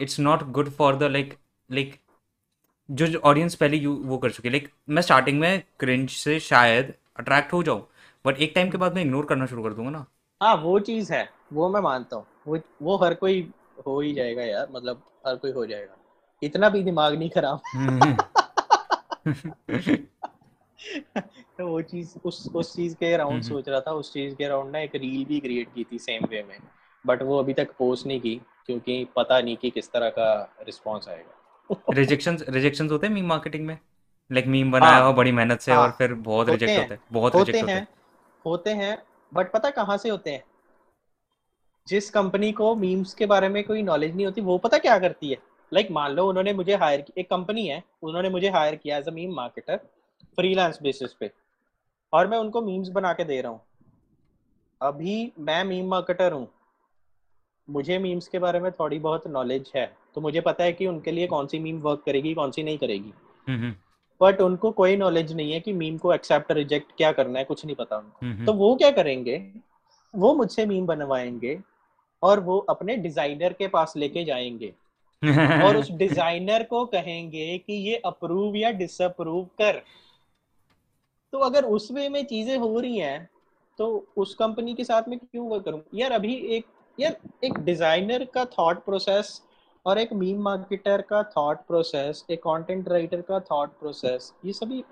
it's not good for the like like जो ऑडियंस पहले यू वो कर चुके लाइक मैं स्टार्टिंग में क्रिंज से शायद अट्रैक्ट हो जाऊँ बट एक टाइम के बाद मैं इग्नोर करना शुरू कर दूँगा ना। हाँ वो चीज़ है वो मैं मानता हूँ। वो वो हर कोई हो ही जाएगा यार मतलब हर कोई हो जाएगा। इतना भी दिमाग नहीं खराब। तो वो चीज़ उस उस चीज़ के अराउंड हम्म। सोच रहा था उस चीज़ के अराउंड ना एक रील भी क्रिएट की थी सेम वे में। बट वो अभी तक पोस्ट नहीं की क्योंकि पता नहीं कि किस तरह का रिस्पॉन्स आएगा। रिजेक्शंस रिजेक्शंस होते हैं मीम मार्केटिंग में? लाइक मीम बनाया हाँ हो बड़ी मेहनत से और हाँ। फिर बहुत होते रिजेक्ट हैं। होते हैं बहुत होते रिजेक्ट होते हैं। हैं। होते हैं बट पता कहाँ से होते हैं? जिस कंपनी को मीम्स के बारे में कोई नॉलेज नहीं होती वो पता क्या करती है? लाइक मान लो उन्होंने मुझे हायर एक कंपनी है उन्होंने मुझे हायर किया as a meme marketer freelance basis पे और मैं उनको मीम्स बना के दे रहा हूँ। अभी मैं मीम मार्केटर हूँ। मुझे मीम्स के बारे में थोड़ी बहुत नॉलेज है। तो मुझे पता है कि उनके लिए कौन सी मीम वर्क करेगी कौन सी नहीं करेगी। हम्म हम्म। बट उनको कोई नॉलेज नहीं है कि मीम को एक्सेप्ट रिजेक्ट क्या करना है कुछ नहीं पता उनको। हम्म तो वो क्या करेंगे? वो मुझसे मीम बनवाएँगे और वो अपने डिज़ाइनर के पास लेके जाएँगे। और उस डिज़ाइनर को कहेंगे कि ये अप्रूव या डिसअप्रूव कर। तो अगर उस वे में चीज़ें हो रही हैं तो उस कंपनी के साथ में क्यों वर्क करूँ? यार अभी एक यार एक डिज़ाइनर का थॉट प्रोसेस और एक मीम मार्केटर का थॉट प्रोसेस एक कंटेंट राइटर का थॉट प्रोसेस ये सभी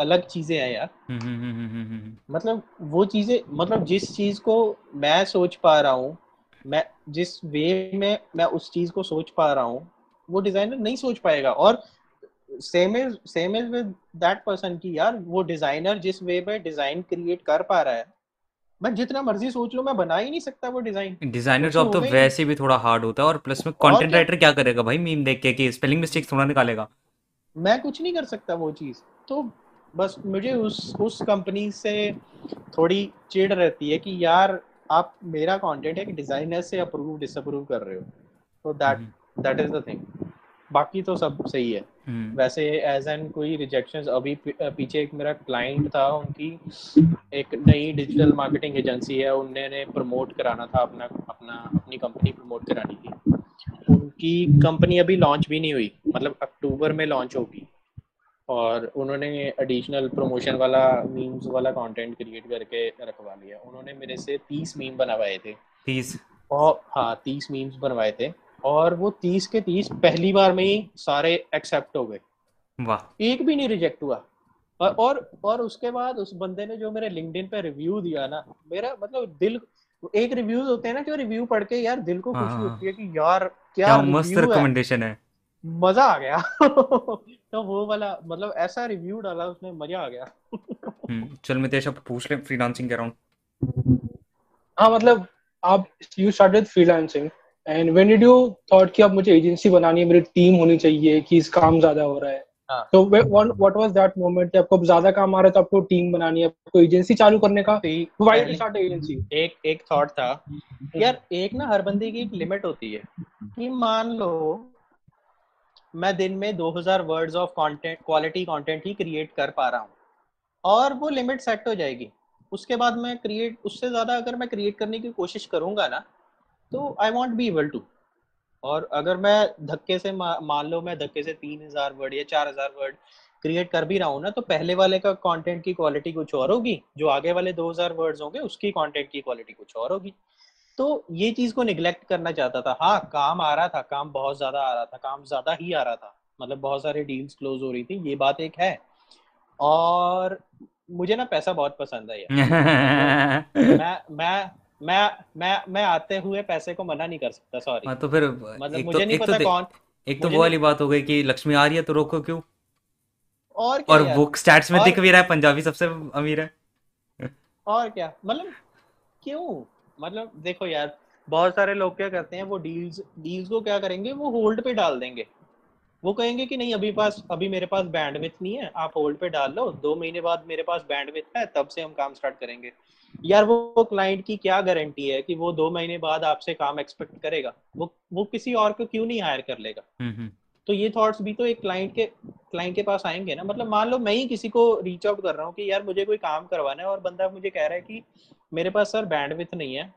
अलग चीज़ें हैं यार। हम्म हम्म हम्म मतलब वो चीज़ें मतलब जिस चीज़ को मैं सोच पा रहा हूँ मैं जिस वे में मैं उस चीज़ को सोच पा रहा हूँ वो डिज़ाइनर नहीं सोच पाएगा। और same is same is with that person की यार वो डिज़ाइनर जिस वे में डिज़ाइन क्रिएट कर पा रहा है मैं जितना मर्ज़ी सोच लूँ मैं बना ही नहीं सकता वो डिज़ाइन डिज़ाइनर जॉब तो नहीं। वैसे भी थोड़ा हार्ड होता है और प्लस में कंटेंट राइटर क्या करेगा भाई? मीम देख के कि स्पेलिंग मिस्टेक्स थोड़ा निकालेगा। मैं कुछ नहीं कर सकता वो चीज़। तो बस मुझे उस उस कंपनी से थोड़ी चिढ़ रहती है कि यार आप मेरा कंटेंट एक डिज़ाइनर से अप्रूव डिसअप्रूव कर रहे हो। तो that that is the thing बाकी तो सब सही है। हम्म। वैसे एज एन कोई रिजेक्शंस अभी पीछे एक मेरा क्लाइंट था उनकी एक नई डिजिटल मार्केटिंग एजेंसी है उन्होंने प्रमोट कराना था अपना अपना अपनी कंपनी प्रमोट करानी थी उनकी कंपनी अभी लॉन्च भी नहीं हुई मतलब अक्टूबर में लॉन्च होगी। और उन्होंने एडिशनल प्रमोशन वाला मीम्स वाला कंटेंट क्रिएट करके रखवा लिया। उन्होंने मेरे से तीस मीम बनवाए थे। तीस? और हाँ तीस मीम्स बनवाए थे। और वो तीस के तीस पहली बार में ही सारे एक्सेप्ट हो गए। वाह। एक भी नहीं रिजेक्ट हुआ। और और और उसके बाद उस बंदे ने जो मेरे लिंक्डइन पे रिव्यू दिया ना मेरा मतलब दिल एक रिव्यूज़ होते हैं ना जो रिव्यू पढ़ के यार दिल को हाँ खुशी हाँ होती है कि यार क्या क्या मस्त है। रिकमेंडेशन है। मज़ा आ गया। तो वो वाला मतलब ऐसा रिव्यू डाला उसने मज़ा आ गया। हम्म चल मितेश अब पूछ ले फ्रीलांसिंग के अराउंड हाँ। मतलब आप you started freelancing and when did you thought कि अब मुझे एजेंसी बनानी है मेरी टीम होनी चाहिए कि इस काम ज़्यादा हो रहा है? हाँ। तो व्हाट वाज दैट मोमेंट आपको अब ज़्यादा काम आ रहा है तो आपको टीम बनानी है आपको एजेंसी चालू करने का? तो व्हाई डिड स्टार्ट एजेंसी एक एक थॉट था। यार एक ना हर बंदे की एक लिमिट होती है कि मान लो मैं दिन में 2000 words of content quality content he create कर पा रहा हूँ और वो लिमिट सेट हो जाएगी। उसके बाद मैं क्रिएट उससे ज़्यादा अगर मैं क्रिएट करने की कोशिश करूँगा ना तो I won't be able to और अगर मैं धक्के से मान लो मैं धक्के से तीन हज़ार वर्ड या चार हज़ार वर्ड क्रिएट कर भी रहा हूँ ना तो पहले वाले का कंटेंट की क्वालिटी कुछ और होगी। जो आगे वाले 2000 वर्ड्स होंगे उसकी कंटेंट की क्वालिटी कुछ और होगी। तो ये चीज़ को निग्लेक्ट करना चाहता था। हाँ काम आ रहा था काम बहुत ज़्यादा आ रहा था काम ज़्यादा ही आ रहा था। मतलब बहुत सारे डील्स क्लोज हो रही थी ये बात एक है। और मुझे ना पैसा बहुत पसंद है यार। तो मैं मैं मैं मैं मैं आते हुए पैसे को मना नहीं कर सकता सॉरी हाँ तो फिर मतलब एक मुझे तो नहीं एक तो पता कौन एक तो वो वाली बात हो गई कि लक्ष्मी आ रही है तो रोको क्यों? और क्या और यार? वो स्टैट्स में और दिख भी रहा है पंजाबी सबसे अमीर है। और क्या? मतलब क्यों? मतलब देखो यार बहुत सारे लोग क्या करते हैं वो डील्स डील्स को क्या करेंगे वो होल्ड पे डाल देंगे। वो कहेंगे कि नहीं अभी पास अभी मेरे पास बैंडविथ नहीं है आप होल्ड पे डाल लो दो महीने बाद मेरे पास बैंडविथ है तब से हम काम स्टार्ट करेंगे। यार वो क्लाइंट की क्या गारंटी है कि वो दो महीने बाद आपसे काम एक्सपेक्ट करेगा? वो वो किसी और को क्यों नहीं हायर कर लेगा? हम्म हम्म। तो ये थॉट्स भी तो एक क्लाइंट के क्लाइंट के पास आएँगे ना। मतलब मान लो मैं ही किसी को रीच आउट कर रहा हूँ कि यार मुझे कोई काम करवाना है और बंदा मुझे कह रहा है कि मेरे पास सर बैंडविथ नहीं है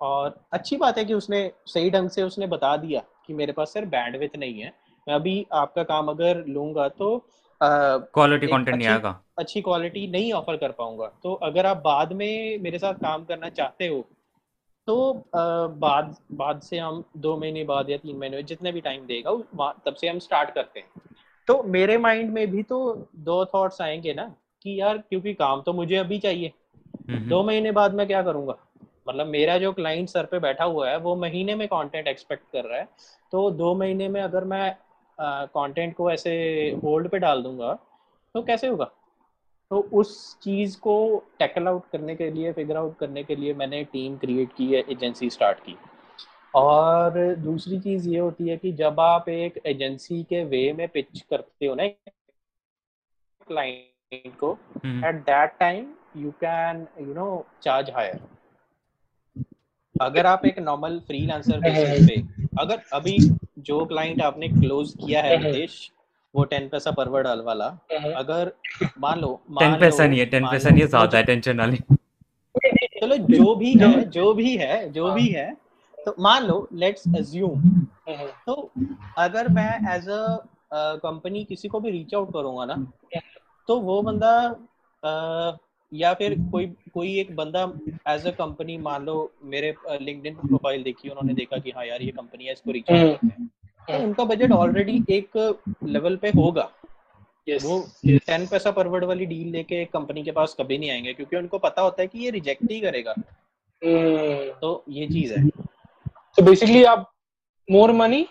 और अच्छी बात है कि उसने सही ढंग से उसने बता दिया कि मेरे पास सर बैंडविथ नहीं है। मैं अभी आपका काम अगर लूँगा तो क्वालिटी कंटेंट नहीं आएगा। अच्छी क्वालिटी नहीं ऑफ़र कर पाऊँगा। तो अगर आप बाद में मेरे साथ काम करना चाहते हो तो बाद बाद से हम दो महीने बाद या तीन महीने जितने भी टाइम देगा उस- तब से हम स्टार्ट करते हैं। तो मेरे माइंड में भी तो दो थॉट्स आएँगे ना कि यार क्योंकि काम तो मुझे अभी चाहिए। हम्म दो महीने बाद मैं क्या करूँगा? मतलब मेरा जो क्लाइंट सर पे बैठा हुआ है वो महीने में कंटेंट एक्सपेक्ट कर रहा है। तो दो महीने में अगर मैं कंटेंट को ऐसे होल्ड पे डाल दूँगा तो कैसे होगा? तो उस चीज़ को टैकल आउट करने के लिए फिगर आउट करने के लिए मैंने टीम क्रिएट की है एजेंसी स्टार्ट की। और दूसरी चीज़ ये होती है कि जब आप एक एजेंसी के वे में पिच करते हो ना क्लाइंट को at that time you can you know charge higher अगर आप एक नॉर्मल फ्रीलांसर बेसिस पे अगर अभी जो क्लाइंट आपने क्लोज किया है रितेश वो टेन पैसा पर वर्ड वाला। अगर मान लो टेन पैसा नहीं है टेन पैसा नहीं है ज़्यादा टेंशन वाली। चलो जो भी है जो भी है जो भी है तो मान लो लेट्स अज्यूम तो अगर मैं एज अ कंपनी किसी को भी रीच आउट करूँगा ना तो वो बंदा अ, या फिर कोई कोई एक बंदा एज अ कंपनी मान लो मेरे लिंक्डइन प्रोफ़ाइल देखी उन्होंने देखा कि हाँ यार ये कंपनी है इसको रीच आउट करते हैं। तो उनका बजट ऑलरेडी एक लेवल पे होगा। Yes, वो टेन yes. पैसा पर वर्ड वाली डील लेके कंपनी के पास कभी नहीं आएँगे क्योंकि उनको पता होता है कि ये रिजेक्ट ही करेगा। Mm. तो ये चीज़ है। तो बेसिकली आप more money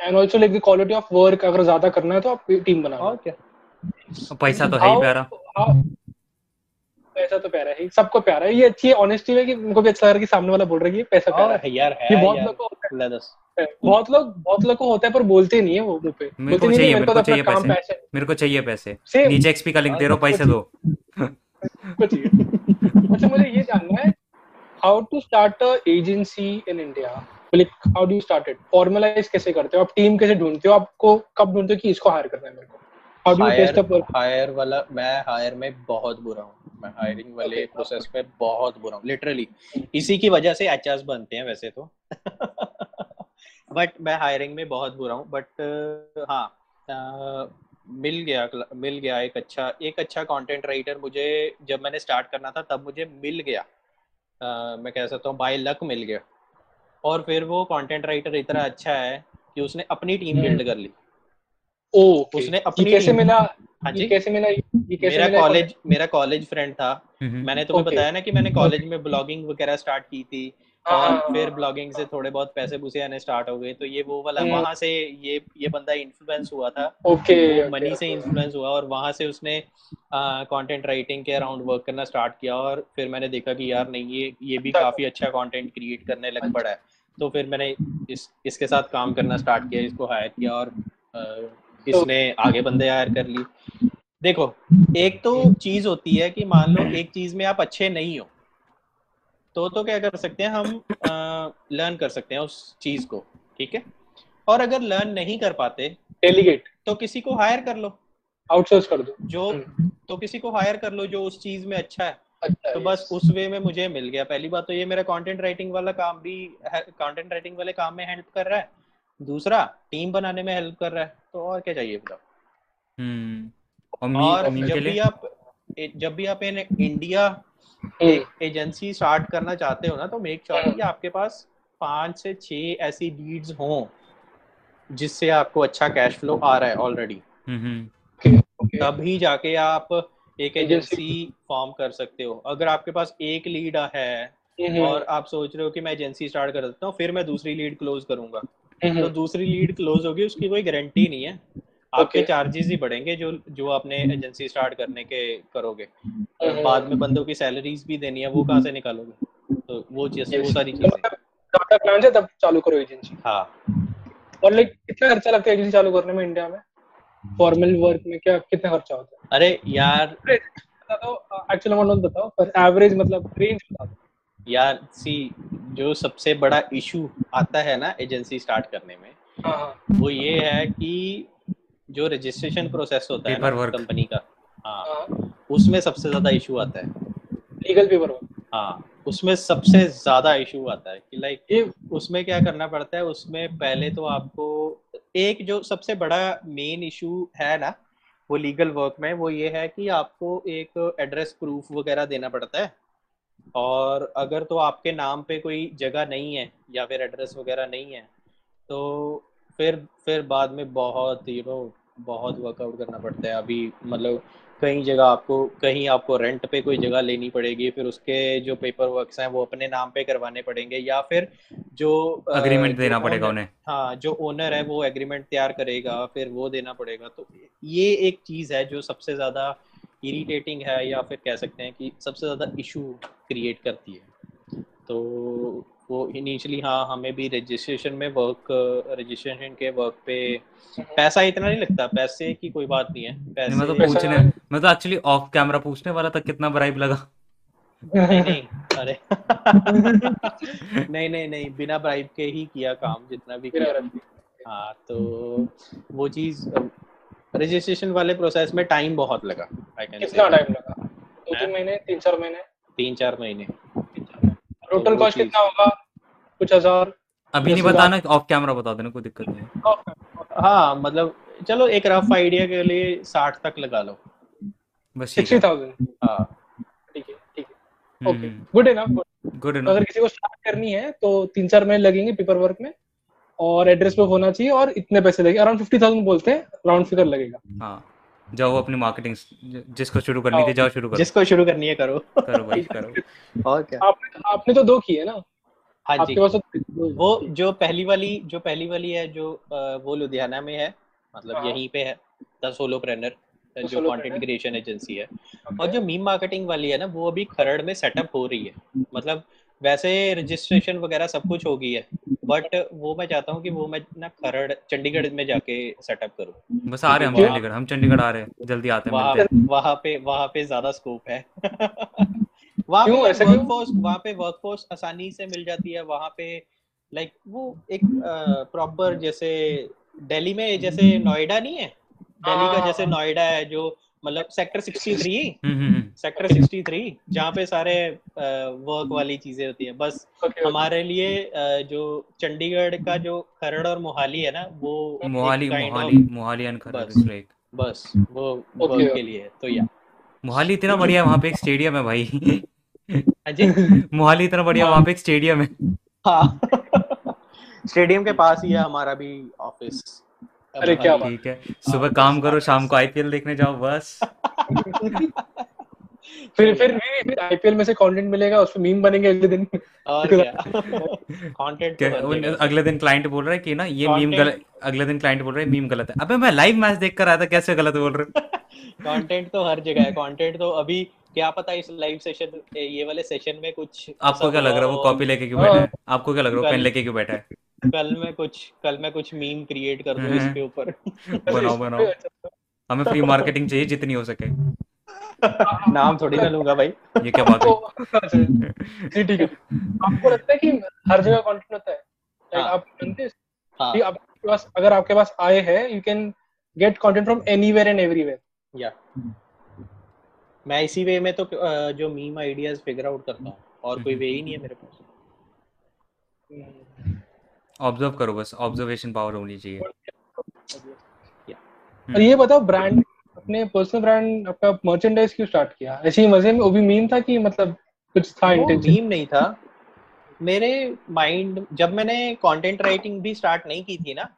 and also like the quality of work अगर ज़्यादा करना है तो आप टीम बनाओ और क्या? पैसा तो है ही प्यारा। पैसा तो प्यारा है सबको प्यारा है। ये अच्छी है ऑनेस्टी है कि उनको भी अच्छा लग रहा है कि सामने वाला बोल रहा है कि पैसा प्यारा है। यार है ये बहुत लोग को होता है। बहुत लोग बहुत लोग को होता है पर बोलते नहीं है वो मुँह पे। मेरे को चाहिए, मेरे को तो चाहिए पैसे। मेरे को चाहिए पैसे। नीचे एक्सपी का लिंक दे रहा हूँ पैसे दो। अच्छा मुझे ये जानना है how to start a agency in India like how do you start it formalize कैसे करते हो? आप टीम कैसे ढूंढते हो? आपको कब ढूंढते हो कि इसको हायर करना है मेरे को? How do test hire up hire वाला मैं हायर में बहुत बुरा हूँ। मैं हायरिंग वाले Okay. प्रोसेस पे बहुत बुरा हूँ लिटरली इसी की वजह से एचआरस बनते हैं वैसे तो। बट मैं हायरिंग में बहुत बुरा हूँ बट हाँ अ, मिल गया मिल गया एक अच्छा एक अच्छा कंटेंट राइटर मुझे जब मैंने स्टार्ट करना था तब मुझे मिल गया। अ, मैं कह सकता हूँ बाय लक मिल गया। और फिर वो कंटेंट राइटर इतना अच्छा है कि उसने अपनी टीम हम्म। बिल्ड कर ली। ओ उसने अपनी कैसे मिला? हाँ जी। कैसे मिला? ये कैसे मेरा कॉलेज मेरा कॉलेज फ्रेंड था। हम्म, मैंने तुम्हें Okay. बताया ना कि मैंने कॉलेज में ब्लॉगिंग वगैरह स्टार्ट की थी हाँ, और हाँ, फिर हाँ। ब्लॉगिंग से थोड़े बहुत पैसे पूसे आने स्टार्ट हो गए। तो ये वो वाला हम्म। वहाँ से ये ये बंदा इन्फ्लुएंस हुआ था। ओके मनी से इन्फ्लुएंस हुआ और वहाँ से उसने कंटेंट राइटिंग के अराउंड वर्क करना स्टार्ट किया और फिर मैंने देखा कि यार नहीं ये ये भी। काफ़ी अच्छा कंटेंट क्रिएट करने लग पड़ा है। तो फिर मैंने इस इसके साथ काम करना स्टार्ट किया इसको हायर किया और इसने आगे बंदे हायर कर ली देखो एक तो चीज़ होती है कि मान लो एक चीज़ में आप अच्छे नहीं हो तो तो क्या कर सकते हैं हम लर्न कर सकते हैं उस चीज़ को ठीक है? और अगर लर्न नहीं कर पाते डेलीगेट तो किसी को हायर कर लो। आउटसोर्स कर दो। जो हम्म। तो किसी को हायर कर लो जो उस चीज़ में अच्छा है। अच्छा तो बस उस वे में मुझे मिल गया। पहली बात तो ये मेरा कंटेंट राइटिंग वाला काम भी कंटेंट राइटिंग वाले काम में हेल्प कर रहा है। दूसरा टीम बनाने में हेल्प कर रहा है तो और क्या चाहिए बताओ? हम्म और मी और मी जब भी आप जब भी आप इन इंडिया एजेंसी स्टार्ट करना चाहते हो ना तो मेक श्योर कि आपके पास पाँच से छह ऐसी लीड्स हों जिससे आपको अच्छा कैश फ्लो आ रहा है ऑलरेडी हम्म हम्म। तभी जाके आप एक एजेंसी फॉर्म कर सकते हो। अगर आपके पास एक लीड है और आप सोच रहे हो कि मैं एजेंसी स्टार्ट कर देता हूँ फिर मैं दूसरी लीड क्लोज करूँगा। तो दूसरी लीड क्लोज होगी उसकी कोई गारंटी नहीं है। आपके. चार्जेस ही बढ़ेंगे जो जो आपने एजेंसी स्टार्ट करने के करोगे। हम्म, बाद में बंदों की सैलरीज भी देनी है वो कहाँ से निकालोगे? तो वो चीज़ वो सारी तो चीज़ें मतलब प्लान है तब चालू करो एजेंसी हाँ। और लाइक कितना खर्चा लगता है एजेंसी चालू करने में इंडिया में? फॉर्मल वर्क में क्या कितना खर्चा होता है? अरे यार। बता एक्चुअली बताओ पर एवरेज मतलब रेंज बता दो यार सी जो सबसे बड़ा इशू आता है ना एजेंसी स्टार्ट करने में हाँ हाँ। वो ये है कि जो रजिस्ट्रेशन प्रोसेस होता है ना कंपनी का हाँ हाँ। उसमें सबसे ज़्यादा इशू आता है। लीगल पेपर वर्क हाँ उसमें सबसे ज़्यादा इशू आता है कि लाइक उसमें क्या करना पड़ता है उसमें पहले तो आपको एक जो सबसे बड़ा मेन इशू है ना वो लीगल वर्क में वो ये है कि आपको एक एड्रेस प्रूफ वगैरह देना पड़ता है। और अगर तो आपके नाम पे कोई जगह नहीं है या फिर एड्रेस वगैरह नहीं है तो फिर फिर बाद में बहुत यू नो बहुत वर्कआउट करना पड़ता है। अभी मतलब कई जगह आपको कहीं आपको रेंट पे कोई जगह लेनी पड़ेगी फिर उसके जो पेपर वर्क्स हैं वो अपने नाम पे करवाने पड़ेंगे या फिर जो अग्रीमेंट देना पड़ेगा उन्हें। हाँ जो ओनर है वो एग्रीमेंट तैयार करेगा फिर वो देना पड़ेगा। तो ये एक चीज़ है जो सबसे ज़्यादा इरिटेटिंग है या फिर कह सकते हैं कि सबसे ज़्यादा इशू क्रिएट करती है। तो वो इनिशियली हाँ हमें भी रजिस्ट्रेशन में वर्क रजिस्ट्रेशन के वर्क पे पैसा इतना नहीं लगता पैसे की कोई बात नहीं है। नहीं, मैं तो पूछने मैं तो एक्चुअली ऑफ़ कैमरा पूछने वाला था कितना ब्राइब लगा। नहीं नहीं अरे। नहीं नहीं नहीं बिना ब्राइब के ही किया काम जितना भी किया। हाँ तो वो चीज़ रजिस्ट्रेशन वाले प्रोसेस में टाइम बहुत लगा कितना टाइम लगा? दो तीन महीने तीन चार महीने? तीन चार महीने टोटल कॉस्ट कितना होगा? कुछ हज़ार? अभी नहीं बताना ऑफ़ कैमरा बता देना कोई दिक्कत नहीं हाँ। मतलब चलो एक रफ आइडिया के लिए साठ तक लगा लो। बस ठीक सिक्सटी है थाउज़ेंड? हाँ। ठीक है ठीक है। ओके गुड इनफ गुड अगर किसी को स्टार्ट करनी है तो तीन चार महीने लगेंगे पेपर वर्क में। और एड्रेस प्रूफ होना चाहिए और इतने पैसे लगेंगे। अराउंड फिफ्टी थाउज़ेंड बोलते हैं राउंड फिगर लगेगा। हाँ जाओ अपनी मार्केटिंग जिसको शुरू करनी थी जाओ शुरू करो। जिसको शुरू करनी है करो। करो भाई करो। और क्या? आपने आपने तो दो किए ना। हाँ जी। आपके पास तो वो जो पहली वाली जो पहली वाली है जो वो लुधियाना में है मतलब हाँ। यहीं पे है द सोलो प्रेनर जो कंटेंट क्रिएशन एजेंसी है। और जो मीम मार्केटिंग वाली है ना वो अभी खरड़ में सेटअप हो रही है। मतलब वैसे रजिस्ट्रेशन वगैरह सब कुछ हो गई है बट वो मैं चाहता हूँ कि वो मैं ना खरड़ चंडीगढ़ में जाके सेटअप करूँ बस आ रहे हैं हम चंडीगढ़ हम चंडीगढ़ आ रहे हैं जल्दी आते हैं वहाँ वहाँ पे वहाँ पे ज़्यादा स्कोप है वहाँ पे ऐसा क्यों? वर्कफोर्स वहाँ पे वर्कफोर्स आसानी से मिल जाती है वहाँ पे लाइक वो एक प्रॉपर जैसे दिल्ली में जैसे नोएडा नहीं है दिल्ली का हाँ। जैसे नोएडा है जो मतलब सेक्टर 63 हम्म हम्म हम्म। सेक्टर 63 जहाँ पे सारे वर्क वाली चीज़ें होती हैं। बस Okay, okay. हमारे लिए जो चंडीगढ़ का जो खरड़ और मोहाली है ना वो मोहाली मोहाली मोहाली एंड खरड़ बस। बस वो Okay, वर्क के लिए तो या। मोहाली इतना बढ़िया है वहाँ पे एक स्टेडियम है भाई। हाँ जी। मोहाली इतना बढ़िया वहाँ पे एक स्टेडियम है। हाँ। स्टेडियम के पास ही है हमारा भी ऑफ़िस अरे क्या ठीक है सुबह काम करो शाम को आईपीएल देखने जाओ बस। फिर फिर फिर आईपीएल में से कंटेंट मिलेगा उसमें मीम बनेंगे अगले दिन। और कंटेंट तो अगले दिन क्लाइंट बोल रहा है कि ना ये मीम गलत अगले दिन क्लाइंट बोल रहा है मीम गलत है। अबे मैं लाइव मैच देख कर आया था कैसे गलत बोल रहे हो? कंटेंट तो हर जगह है कंटेंट तो अभी क्या पता इस लाइव सेशन ये वाले सेशन में कुछ आपको क्या लग रहा है वो कॉपी लेके क्यों बैठा है? आपको क्या लग रहा है पेन लेके क्यों बैठा है हो, कल में कुछ कल में कुछ मीम क्रिएट कर दूँ इसके ऊपर। बनाओ बनाओ। हमें फ्री मार्केटिंग चाहिए जितनी हो सके। नाम थोड़ी ना लूँगा भाई। ये क्या बात है? जी ठीक है। आपको लगता है कि हर जगह कंटेंट होता है? हाँ। आप जानते हैं हाँ। कि आपके पास अगर आपके पास आए हैं you can get content from anywhere and everywhere या मैं इसी वे में तो जो मीम आइडियाज़ फिगर आउट करता हूँ और कोई हम्म। वे ही नहीं है मेरे पास। ऑब्ज़र्व करो बस ऑब्जर्वेशन पावर होनी चाहिए। और ये बताओ ब्रांड अपने पर्सनल ब्रांड आपका मर्चेंडाइज क्यों स्टार्ट किया? ऐसे ही मज़े में वो भी मीम था कि मतलब कुछ था इंटेंशन मीम नहीं था। मेरे माइंड जब मैंने कंटेंट राइटिंग भी स्टार्ट नहीं की थी ना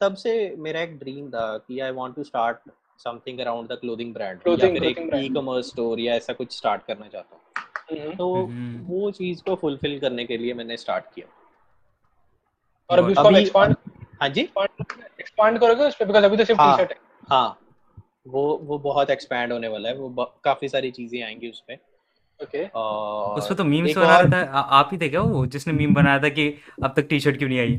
तब से मेरा एक ड्रीम था कि I want to start something around the clothing brand या फिर एक ई कॉमर्स स्टोर या ऐसा कुछ स्टार्ट करना चाहता हूँ। तो हम्म। वो चीज़ को फुलफिल करने के लिए मैंने स्टार्ट किया। और अभी उसको अभी- एक्सपांड हाँ जी। एक्सपांड करोगे उस पे? बिकॉज़ अभी तो सिर्फ़ हाँ। टी शर्ट है। हाँ। वो वो बहुत एक्सपैंड होने वाला है। वो काफ़ी सारी चीज़ें आएँगी उसमें ओके और उस तो मीम्स बना और- रहा था आ, आप ही थे क्या वो जिसने मीम बनाया था कि अब तक टी शर्ट क्यों नहीं आई?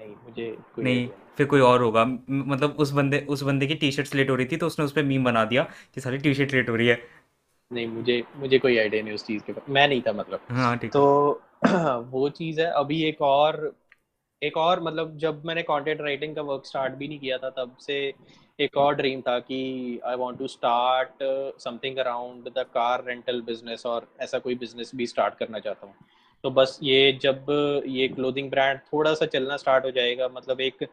नहीं मुझे नहीं फिर कोई और होगा। मतलब उस बंदे उस बंदे की टी शर्ट लेट हो रही थी तो उसने उस पर मीम बना दिया कि सारी टी शर्ट लेट हो रही है। नहीं मुझे मुझे कोई आइडिया नहीं उस चीज़ के बारे मैं नहीं था मतलब। हाँ ठीक। तो वो चीज़ है। अभी एक और एक और मतलब जब मैंने कंटेंट राइटिंग का वर्क स्टार्ट भी नहीं किया था तब से एक और ड्रीम था कि I want to start something around the car rental business और ऐसा कोई बिज़नेस भी स्टार्ट करना चाहता हूँ। तो बस ये जब ये क्लोथिंग ब्रांड थोड़ा सा चलना स्टार्ट हो जाएगा मतलब एक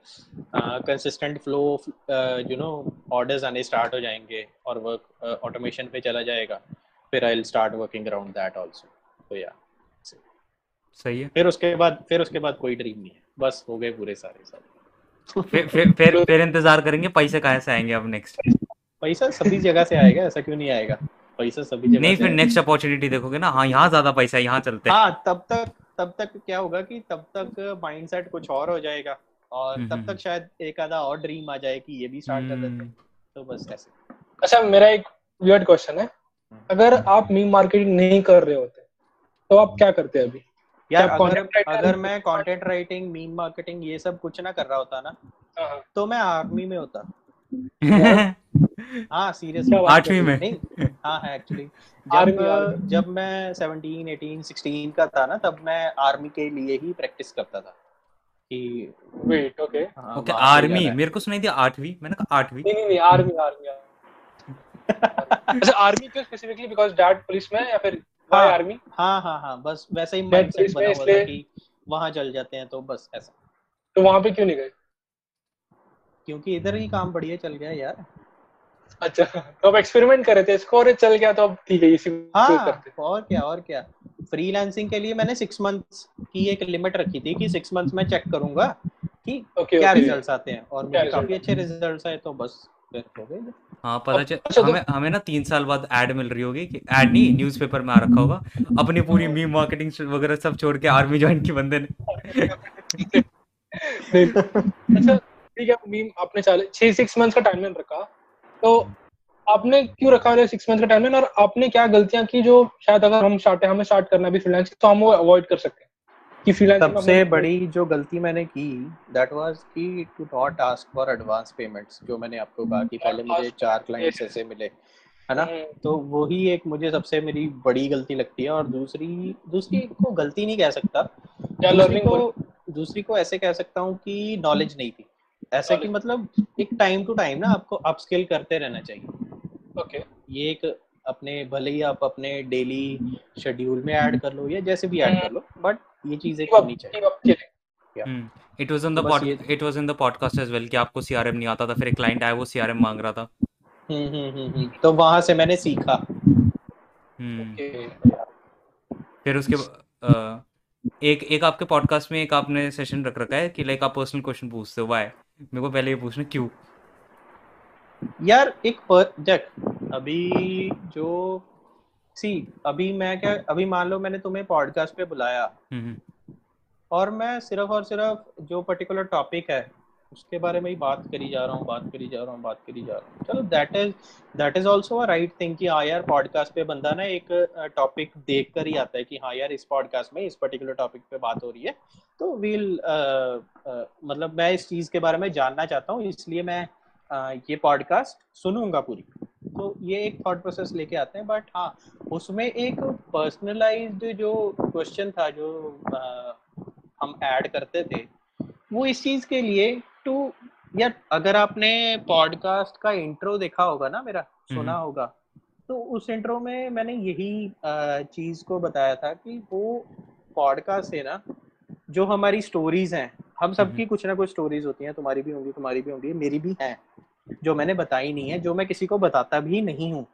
consistent flow you know orders आने स्टार्ट हो जाएँगे और वर्क ऑटोमेशन uh, पे चला जाएगा। फिर I will start working around that also तो या सही है। फिर उसके बाद फिर उसके बाद कोई ड्रीम नहीं है। बस हो गए पूरे सारे सारे फिर फिर फिर फिर इंतज़ार करेंगे पैसे कहाँ से आएँगे अब नेक्स्ट पैसा सभी जगह से आएगा ऐसा क्यों नहीं आएगा? पैसा सभी जगह नहीं फिर नेक्स्ट अपॉर्चुनिटी देखोगे ना हाँ यहाँ ज़्यादा पैसा है यहाँ चलते हाँ। तब तक तब तक क्या होगा कि तब तक माइंडसेट कुछ और हो जाएगा और हम्म, तब हम्म। तक शायद एक आधा और ड्रीम आ जाए कि ये भी स्टार्ट कर देते हम्म, तो बस ऐसे। अच्छा मेरा एक वियर्ड क्वेश्चन है। अगर आप मीम मार्केटिंग नहीं कर रहे होते तो आप क्या करते अभी? यार आप अगर अगर मैं कंटेंट राइटिंग मीम मार्केटिंग ये सब कुछ ना कर रहा होता ना हाँ, तो मैं आर्मी में होता। हाँ सीरियसली क्या आठवीं में नहीं। हाँ है एक्चुअली जब जब मैं 17 18 16 का था ना तब मैं आर्मी के लिए ही प्रैक्टिस करता था। कि वेट ओके हाँ, ओके आर्मी मेरे को सुनाई थी आठवीं। मैंने कहा आठवीं। नहीं नहीं नहीं आर्मी आर्मी अच्छा आर्मी क्यों स्पेसिफिकली बिकॉज़ डैड पुलिस में या फिर हाँ। आर्मी हाँ हाँ हाँ बस वैसे ही माइंडसेट बना हुआ था कि वहाँ चल जाते हैं तो बस ऐसा। तो वहाँ पे क्यों नहीं गए? क्योंकि इधर ही काम बढ़िया चल गया यार। अच्छा तो अब एक्सपेरिमेंट कर रहे थे इसको और चल गया तो अब ठीक है इसी हाँ करते और क्या और क्या। फ्रीलांसिंग के लिए मैंने सिक्स मंथ्स की एक लिमिट रखी थी कि सिक्स मंथ्स में चेक करूँगा कि ओके क्या ओके रिजल्ट्स आते हैं। और मुझे काफ़ी अच्छे रिजल्ट्स आए तो बस हो गए। हाँ पता चल अच्छा, तो- हमें हमें ना तीन साल बाद एड मिल रही होगी कि ऐड नहीं न्यूज़पेपर में आ रखा होगा। अपनी पूरी मीम मार्केटिंग वगैरह सब छोड़ के आर्मी ज्वाइन की बंदे ने। अच्छा ठीक है मीम आपने चाले छह सिक्स मंथ्स का टाइमलाइन रखा। तो आपने क्यों रखा है सिक्स मंथ का टाइमलाइन और आपने क्या गलतियाँ की जो शायद अगर हम स्टार्ट हमें स्टार्ट करना भी फ्रीलांसिंग तो हम वो अवॉइड कर सकते हैं? कि फ्रीलांसिंग सबसे बड़ी जो गलती मैंने की दैट वाज कि to not ask for advance payments जो मैंने आपको कहा कि पहले मुझे चार क्लाइंट्स ऐसे मिले है ना? तो वही एक मुझे सबसे मेरी बड़ी गलती लगती है और दूसरी दूसरी को गलती नहीं कह सकता। दूसरी लर्निंग को दूसरी को ऐसे कह सकता हूँ कि नॉलेज नहीं थी। ऐसे कि मतलब एक टाइम टू टाइम ना आपको अपस्किल करते रहना चाहिए। ओके ये एक अपने भले ही आप अपने डेली शेड्यूल में ऐड कर लो या जैसे भी ऐड कर लो बट ये चीज़ें होनी चाहिए। It was on the it was in the podcast as well कि आपको सीआरएम नहीं आता था फिर एक क्लाइंट आया वो सीआरएम मांग रहा था। हम्म हम्म हम्म हम्म। तो वहाँ से मैंने सीखा। हम्म। फिर उसके एक एक आपके पॉडकास्ट में एक आपने सेशन रख रखा है कि लाइक आप पर्सनल क्वेश्चन पूछते हो वाई मेरे को पहले ये पूछना क्यों? यार एक पर देख अभी जो सी अभी मैं क्या अभी मान लो मैंने तुम्हें पॉडकास्ट पे बुलाया। हम्म, हम्म, और मैं सिर्फ़ और सिर्फ़ जो पर्टिकुलर टॉपिक है उसके बारे में ही बात करी जा रहा हूँ बात करी जा रहा हूँ बात करी जा रहा हूँ। चलो that is that is also a right thing कि हाँ यार पॉडकास्ट पे बंदा ना एक टॉपिक देख कर ही आता है कि हाँ यार इस पॉडकास्ट में इस पर्टिकुलर टॉपिक पे बात हो रही है। तो वील uh, uh, मतलब मैं इस चीज़ के बारे में जानना चाहता हूँ इसलिए मैं uh, ये पॉडकास्ट सुनूँगा पूरी। तो ये एक थॉट प्रोसेस लेके आते हैं बट हाँ उसमें एक पर्सनलाइज्ड जो क्वेश्चन था जो uh, हम ऐड करते थे वो इस चीज़ के लिए टू यार अगर आपने पॉडकास्ट का इंट्रो देखा होगा ना मेरा सुना होगा तो उस इंट्रो में मैंने यही चीज़ को बताया था कि वो पॉडकास्ट है ना जो हमारी स्टोरीज हैं हम सबकी कुछ ना कुछ स्टोरीज होती हैं तुम्हारी भी होंगी तुम्हारी भी होंगी मेरी भी है। जो मैंने बताई नहीं है जो मैं किसी को बताता भी नहीं हूँ।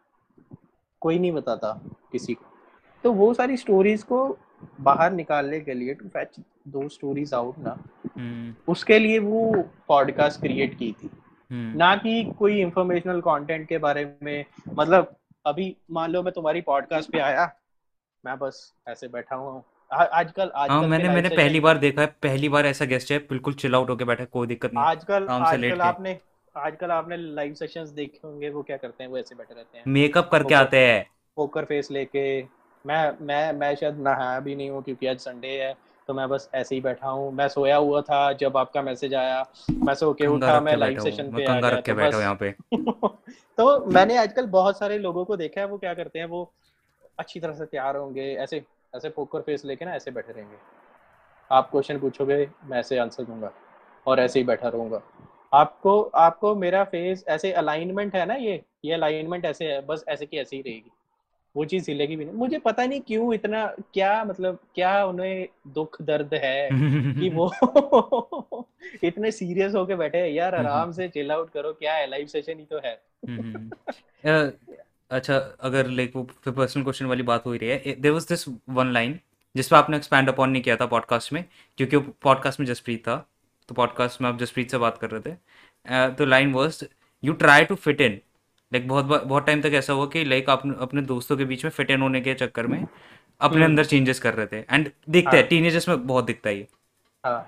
कोई नहीं बताता किसी को। तो वो सारी स्टोरीज को बाहर निकालने के लिए टू फैच दो स्टोरीज आउट ना उसके लिए वो पॉडकास्ट क्रिएट की थी। ना कि कोई इंफॉर्मेशनल कंटेंट के बारे में मतलब अभी मान लो मैं तुम्हारी पॉडकास्ट पे आया मैं बस ऐसे बैठा हुआ हूँ। आजकल हाँ, आजकल मैंने मैंने पहली बार देखा है पहली बार ऐसा गेस्ट है बिल्कुल चिल आउट होके बैठा कोई दिक्कत नहीं। आजकल आजकल आपने आजकल आपने लाइव सेशंस देखे होंगे वो क्या करते हैं? वो ऐसे बैठे रहते हैं। मेकअप करके आते हैं। पोकर फेस लेके। मैं मैं मैं शायद नहाया भी नहीं हूँ क्योंकि आज संडे है तो मैं बस ऐसे ही बैठा हूँ। मैं सोया हुआ था जब आपका मैसेज आया। मैं सो के उठा मैं लाइव सेशन पे आ गया तो बस यहाँ पे। तो मैंने आजकल बहुत सारे लोगों को देखा है वो क्या करते हैं वो अच्छी तरह से तैयार होंगे। ऐसे ऐसे पोकर फेस लेके ना ऐसे बैठे रहेंगे। आप क्वेश्चन पूछोगे मैं ऐसे आंसर दूँगा और ऐसे ही बैठा रहूँगा। आपको आपको मेरा फेस ऐसे अलाइनमेंट है ना ये? ये अलाइनमेंट ऐसे है बस ऐसे की ऐसे ही रहेगी। वो चीज़ हिलेगी भी नहीं। मुझे पता नहीं क्यों इतना क्या मतलब क्या उन्हें दुख दर्द है कि वो इतने सीरियस होके बैठे हैं। यार आराम से चिल आउट करो क्या है? लाइव सेशन ही तो है। अच्छा अगर लाइक वो पर्सनल क्वेश्चन वाली बात हो रही है। There was this one line जिस पर आपने एक्सपैंड अपॉन नहीं किया था पॉडकास्ट में क्योंकि वो पॉडकास्ट में जसप्रीत था। तो पॉडकास्ट में आप जसप्रीत से बात कर रहे थे तो line was you try to fit in like बहुत बहुत टाइम तक ऐसा हुआ कि लाइक आप अपने दोस्तों के बीच में फिट इन होने के चक्कर में अपने हम्म। अंदर चेंजेस कर रहे थे एंड दिखता है टीनेजर्स हाँ। में बहुत दिखता है हाँ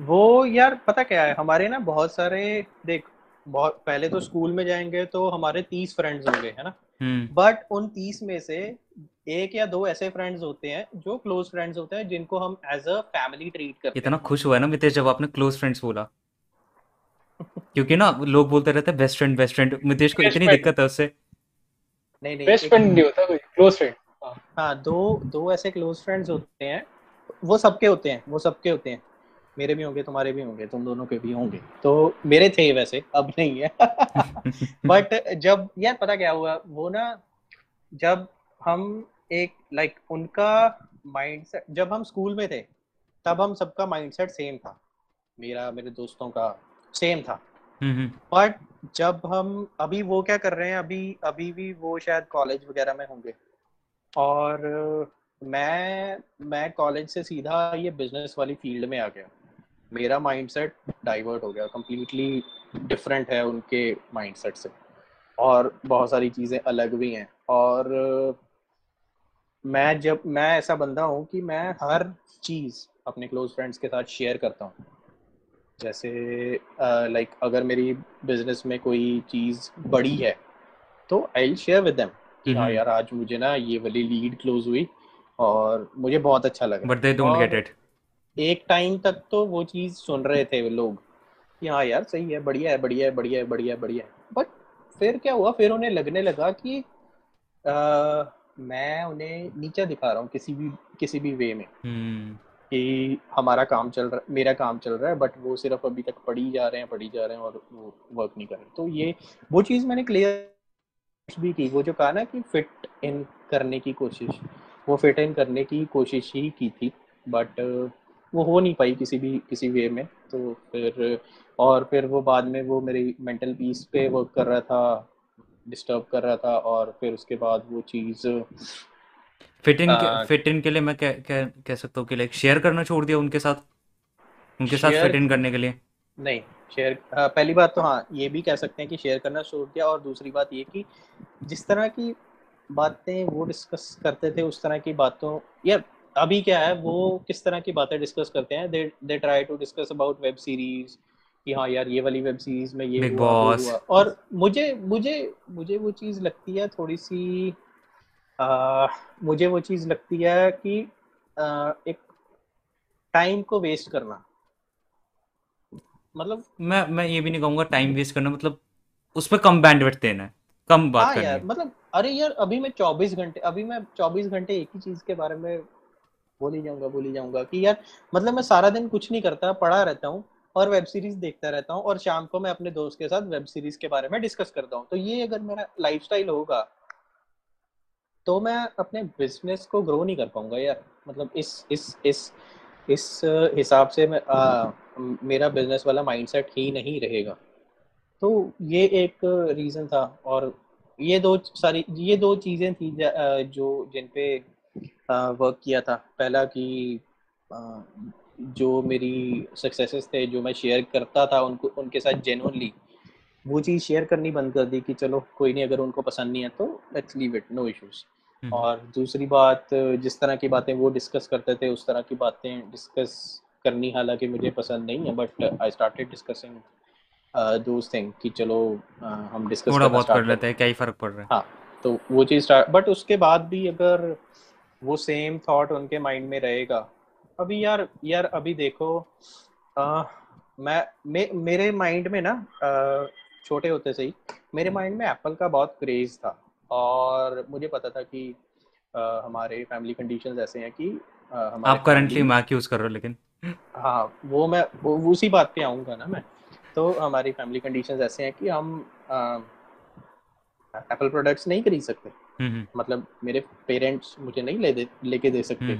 वो यार पता क्या है हमारे ना बहुत सारे देख बहुत पहले तो स्कूल में जाएँगे तो हमारे तीस फ्रेंड्स होंगे है ना बट हम्म। उन तीस में से एक या दो ऐसे फ्रेंड्स होते हैं जो क्लोज फ्रेंड्स होते हैं जिनको हम एज अ फैमिली ट्रीट करते इतना खुश हुआ है ना मितेश जब आपने क्लोज फ्रेंड्स बोला? क्योंकि ना लोग बोलते रहते हैं best friend best friend Mitesh को इतनी दिक्कत है उससे। नहीं नहीं बेस्ट फ्रेंड नहीं होता कोई क्लोज फ्रेंड हाँ। दो दो ऐसे क्लोज फ्रेंड्स होते हैं वो सबके होते हैं वो सबके होते हैं। मेरे भी होंगे तुम्हारे भी होंगे तुम दोनों के भी होंगे। तो मेरे थे वैसे अब नहीं है। बट जब यार पता क्या हुआ वो ना जब हम एक लाइक like, उनका माइंडसेट जब हम स्कूल में थे तब हम सबका माइंडसेट सेम था। मेरा मेरे दोस्तों का सेम था। बट जब हम अभी वो क्या कर रहे हैं अभी अभी भी वो शायद कॉलेज वगैरह में होंगे। और मैं मैं कॉलेज से सीधा ये बिज़नेस वाली फ़ील्ड में आ गया। मेरा माइंडसेट डाइवर्ट हो गया। कम्प्लीटली डिफरेंट है उनके माइंडसेट से। और बहुत सारी चीज़ें अलग भी हैं। और मैं जब मैं ऐसा बंदा हूँ कि मैं हर चीज़ अपने क्लोज फ्रेंड्स के साथ शेयर करता हूँ। जैसे लाइक uh, like, अगर मेरी बिज़नेस में कोई चीज़ बड़ी है तो आई शेयर विद देम कि हाँ यार आज मुझे ना ये वाली लीड क्लोज हुई और मुझे बहुत अच्छा लगा। But they don't get it एक टाइम तक तो वो चीज़ सुन रहे थे लोग कि हाँ यार सही है बढ़िया है बढ़िया है बढ़िया है बढ़िया है बढ़िया है। बट फिर क्या हुआ? फिर उन्हें लगने लगा कि आ, मैं उन्हें नीचा दिखा रहा हूँ किसी भी किसी भी वे में hmm. कि हमारा काम चल रहा है मेरा काम चल रहा है बट वो सिर्फ़ अभी तक पढ़ी जा रहे हैं पढ़ी जा रहे हैं और वो वर्क नहीं कर रहे तो ये वो चीज़ मैंने क्लियर भी की वो जो कहा ना कि फिट इन करने की कोशिश वो फिट इन करने की कोशिश ही की थी बट वो हो नहीं पाई किसी भी किसी वे में तो फिर और फिर वो बाद में वो मेरी मेंटल पीस पे वर्क कर रहा था डिस्टर्ब कर रहा था और फिर उसके बाद वो चीज़ फिट इन फिट इन के लिए मैं कह कह, कह सकता हूँ कि लाइक शेयर करना छोड़ दिया उनके साथ? उनके साथ फिट इन करने के लिए? नहीं शेयर पहली बात तो हाँ ये भी कह सकते हैं कि शेयर करना छोड़ दिया और दूसरी बात ये कि जिस तरह की बातें वो डिस्कस करते थे उस तरह की बातों यार अभी क्या है वो किस तरह की बातें डिस्कस करते हैं? They they try to discuss about web series कि हाँ यार ये वाली वेब सीरीज़ में ये हुआ, हुआ। और मुझे मुझे मुझे वो चीज़ लगती है थोड़ी सी आ, मुझे वो चीज़ लगती है कि आ, एक टाइम को वेस्ट करना। मतलब मैं मैं ये भी नहीं कहूँगा टाइम वेस्ट करना मतलब उस पर कम बैंडविड्थ देना है कम बात हाँ करनी यार मतलब अरे यार अभी मैं 24 घंटे अभी मैं 24 घंटे एक ही चीज़ के बारे में बोली जाऊँगा बोली जाऊँगा कि यार मतलब मैं सारा दिन कुछ नहीं करता पढ़ा रहता हूँ और वेब सीरीज़ देखता रहता हूँ और शाम को मैं अपने दोस्त के साथ वेब सीरीज़ के बारे में डिस्कस करता हूँ। तो ये अगर मेरा लाइफस्टाइल होगा तो मैं अपने बिज़नेस को ग्रो नहीं कर पाऊँगा यार। मतलब इस इस इस इस हिसाब से मैं आ, मेरा बिज़नेस वाला माइंडसेट ही नहीं रहेगा। तो ये एक रीज़न था और ये दो सारी ये दो चीज़ें थी जो जिन पे वर्क किया था। पहला कि जो मेरी सक्सेसेस थे जो मैं शेयर करता था उनको उनके साथ जेनुअनली वो चीज़ शेयर करनी बंद कर दी कि चलो कोई नहीं अगर उनको पसंद नहीं है तो let's leave it no issues और दूसरी बात जिस तरह की बातें वो डिस्कस करते थे उस तरह की बातें डिस्कस करनी हालाँकि मुझे पसंद नहीं है but I started discussing thing कि चलो uh, हम डिस्कस थोड़ा बहुत कर लेते हैं क्या ही फ़र्क पड़ रहा है? हाँ तो वो चीज़ बट उसके बाद भी अगर वो सेम थॉट उनके माइंड में रहेगा अभी यार यार अभी देखो आ, मैं मे, मेरे माइंड में ना छोटे होते से ही मेरे माइंड में एप्पल का बहुत क्रेज था। और मुझे पता था कि आ, हमारे फैमिली कंडीशंस ऐसे हैं कि आ, आप करंटली मैक यूज़ कर रहे हो लेकिन। हाँ वो मैं वो उसी बात पे आऊँगा ना मैं। तो हमारी फैमिली कंडीशंस ऐसे हैं कि हम एप्पल प्रोडक्ट्स नहीं खरीद सकते। मतलब मेरे पेरेंट्स मुझे नहीं ले लेके दे सकते।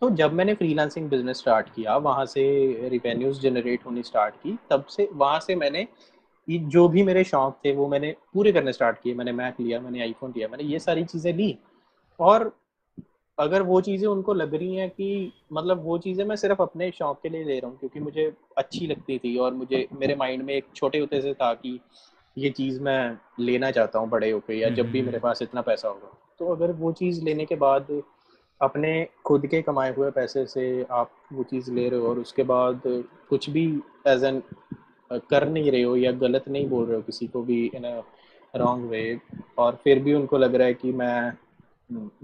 तो जब मैंने फ्रीलांसिंग बिज़नेस स्टार्ट किया वहाँ से रिवेन्यूज जनरेट होनी स्टार्ट की तब से वहाँ से मैंने जो भी मेरे शौक थे वो मैंने पूरे करने स्टार्ट किए। मैंने मैक लिया मैंने आईफोन लिया मैंने ये सारी चीज़ें ली। और अगर वो चीज़ें उनको लग रही हैं कि मतलब वो चीज़ें मैं सिर्फ़ अपने शौक के लिए ले रहा हूँ क्योंकि मुझे अच्छी लगती थी और मुझे मेरे माइंड में एक छोटे होते से था कि ये चीज़ मैं लेना चाहता हूँ बड़े होके या जब भी मेरे पास इतना पैसा होगा। तो अगर वो चीज़ लेने के बाद अपने खुद के कमाए हुए पैसे से आप वो चीज़ ले रहे हो और उसके बाद कुछ भी एज एन कर नहीं रहे हो या गलत नहीं बोल रहे हो किसी को भी इन अ रॉन्ग वे और फिर भी उनको लग रहा है कि मैं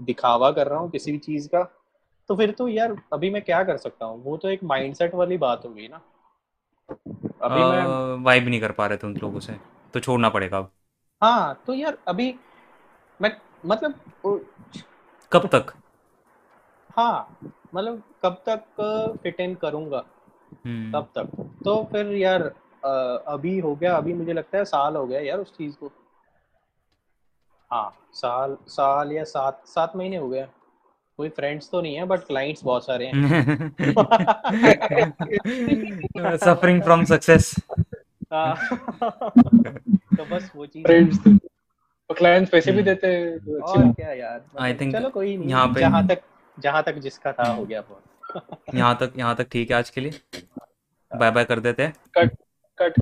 दिखावा कर रहा हूँ किसी भी चीज़ का तो फिर तो यार अभी मैं क्या कर सकता हूँ? वो तो एक माइंडसेट वाली बात हो गई ना। अभी uh, मैं वाइब नहीं कर पा रहे थे उन लोगों से। तो छोड़ना पड़ेगा अब। हाँ तो यार अभी मैं मतलब कब तक? हाँ मतलब कब तक फिट इन करूँगा। कब तक? तो फिर यार अभी हो गया अभी मुझे लगता है साल हो गया यार उस चीज़ को। हाँ साल साल या सात सात महीने हो गया कोई फ्रेंड्स तो नहीं है बट क्लाइंट्स बहुत सारे हैं। सफरिंग फ्रॉम सक्सेस तो बस वो चीज़। फ्रेंड्स तो क्लाइंट्स पैसे भी हम्म। देते हैं तो और क्या यार आई थिंक चलो कोई नहीं यहाँ पे जहाँ तक जहाँ तक जिसका था हो गया यहाँ तक यहाँ तक ठीक है आज के लिए। बाय बाय कर देते हैं। Cut cut